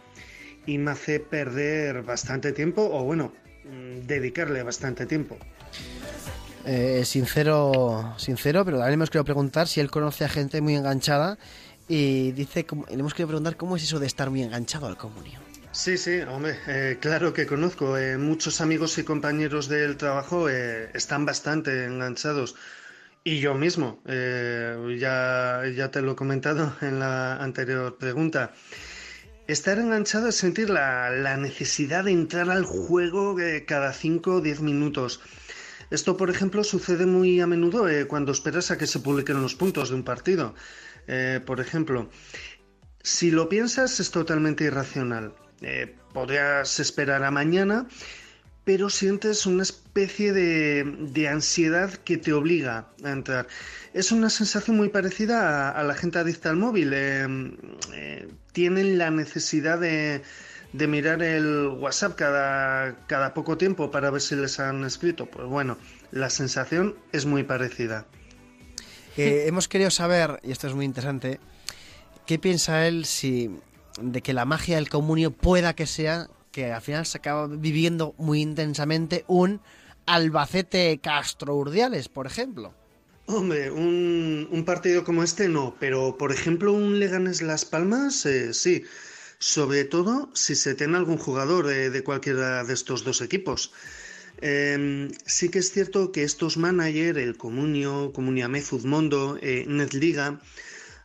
y me hace perder bastante tiempo, o bueno, mm, dedicarle bastante tiempo. Eh, sincero, sincero, pero también hemos querido preguntar si él conoce a gente muy enganchada y dice, le hemos querido preguntar cómo es eso de estar muy enganchado al comunio. Sí, sí, hombre, eh, claro que conozco. eh, muchos amigos y compañeros del trabajo eh, están bastante enganchados. Y yo mismo, ya, ya te lo he comentado en la anterior pregunta. Estar enganchado es sentir la, la necesidad de entrar al juego cada 5 o 10 minutos. Esto, por ejemplo, sucede muy a menudo eh, cuando esperas a que se publiquen los puntos de un partido. Eh, por ejemplo, si lo piensas es totalmente irracional. Eh, podrías esperar a mañana, pero sientes una especie de, de ansiedad que te obliga a entrar. Es una sensación muy parecida a, a la gente adicta al móvil. eh, tienen la necesidad de, de mirar el WhatsApp cada, cada poco tiempo para ver si les han escrito. Pues bueno, la sensación es muy parecida. Eh, hemos querido saber, y esto es muy interesante, qué piensa él si de que la magia del comunio pueda que sea que al final se acaba viviendo muy intensamente un Albacete Castro Urdiales, por ejemplo. Hombre, un, un partido como este no, pero por ejemplo un Leganés Las Palmas eh, sí, sobre todo si se tiene algún jugador de cualquiera de estos dos equipos. Eh, sí que es cierto que estos managers, el Comunio, Comuniame Fudmondo, eh, Netliga,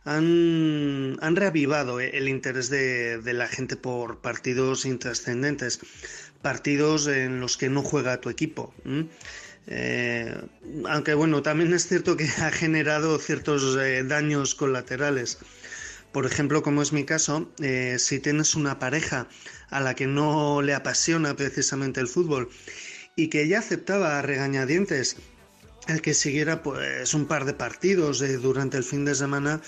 han, han reavivado eh, el interés de, de la gente por partidos intrascendentes, partidos en los que no juega tu equipo. Eh, aunque bueno, también es cierto que ha generado ciertos eh, daños colaterales. Por ejemplo, como es mi caso, eh, si tienes una pareja a la que no le apasiona precisamente el fútbol y que ya aceptaba a regañadientes el que siguiera pues un par de partidos durante el fin de semana,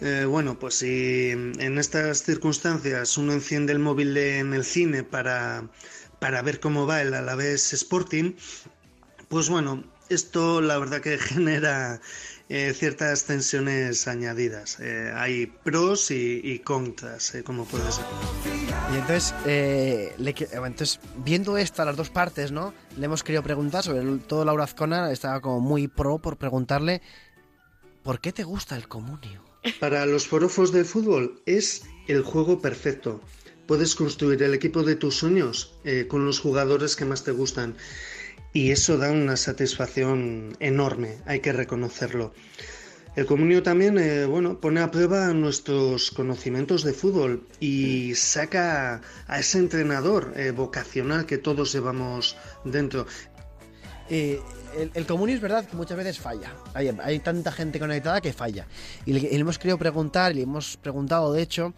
eh, bueno, pues si en estas circunstancias uno enciende el móvil en el cine para, para ver cómo va el Alavés Sporting, pues bueno, esto la verdad que genera eh, ciertas tensiones añadidas. Eh, hay pros y, y contras, eh, como puede ser. Y entonces, eh, le entonces, viendo esta, las dos partes, ¿no? Le hemos querido preguntar, sobre todo Laura Azcona estaba como muy pro por preguntarle, ¿por qué te gusta el comunio? Para los forofos del fútbol es el juego perfecto. puedes construir el equipo de tus sueños con los jugadores que más te gustan. Y eso da una satisfacción enorme, hay que reconocerlo. El comunio también, eh, bueno, pone a prueba nuestros conocimientos de fútbol y saca a ese entrenador eh, vocacional que todos llevamos dentro. El, el comunio es verdad que muchas veces falla. Hay, hay tanta gente conectada que falla. Y le, le hemos querido preguntar, y le hemos preguntado, de hecho,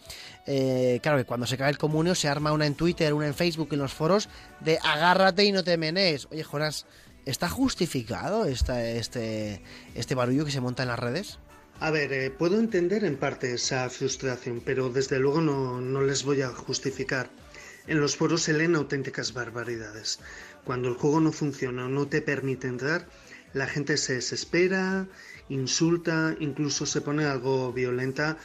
eh, claro que cuando se cae el comunio se arma una en Twitter, una en Facebook, en los foros, de agárrate y no te menees. Oye, Jonas, ¿está justificado este, este barullo que se monta en las redes? A ver, eh, puedo entender en parte esa frustración, pero desde luego no, no les voy a justificar. En los foros se leen auténticas barbaridades. Cuando el juego no funciona o no te permite entrar, la gente se desespera, insulta, incluso se pone algo violenta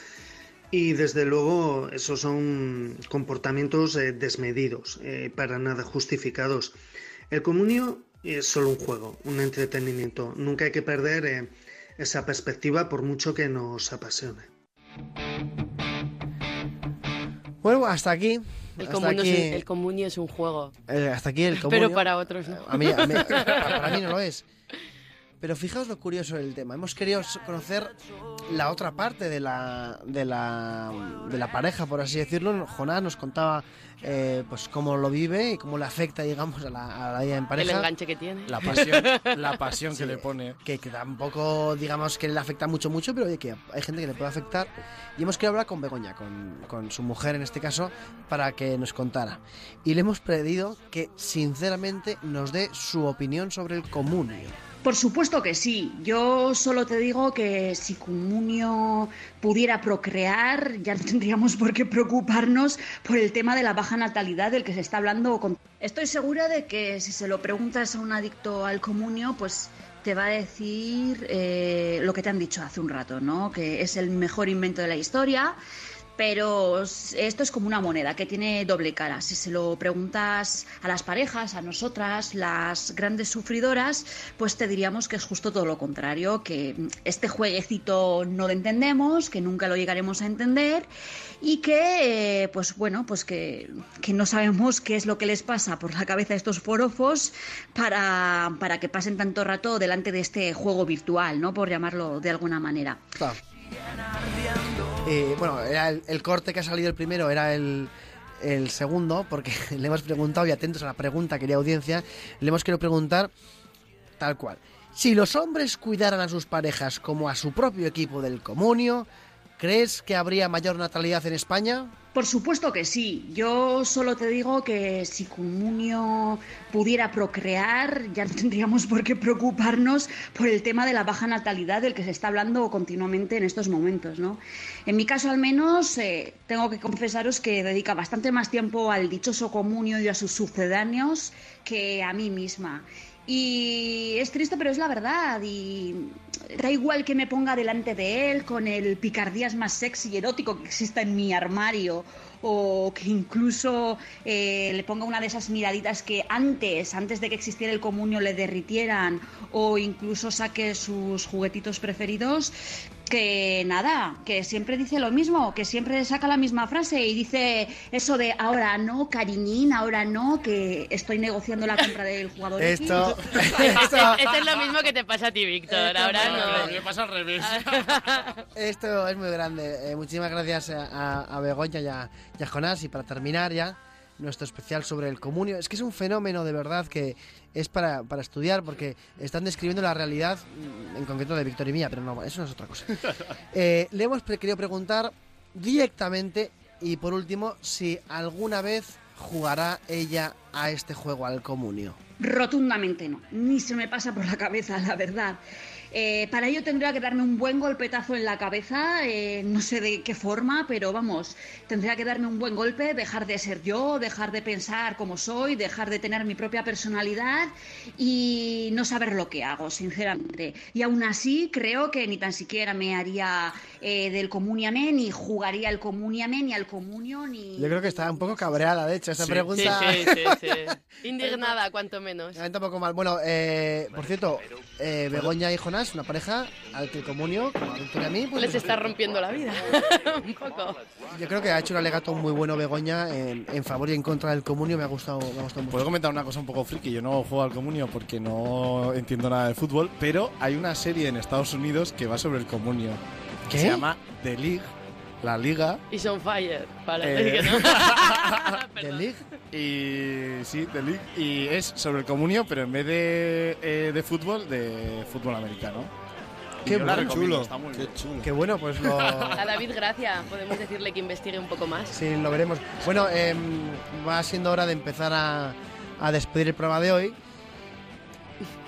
y desde luego esos son comportamientos eh, desmedidos, eh, para nada justificados. El comunio es solo un juego, un entretenimiento. Nunca hay que perder eh, esa perspectiva por mucho que nos apasione. Bueno, hasta aquí. El comunio, aquí, es, un- el comunio es un juego. eh, hasta aquí el comunio. Pero para otros no. A mí, a mí- para, para mí no lo es. Pero fijaos lo curioso del tema. Hemos querido conocer la otra parte de la, de la, de la pareja, por así decirlo. Jonás nos contaba eh, pues cómo lo vive y cómo le afecta, digamos, a la, a la vida en pareja. El enganche que tiene. La pasión, la pasión que le pone. Que, que tampoco, digamos, que le afecta mucho, mucho, pero oye, que hay gente que le puede afectar. Y hemos querido hablar con Begoña, con, con su mujer en este caso, para que nos contara. Y le hemos pedido que, sinceramente, nos dé su opinión sobre el comunio. Por supuesto que sí. Yo solo te digo que si Comunio pudiera procrear, ya no tendríamos por qué preocuparnos por el tema de la baja natalidad del que se está hablando. con- Estoy segura de que si se lo preguntas a un adicto al Comunio, pues te va a decir eh, lo que te han dicho hace un rato, ¿no? Que es el mejor invento de la historia. Pero esto es como una moneda que tiene doble cara. Si se lo preguntas a las parejas, a nosotras, las grandes sufridoras, pues te diríamos que es justo todo lo contrario, que mm, este jueguecito no lo entendemos, que nunca lo llegaremos a entender y que, eh, pues bueno, pues que, que no sabemos qué es lo que les pasa por la cabeza a estos forofos para, para que pasen tanto rato delante de este juego virtual, ¿no? Por llamarlo de alguna manera. Eh, bueno, era el, corte que ha salido el primero era el, el segundo, porque le hemos preguntado, y atentos a la pregunta, querida audiencia, le hemos querido preguntar tal cual. Si los hombres cuidaran a sus parejas como a su propio equipo del comunio, ¿crees que habría mayor natalidad en España? Por supuesto que sí. Yo solo te digo que si Comunio pudiera procrear, ya no tendríamos por qué preocuparnos por el tema de la baja natalidad del que se está hablando continuamente en estos momentos, ¿no? En mi caso, al menos, eh, tengo que confesaros que dedica bastante más tiempo al dichoso Comunio y a sus sucedáneos que a mí misma. Y es triste, pero es la verdad. Y da igual que me ponga delante de él con el picardías más sexy y erótico que exista en mi armario. O que incluso eh, le ponga una de esas miraditas que antes, antes de que existiera el comunio, le derritieran. O incluso saque sus juguetitos preferidos. Que nada, que siempre dice lo mismo, que siempre saca la misma frase y dice eso de ahora no, cariñín, ahora no, que estoy negociando la compra del jugador. X". Esto, Esto es lo mismo que te pasa a ti, Víctor. Esto Ahora no, no. me pasa al revés. Esto es muy grande. Eh, muchísimas gracias a Begoña y a, y a Jonás. Y para terminar ya, nuestro especial sobre el comunio. Es que es un fenómeno de verdad que es para, para estudiar porque están describiendo la realidad, en concreto de Víctor y mía, pero no, eso no es otra cosa. Eh, le hemos pre- querido preguntar directamente y por último si alguna vez jugará ella a este juego, al comunio. Rotundamente no, ni se me pasa por la cabeza, la verdad. Eh, para ello tendría que darme un buen golpetazo en la cabeza, eh, no sé de qué forma, pero vamos, tendría que darme un buen golpe, dejar de ser yo, dejar de pensar como soy, dejar de tener mi propia personalidad y no saber lo que hago, sinceramente. Y aún así creo que ni tan siquiera me haría eh, del comuniame, ni jugaría el comuniame, ni al comunio, ni... Yo creo que está un poco cabreada, de hecho, esta Sí. pregunta. Sí, sí, sí, sí. Indignada, cuanto menos. Me siento un poco mal. Bueno, eh, por cierto, eh, Begoña y Jonás, una pareja al que comunio, como a a mí, pues Les está rompiendo la vida. un poco. yo creo que ha hecho un alegato muy bueno Begoña en, en favor y en contra del comunio. Me ha gustado, me ha gustado mucho. Puedo comentar una cosa un poco friki. Yo no juego al comunio porque no entiendo nada de fútbol, pero hay una serie en Estados Unidos que va sobre el comunio. Que se llama The League, la liga. Y son fire. Vale, Eh, es que no. ¿The League? Y sí, The League. Y es sobre el comunio, pero en vez de, eh, de fútbol, de fútbol americano. Qué recomiendo, Chulo, está muy qué bien. chulo. Qué bueno, pues lo, A David Gracia, podemos decirle que investigue un poco más. sí, lo veremos. Bueno, em, va siendo hora de empezar a, a despedir el programa de hoy.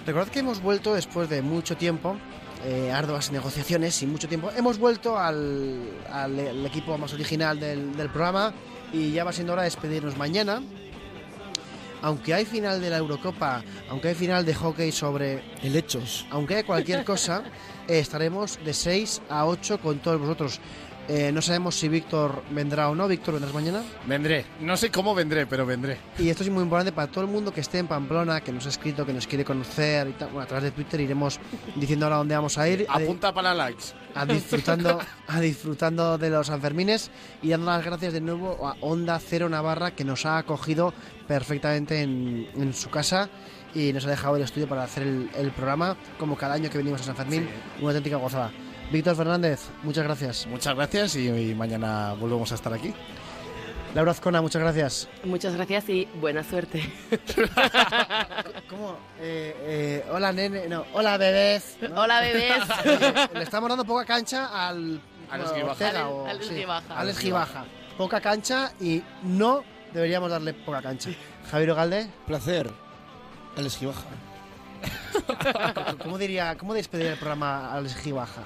Recordad que hemos vuelto después de mucho tiempo, eh, arduas negociaciones y mucho tiempo. Hemos vuelto al, al- al equipo más original del, del programa y ya va siendo hora de despedirnos mañana. Aunque hay final de la Eurocopa, aunque hay final de hockey sobre Helechos. aunque haya cualquier cosa, eh, estaremos de 6 a 8 con todos vosotros. Eh, no sabemos si Víctor vendrá o no. Víctor, ¿vendrás mañana? Vendré. No sé cómo vendré, pero vendré. Y esto es muy importante para todo el mundo que esté en Pamplona, que nos ha escrito, que nos quiere conocer y. Bueno, a través de Twitter iremos diciendo ahora dónde vamos a ir. A, Apunta para likes. a disfrutando, a disfrutando de los Sanfermines y dando las gracias de nuevo a Onda Cero Navarra que nos ha acogido perfectamente en, en su casa y nos ha dejado el estudio para hacer el, el programa como cada año que venimos a San Fermín. Una auténtica gozada. Víctor Fernández, muchas gracias. Muchas gracias y, y mañana volvemos a estar aquí. Laura Azcona, muchas gracias. Muchas gracias y buena suerte. ¿Cómo? Eh, eh, hola, nene. No, hola, bebés. ¿no? Hola, bebés. Le estamos dando poca cancha al. Alex Gibaja. Ortega Al- o- Alex sí, Gibaja. Alex Gibaja. Poca cancha y no deberíamos darle poca cancha. Javier Ogalde, Placer. El esquivaja. ¿cómo diría, cómo despedir el programa a Alex Gibaja?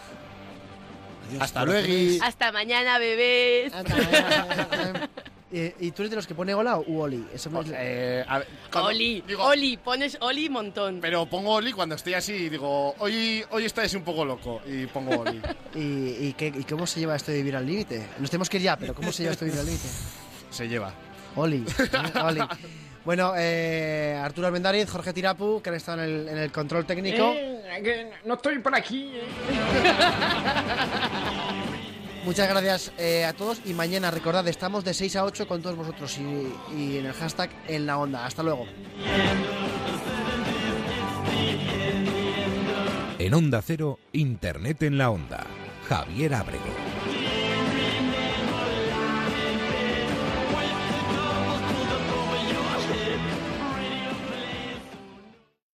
Hasta luego. Hasta mañana, bebés. Eh, ¿Y tú eres de los que pone hola o Oli? Eso me- Eh, a ver, cuando- Oli, digo- Oli, pones Oli montón. Pero pongo Oli cuando estoy así y digo, hoy, hoy estáis un poco loco. Y pongo Oli. ¿Y, y, qué- y cómo se lleva esto de vivir al límite? Nos tenemos que ir ya, pero ¿cómo se lleva esto de vivir al límite? Se lleva. Oli. ¿eh? Oli. Bueno, eh, Arturo Almendariz, Jorge Tirapu, que han estado en el, en el control técnico. Eh, no estoy por aquí. eh. Muchas gracias eh, a todos y mañana recordad, estamos de 6 a 8 con todos vosotros y, y en el hashtag en la onda. Hasta luego. En Onda Cero, Internet en la Onda. Javier Ábrego.